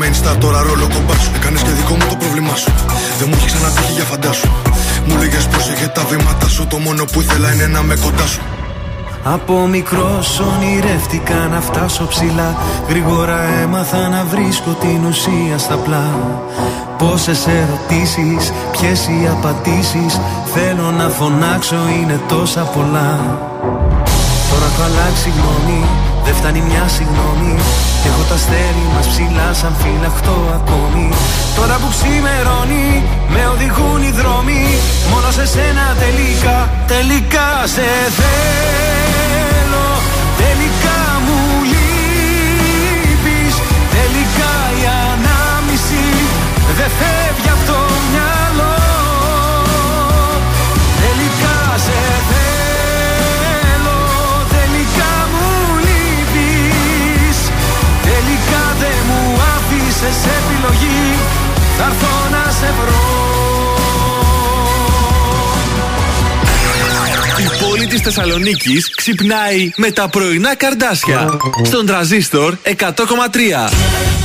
main star τώρα ρόλο κομπά σου. Έκανες και δικό μου το πρόβλημά σου. Δεν μου έχει ξανατύχει για φαντάσου. Μου λέγες πρόσεχε τα βήματα σου. Το μόνο που ήθελα είναι να με κοντά σου. Από μικρός ονειρεύτηκα να φτάσω ψηλά. Γρήγορα έμαθα να βρίσκω την ουσία στα πλά. Πόσες ερωτήσεις, ποιες οι απαντήσεις. Θέλω να φωνάξω, είναι τόσα πολλά. Τώρα έχω αλλάξει γνώμη, δεν φτάνει μια συγγνώμη. Κι έχω τα αστέρι μας ψηλά, σαν φυλαχτό ακόμη. Τώρα που ξημερώνει, με οδηγούν οι δρόμοι. Μόνο σε σένα τελικά, τελικά σε θέλω. Τελικά μου λείπεις Τελικά η ανάμνηση δεν φεύγει από το μυαλό. Άφησες επιλογή. Θα έρθω να σε βρω. Η πόλη της Θεσσαλονίκης ξυπνάει με τα πρωινά καρδάσια. Στον τραζίστορ 100,3.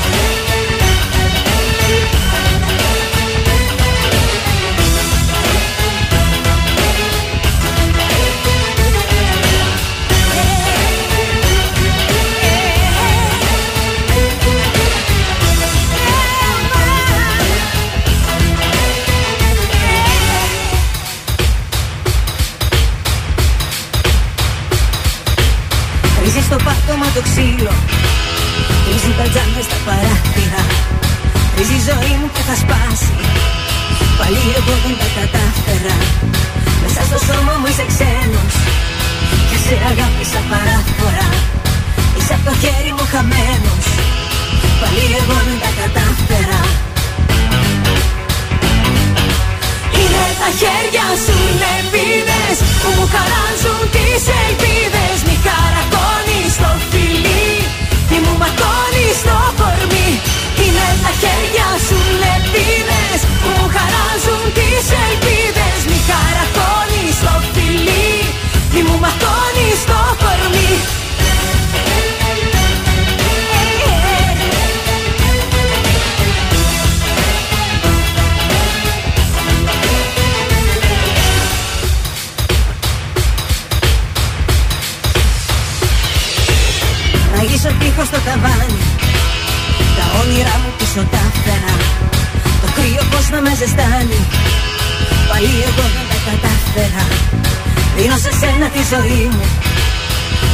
Ζωή μου.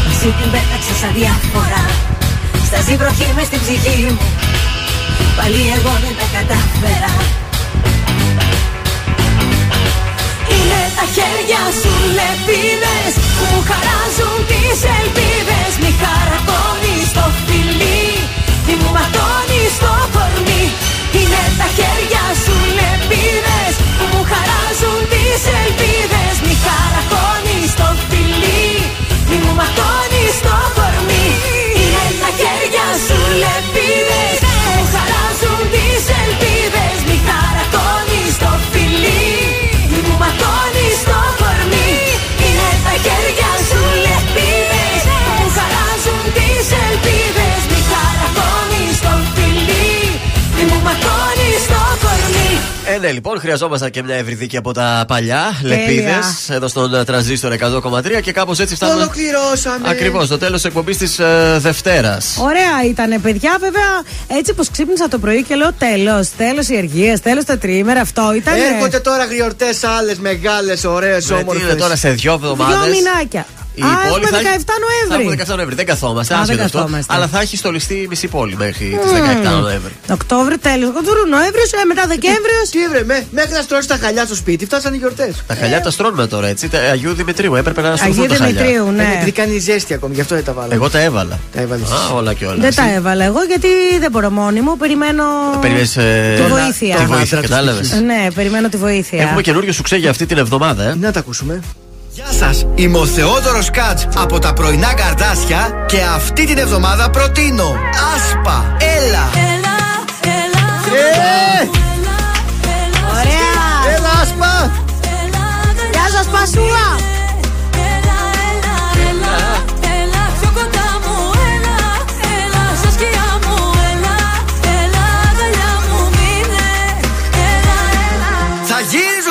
Μαζί την πέταξες αδιάφορα. Στάζει βροχή μες στην ψυχή μου. Πάλι εγώ δεν τα κατάφερα. Είναι τα χέρια σου λεπίδες Που μου χαράζουν τις ελπίδες. Μη χαρακώνεις το φιλί Μη μου ματώνεις το κορμί. Είναι τα χέρια σου λεπίδες Που μου χαράζουν τις ελπίδες. Μη χαρακώνεις το φιλί Μη μου ματώνεις το κορμί. Είναι τα χέρια σου λεπίδες Ε, ναι, λοιπόν, χρειαζόμασταν και μια ευρυδίκη από τα παλιά. Λεπίδες εδώ στον ε, τρανζίστορ 100,3 και κάπως έτσι φτάνουμε. Ολοκληρώσαμε. Ακριβώς, το τέλος εκπομπής της ε, Δευτέρας. Ωραία ήταν, παιδιά. Βέβαια, έτσι πως ξύπνησα το πρωί και λέω τέλος. Τέλος η εργία, τέλος τα τριήμερα. Αυτό ήταν. Έρχονται τώρα γιορτέ άλλες μεγάλες, ωραίες, όμορφες. Είναι τώρα σε δύο εβδομάδες; Δυο μηνάκια. Η Α, πόλη έχουμε 17 θα έχει- Νοέμβρη. Θα έχουμε 17 Νοέμβρη. Δεν καθόμαστε, Α, δεν άσχετο αυτό. καθόμαστε. Αλλά θα έχει στολιστεί η μισή πόλη μέχρι τις Μμμ. 17 Νοέμβρη. Οκτώβριο, τέλο. Οκτώβριο, Νοέμβριος, ε, μετά Δεκέμβριος. Τι έβρε, με, μέχρι να στρώσει τα χαλιά στο σπίτι, φτάσαν οι γιορτές. Τα χαλιά τα στρώνουμε τώρα, έτσι. Τα- Αγίου Δημητρίου. Έπρεπε να στρωθούν Αγίου τα χαλιά. Δημητρίου, ναι. Γιατί κάνει ζέστη ακόμη, γι' αυτό δεν τα βάλαμε. Εγώ τα έβαλα. Τα έβαλες. Α, όλα και όλα. Δεν τα έβαλα εγώ γιατί δεν μπορώ μόνη μου. Περιμένω. Περιμένεις, ε, Τη βοήθεια. Τη βοήθεια, κατάλαβες. Ναι, περιμένω τη βοήθεια. Έχουμε καινούριο σουξέ για αυτή την εβδομάδα, ε. Να τα ακούσουμε. Γεια σας, είμαι ο Θεόδωρος Κάτ από τα πρωινά καρδάσια και αυτή την εβδομάδα προτείνω Άσπα, έλα! Έλα. Ε! Ωραία! Έλα, Άσπα! Γεια σας Πασούλα! Έλα, έλα, έλα, έλα, πιο κοντά μου, έλα, έλα, στα σκιά μου, έλα, έλα, αγκαλιά μου, μείνε, έλα, έλα. Θα γυρίζω!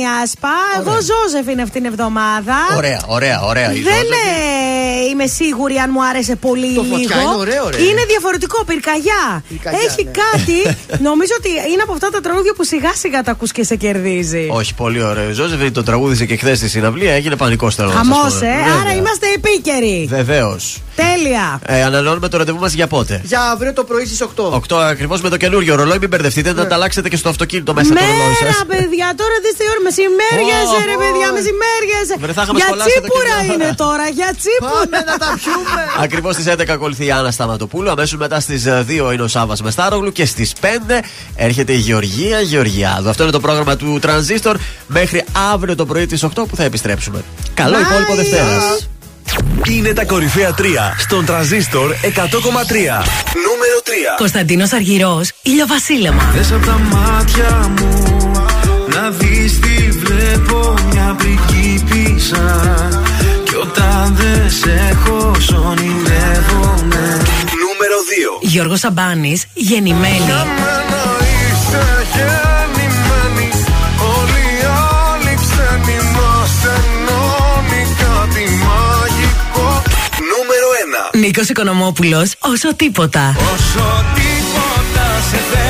Η Άσπα. Εγώ Ζώζεφ είναι αυτήν την εβδομάδα. Ωραία, ωραία, ωραία. η Δεν Ζώζεφ. ε, είμαι σίγουρη αν μου άρεσε πολύ Το ή φωτιά λίγο. είναι ωραίο, ρε. Είναι διαφορετικό, πυρκαγιά. Πυρκαγιά, Έχει ναι. κάτι. νομίζω ότι είναι από αυτά τα τραγούδια που σιγά σιγά τα ακούς και σε κερδίζει. Όχι, πολύ ωραίο. Η Ζώζεφιν το τραγούδισε και χθες στη συναυλία. Έγινε πανικό θέλω να σας Χαμός, πω. ε. Άρα είμαστε επίκαιροι. Βεβαίως. Τέλεια. Ε, ανανεώνουμε το ραντεβού μας για πότε; Για αύριο το πρωί στις 8. 8 ακριβώς με το καινούριο ρολόι. Μην μπερδευτείτε, να τα αλλάξετε και στο αυτοκίνητο μέσα το ρολόι Μέρα, σας. παιδιά, τώρα δει τι ώρα μεσημέριαζε, ρε παιδιά, μεσημέριαζε. Βρε, θα είχαμε Για σχολάσει το τσίπουρα καινούριο. είναι τώρα, για τσίπουρα. Πάμε να τα πιούμε. Ακριβώς στις 11 ακολουθεί η Άννα Σταματοπούλου. Αμέσως μετά στις 2 είναι ο Σάβα Μεστάρογλου και στις 5 έρχεται η Γεωργία Γεωργιάδου. Αυτό είναι το πρόγραμμα του Τρανζίστορ μέχρι αύριο το πρωί τη 8 που θα επιστρέψουμε. Καλό Bye. υπόλοιπο Δευτέρας. Είναι τα κορυφαία 3 στον τραζίστορ 100,3. Νούμερο 3. Κωνσταντίνος Αργυρός, ηλιοβασίλεμα. Θες απ' τα μάτια μου να δεις τι βλέπω μια πριγκίπισσα Κι όταν δεν σε έχω σ' ονειρεύομαι Νούμερο 2. Γιώργος Σαμπάνης, γεννημένη. Είσαι γεννημένη Όλοι οι άλλοι ξένοι μας ενώνει κάτι μαγικό Νούμερο 1. Νίκος Οικονομόπουλος, όσο τίποτα. Όσο τίποτα σε θέλω